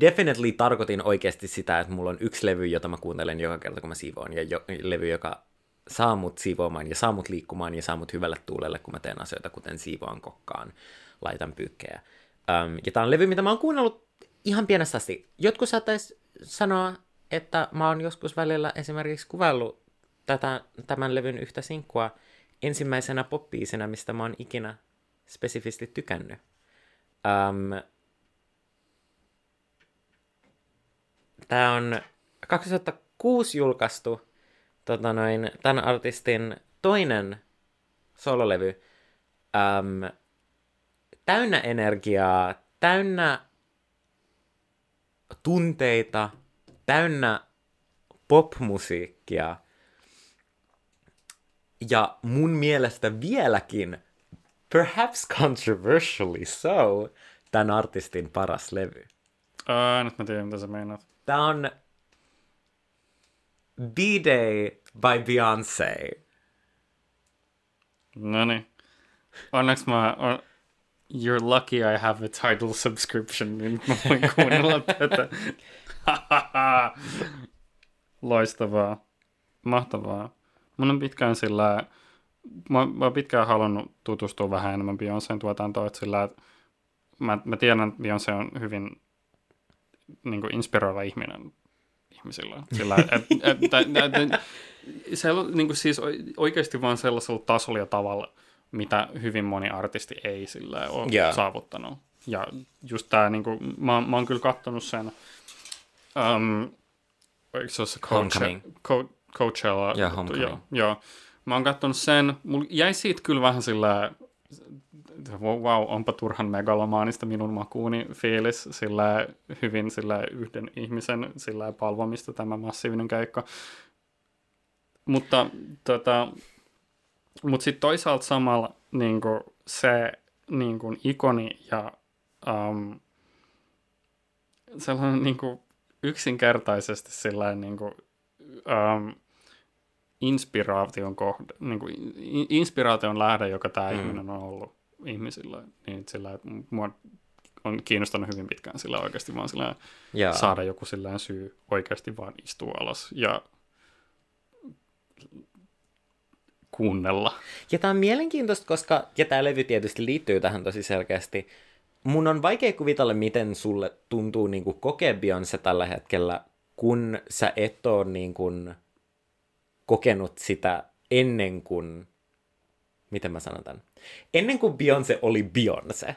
definitely tarkoitin oikeasti sitä, että mulla on yksi levy, jota mä kuuntelen joka kerta, kun mä siivoon, ja jo, levy, joka saa mut siivoamaan ja saa mut liikkumaan ja saa mut hyvälle tuulelle, kun mä teen asioita, kuten siivoan kokkaan, laitan pyykkejä. Um, ja tää on levy, mitä mä oon kuunnellut ihan pienestä asti. Jotkut saattaisi sanoa, että mä oon joskus välillä esimerkiksi kuvaillut tätä, tämän levyn yhtä sinkkua ensimmäisenä poppiisena, mistä mä oon ikinä spesifisti tykännyt. Um, Tämä on 2006 julkaistu tota noin, tämän artistin toinen sololevy. Um, täynnä energiaa, täynnä tunteita, täynnä popmusiikkia. Ja mun mielestä vieläkin, perhaps controversially so, tämän artistin paras levy. Ää, nyt mä tiedän, mitä sä meinaat. Tämä on B-Day by Beyoncé. No niin. Onneksi mä on, You're lucky I have a title subscription, niin mä voin kuunnella [LAUGHS] tätä. [LAUGHS] Loistavaa. Mahtavaa. Mun on pitkään sillä, mä, mä oon pitkään halunnut tutustua vähän enemmän Beyoncén tuotantoon, että sillä, että mä, mä tiedän, että Beyoncé on hyvin niin kuin inspiroiva ihminen ihmisillä. Sillä, et, et, et, et, et, se on niin kuin siis oikeasti vaan sellaisella tasolla ja tavalla, mitä hyvin moni artisti ei sillä ole yeah. saavuttanut. Ja just tämä, niin kuin, mä, mä oon kyllä kattonut sen, um, eikö se ole se Coachella? Co- Coachella. Yeah, joo, joo. Mä oon kattonut sen, mulla jäi siitä kyllä vähän sillä wow, onpa turhan megalomaanista minun makuuni fiilis, sillä hyvin sillä yhden ihmisen sillä palvomista tämä massiivinen keikka. Mutta tota, mut sitten toisaalta samalla niin se niin kuin, ikoni ja um, sellainen niin kuin, yksinkertaisesti sellainen niin kuin, um, inspiraation kohde, niin kuin, inspiraation lähde, joka tämä mm. ihminen on ollut ihmisillä, niin sillä, että mua on kiinnostanut hyvin pitkään sillä oikeasti vaan sillä ja. saada joku sillä syy oikeasti vaan istua alas ja kuunnella. Ja tämä on mielenkiintoista, koska, ja tämä levy tietysti liittyy tähän tosi selkeästi, mun on vaikea kuvitella, miten sulle tuntuu niin kuin kokea Beyoncé tällä hetkellä, kun sä et ole niin kuin kokenut sitä ennen kuin miten mä sanon tämän? Ennen kuin Beyoncé oli Beyoncé,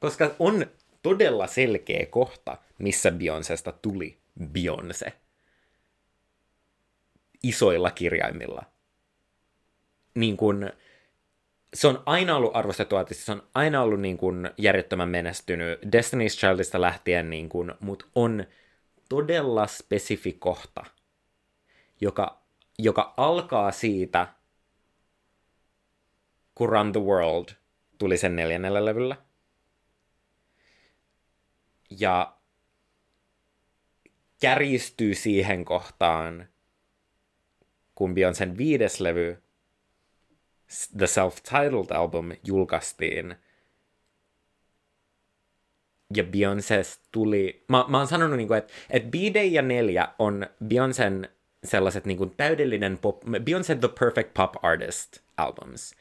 koska on todella selkeä kohta, missä Beyoncésta tuli Beyoncé. Isoilla kirjaimilla. Niin kuin, se on aina ollut arvostettu artisti, se on aina ollut niin kuin järjettömän menestynyt Destiny's Childista lähtien, niin kuin, mutta on todella spesifi kohta, joka, joka alkaa siitä, kun Run the World tuli sen neljännellä levyllä. Ja kärjistyy siihen kohtaan, kun Beyoncén viides levy, The Self-Titled Album, julkaistiin. Ja Beyoncé tuli... Mä, mä oon sanonut, niin kuin, että, että B-Day ja 4 on Beyoncén sellaiset niin kuin, täydellinen pop... Beyoncé The Perfect Pop Artist albums.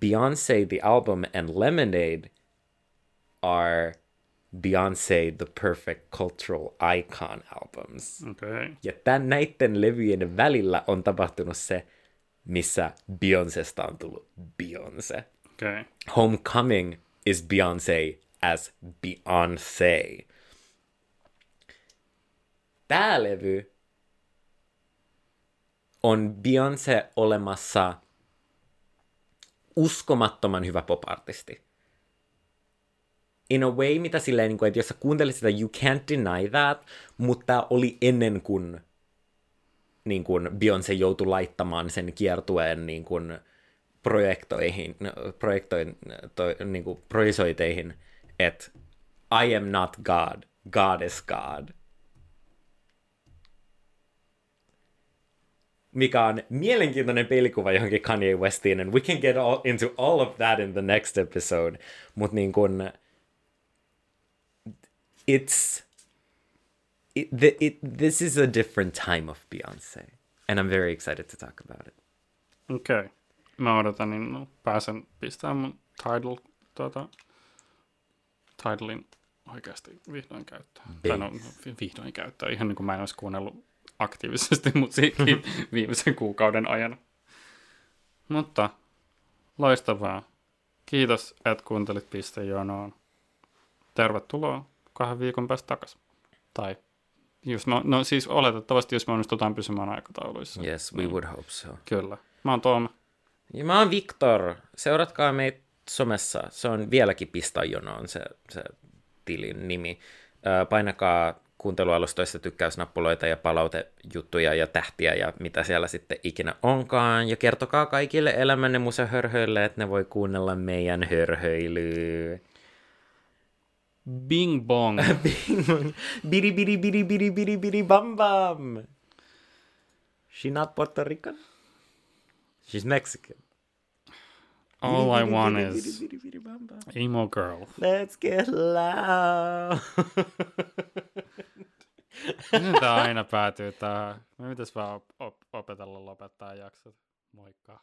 Beyonce the album and Lemonade are Beyonce the Perfect Cultural Icon albums. Okay. Ja tämän näiden levyjen välillä on tapahtunut se, missä Beyoncesta on tullut Beyoncé. Okay. Homecoming is Beyoncé as Beyoncé. Tämä levy on Beyoncé olemassa uskomattoman hyvä pop-artisti. In a way, mitä silleen, niin kuin, että jos sä kuuntelit sitä You Can't Deny That, mutta oli ennen kuin, niin kuin Beyoncé joutui laittamaan sen kiertueen niin kuin, projektoihin, projektoin, to, niin kuin, projisoiteihin, että I am not God, God is God. mikä on mielenkiintoinen peilikuva johonkin Kanye Westiin, and we can get all, into all of that in the next episode, mutta niin kun, it's, it, the, it, this is a different time of Beyoncé, and I'm very excited to talk about it. Okei. Okay. Mä odotan, niin pääsen pistämään mun title, tuota, titlein oikeasti vihdoin käyttöön. Tai no, vihdoin käyttöön, ihan niin kuin mä en olisi kuunnellut aktiivisesti [LAUGHS] musiikkia [LAUGHS] viimeisen kuukauden ajan. Mutta loistavaa. Kiitos, että kuuntelit pistejonoon. Tervetuloa kahden viikon päästä takaisin. Tai jos mä, no siis oletettavasti, jos me onnistutaan pysymään aikatauluissa. Yes, we niin. would hope so. Kyllä. Mä oon Tom. Ja mä oon Viktor. Seuratkaa meitä somessa. Se on vieläkin pistajonoon se, se tilin nimi. Painakaa kuuntelualustoissa tykkäysnappuloita ja palautejuttuja ja tähtiä ja mitä siellä sitten ikinä onkaan. Ja kertokaa kaikille elämänne musahörhöille, että ne voi kuunnella meidän hörhöilyä. Bing bong. [LAUGHS] Bing bong. Bidi bidi bidi bidi bidi bidi bam bam. She not Puerto Rican? She's Mexican. All I want is emo girl. Let's get loud. [LAUGHS] Miten tämä aina päätyy tähän? Me pitäisi vaan op- opetella lopettaa jaksot. Moikka.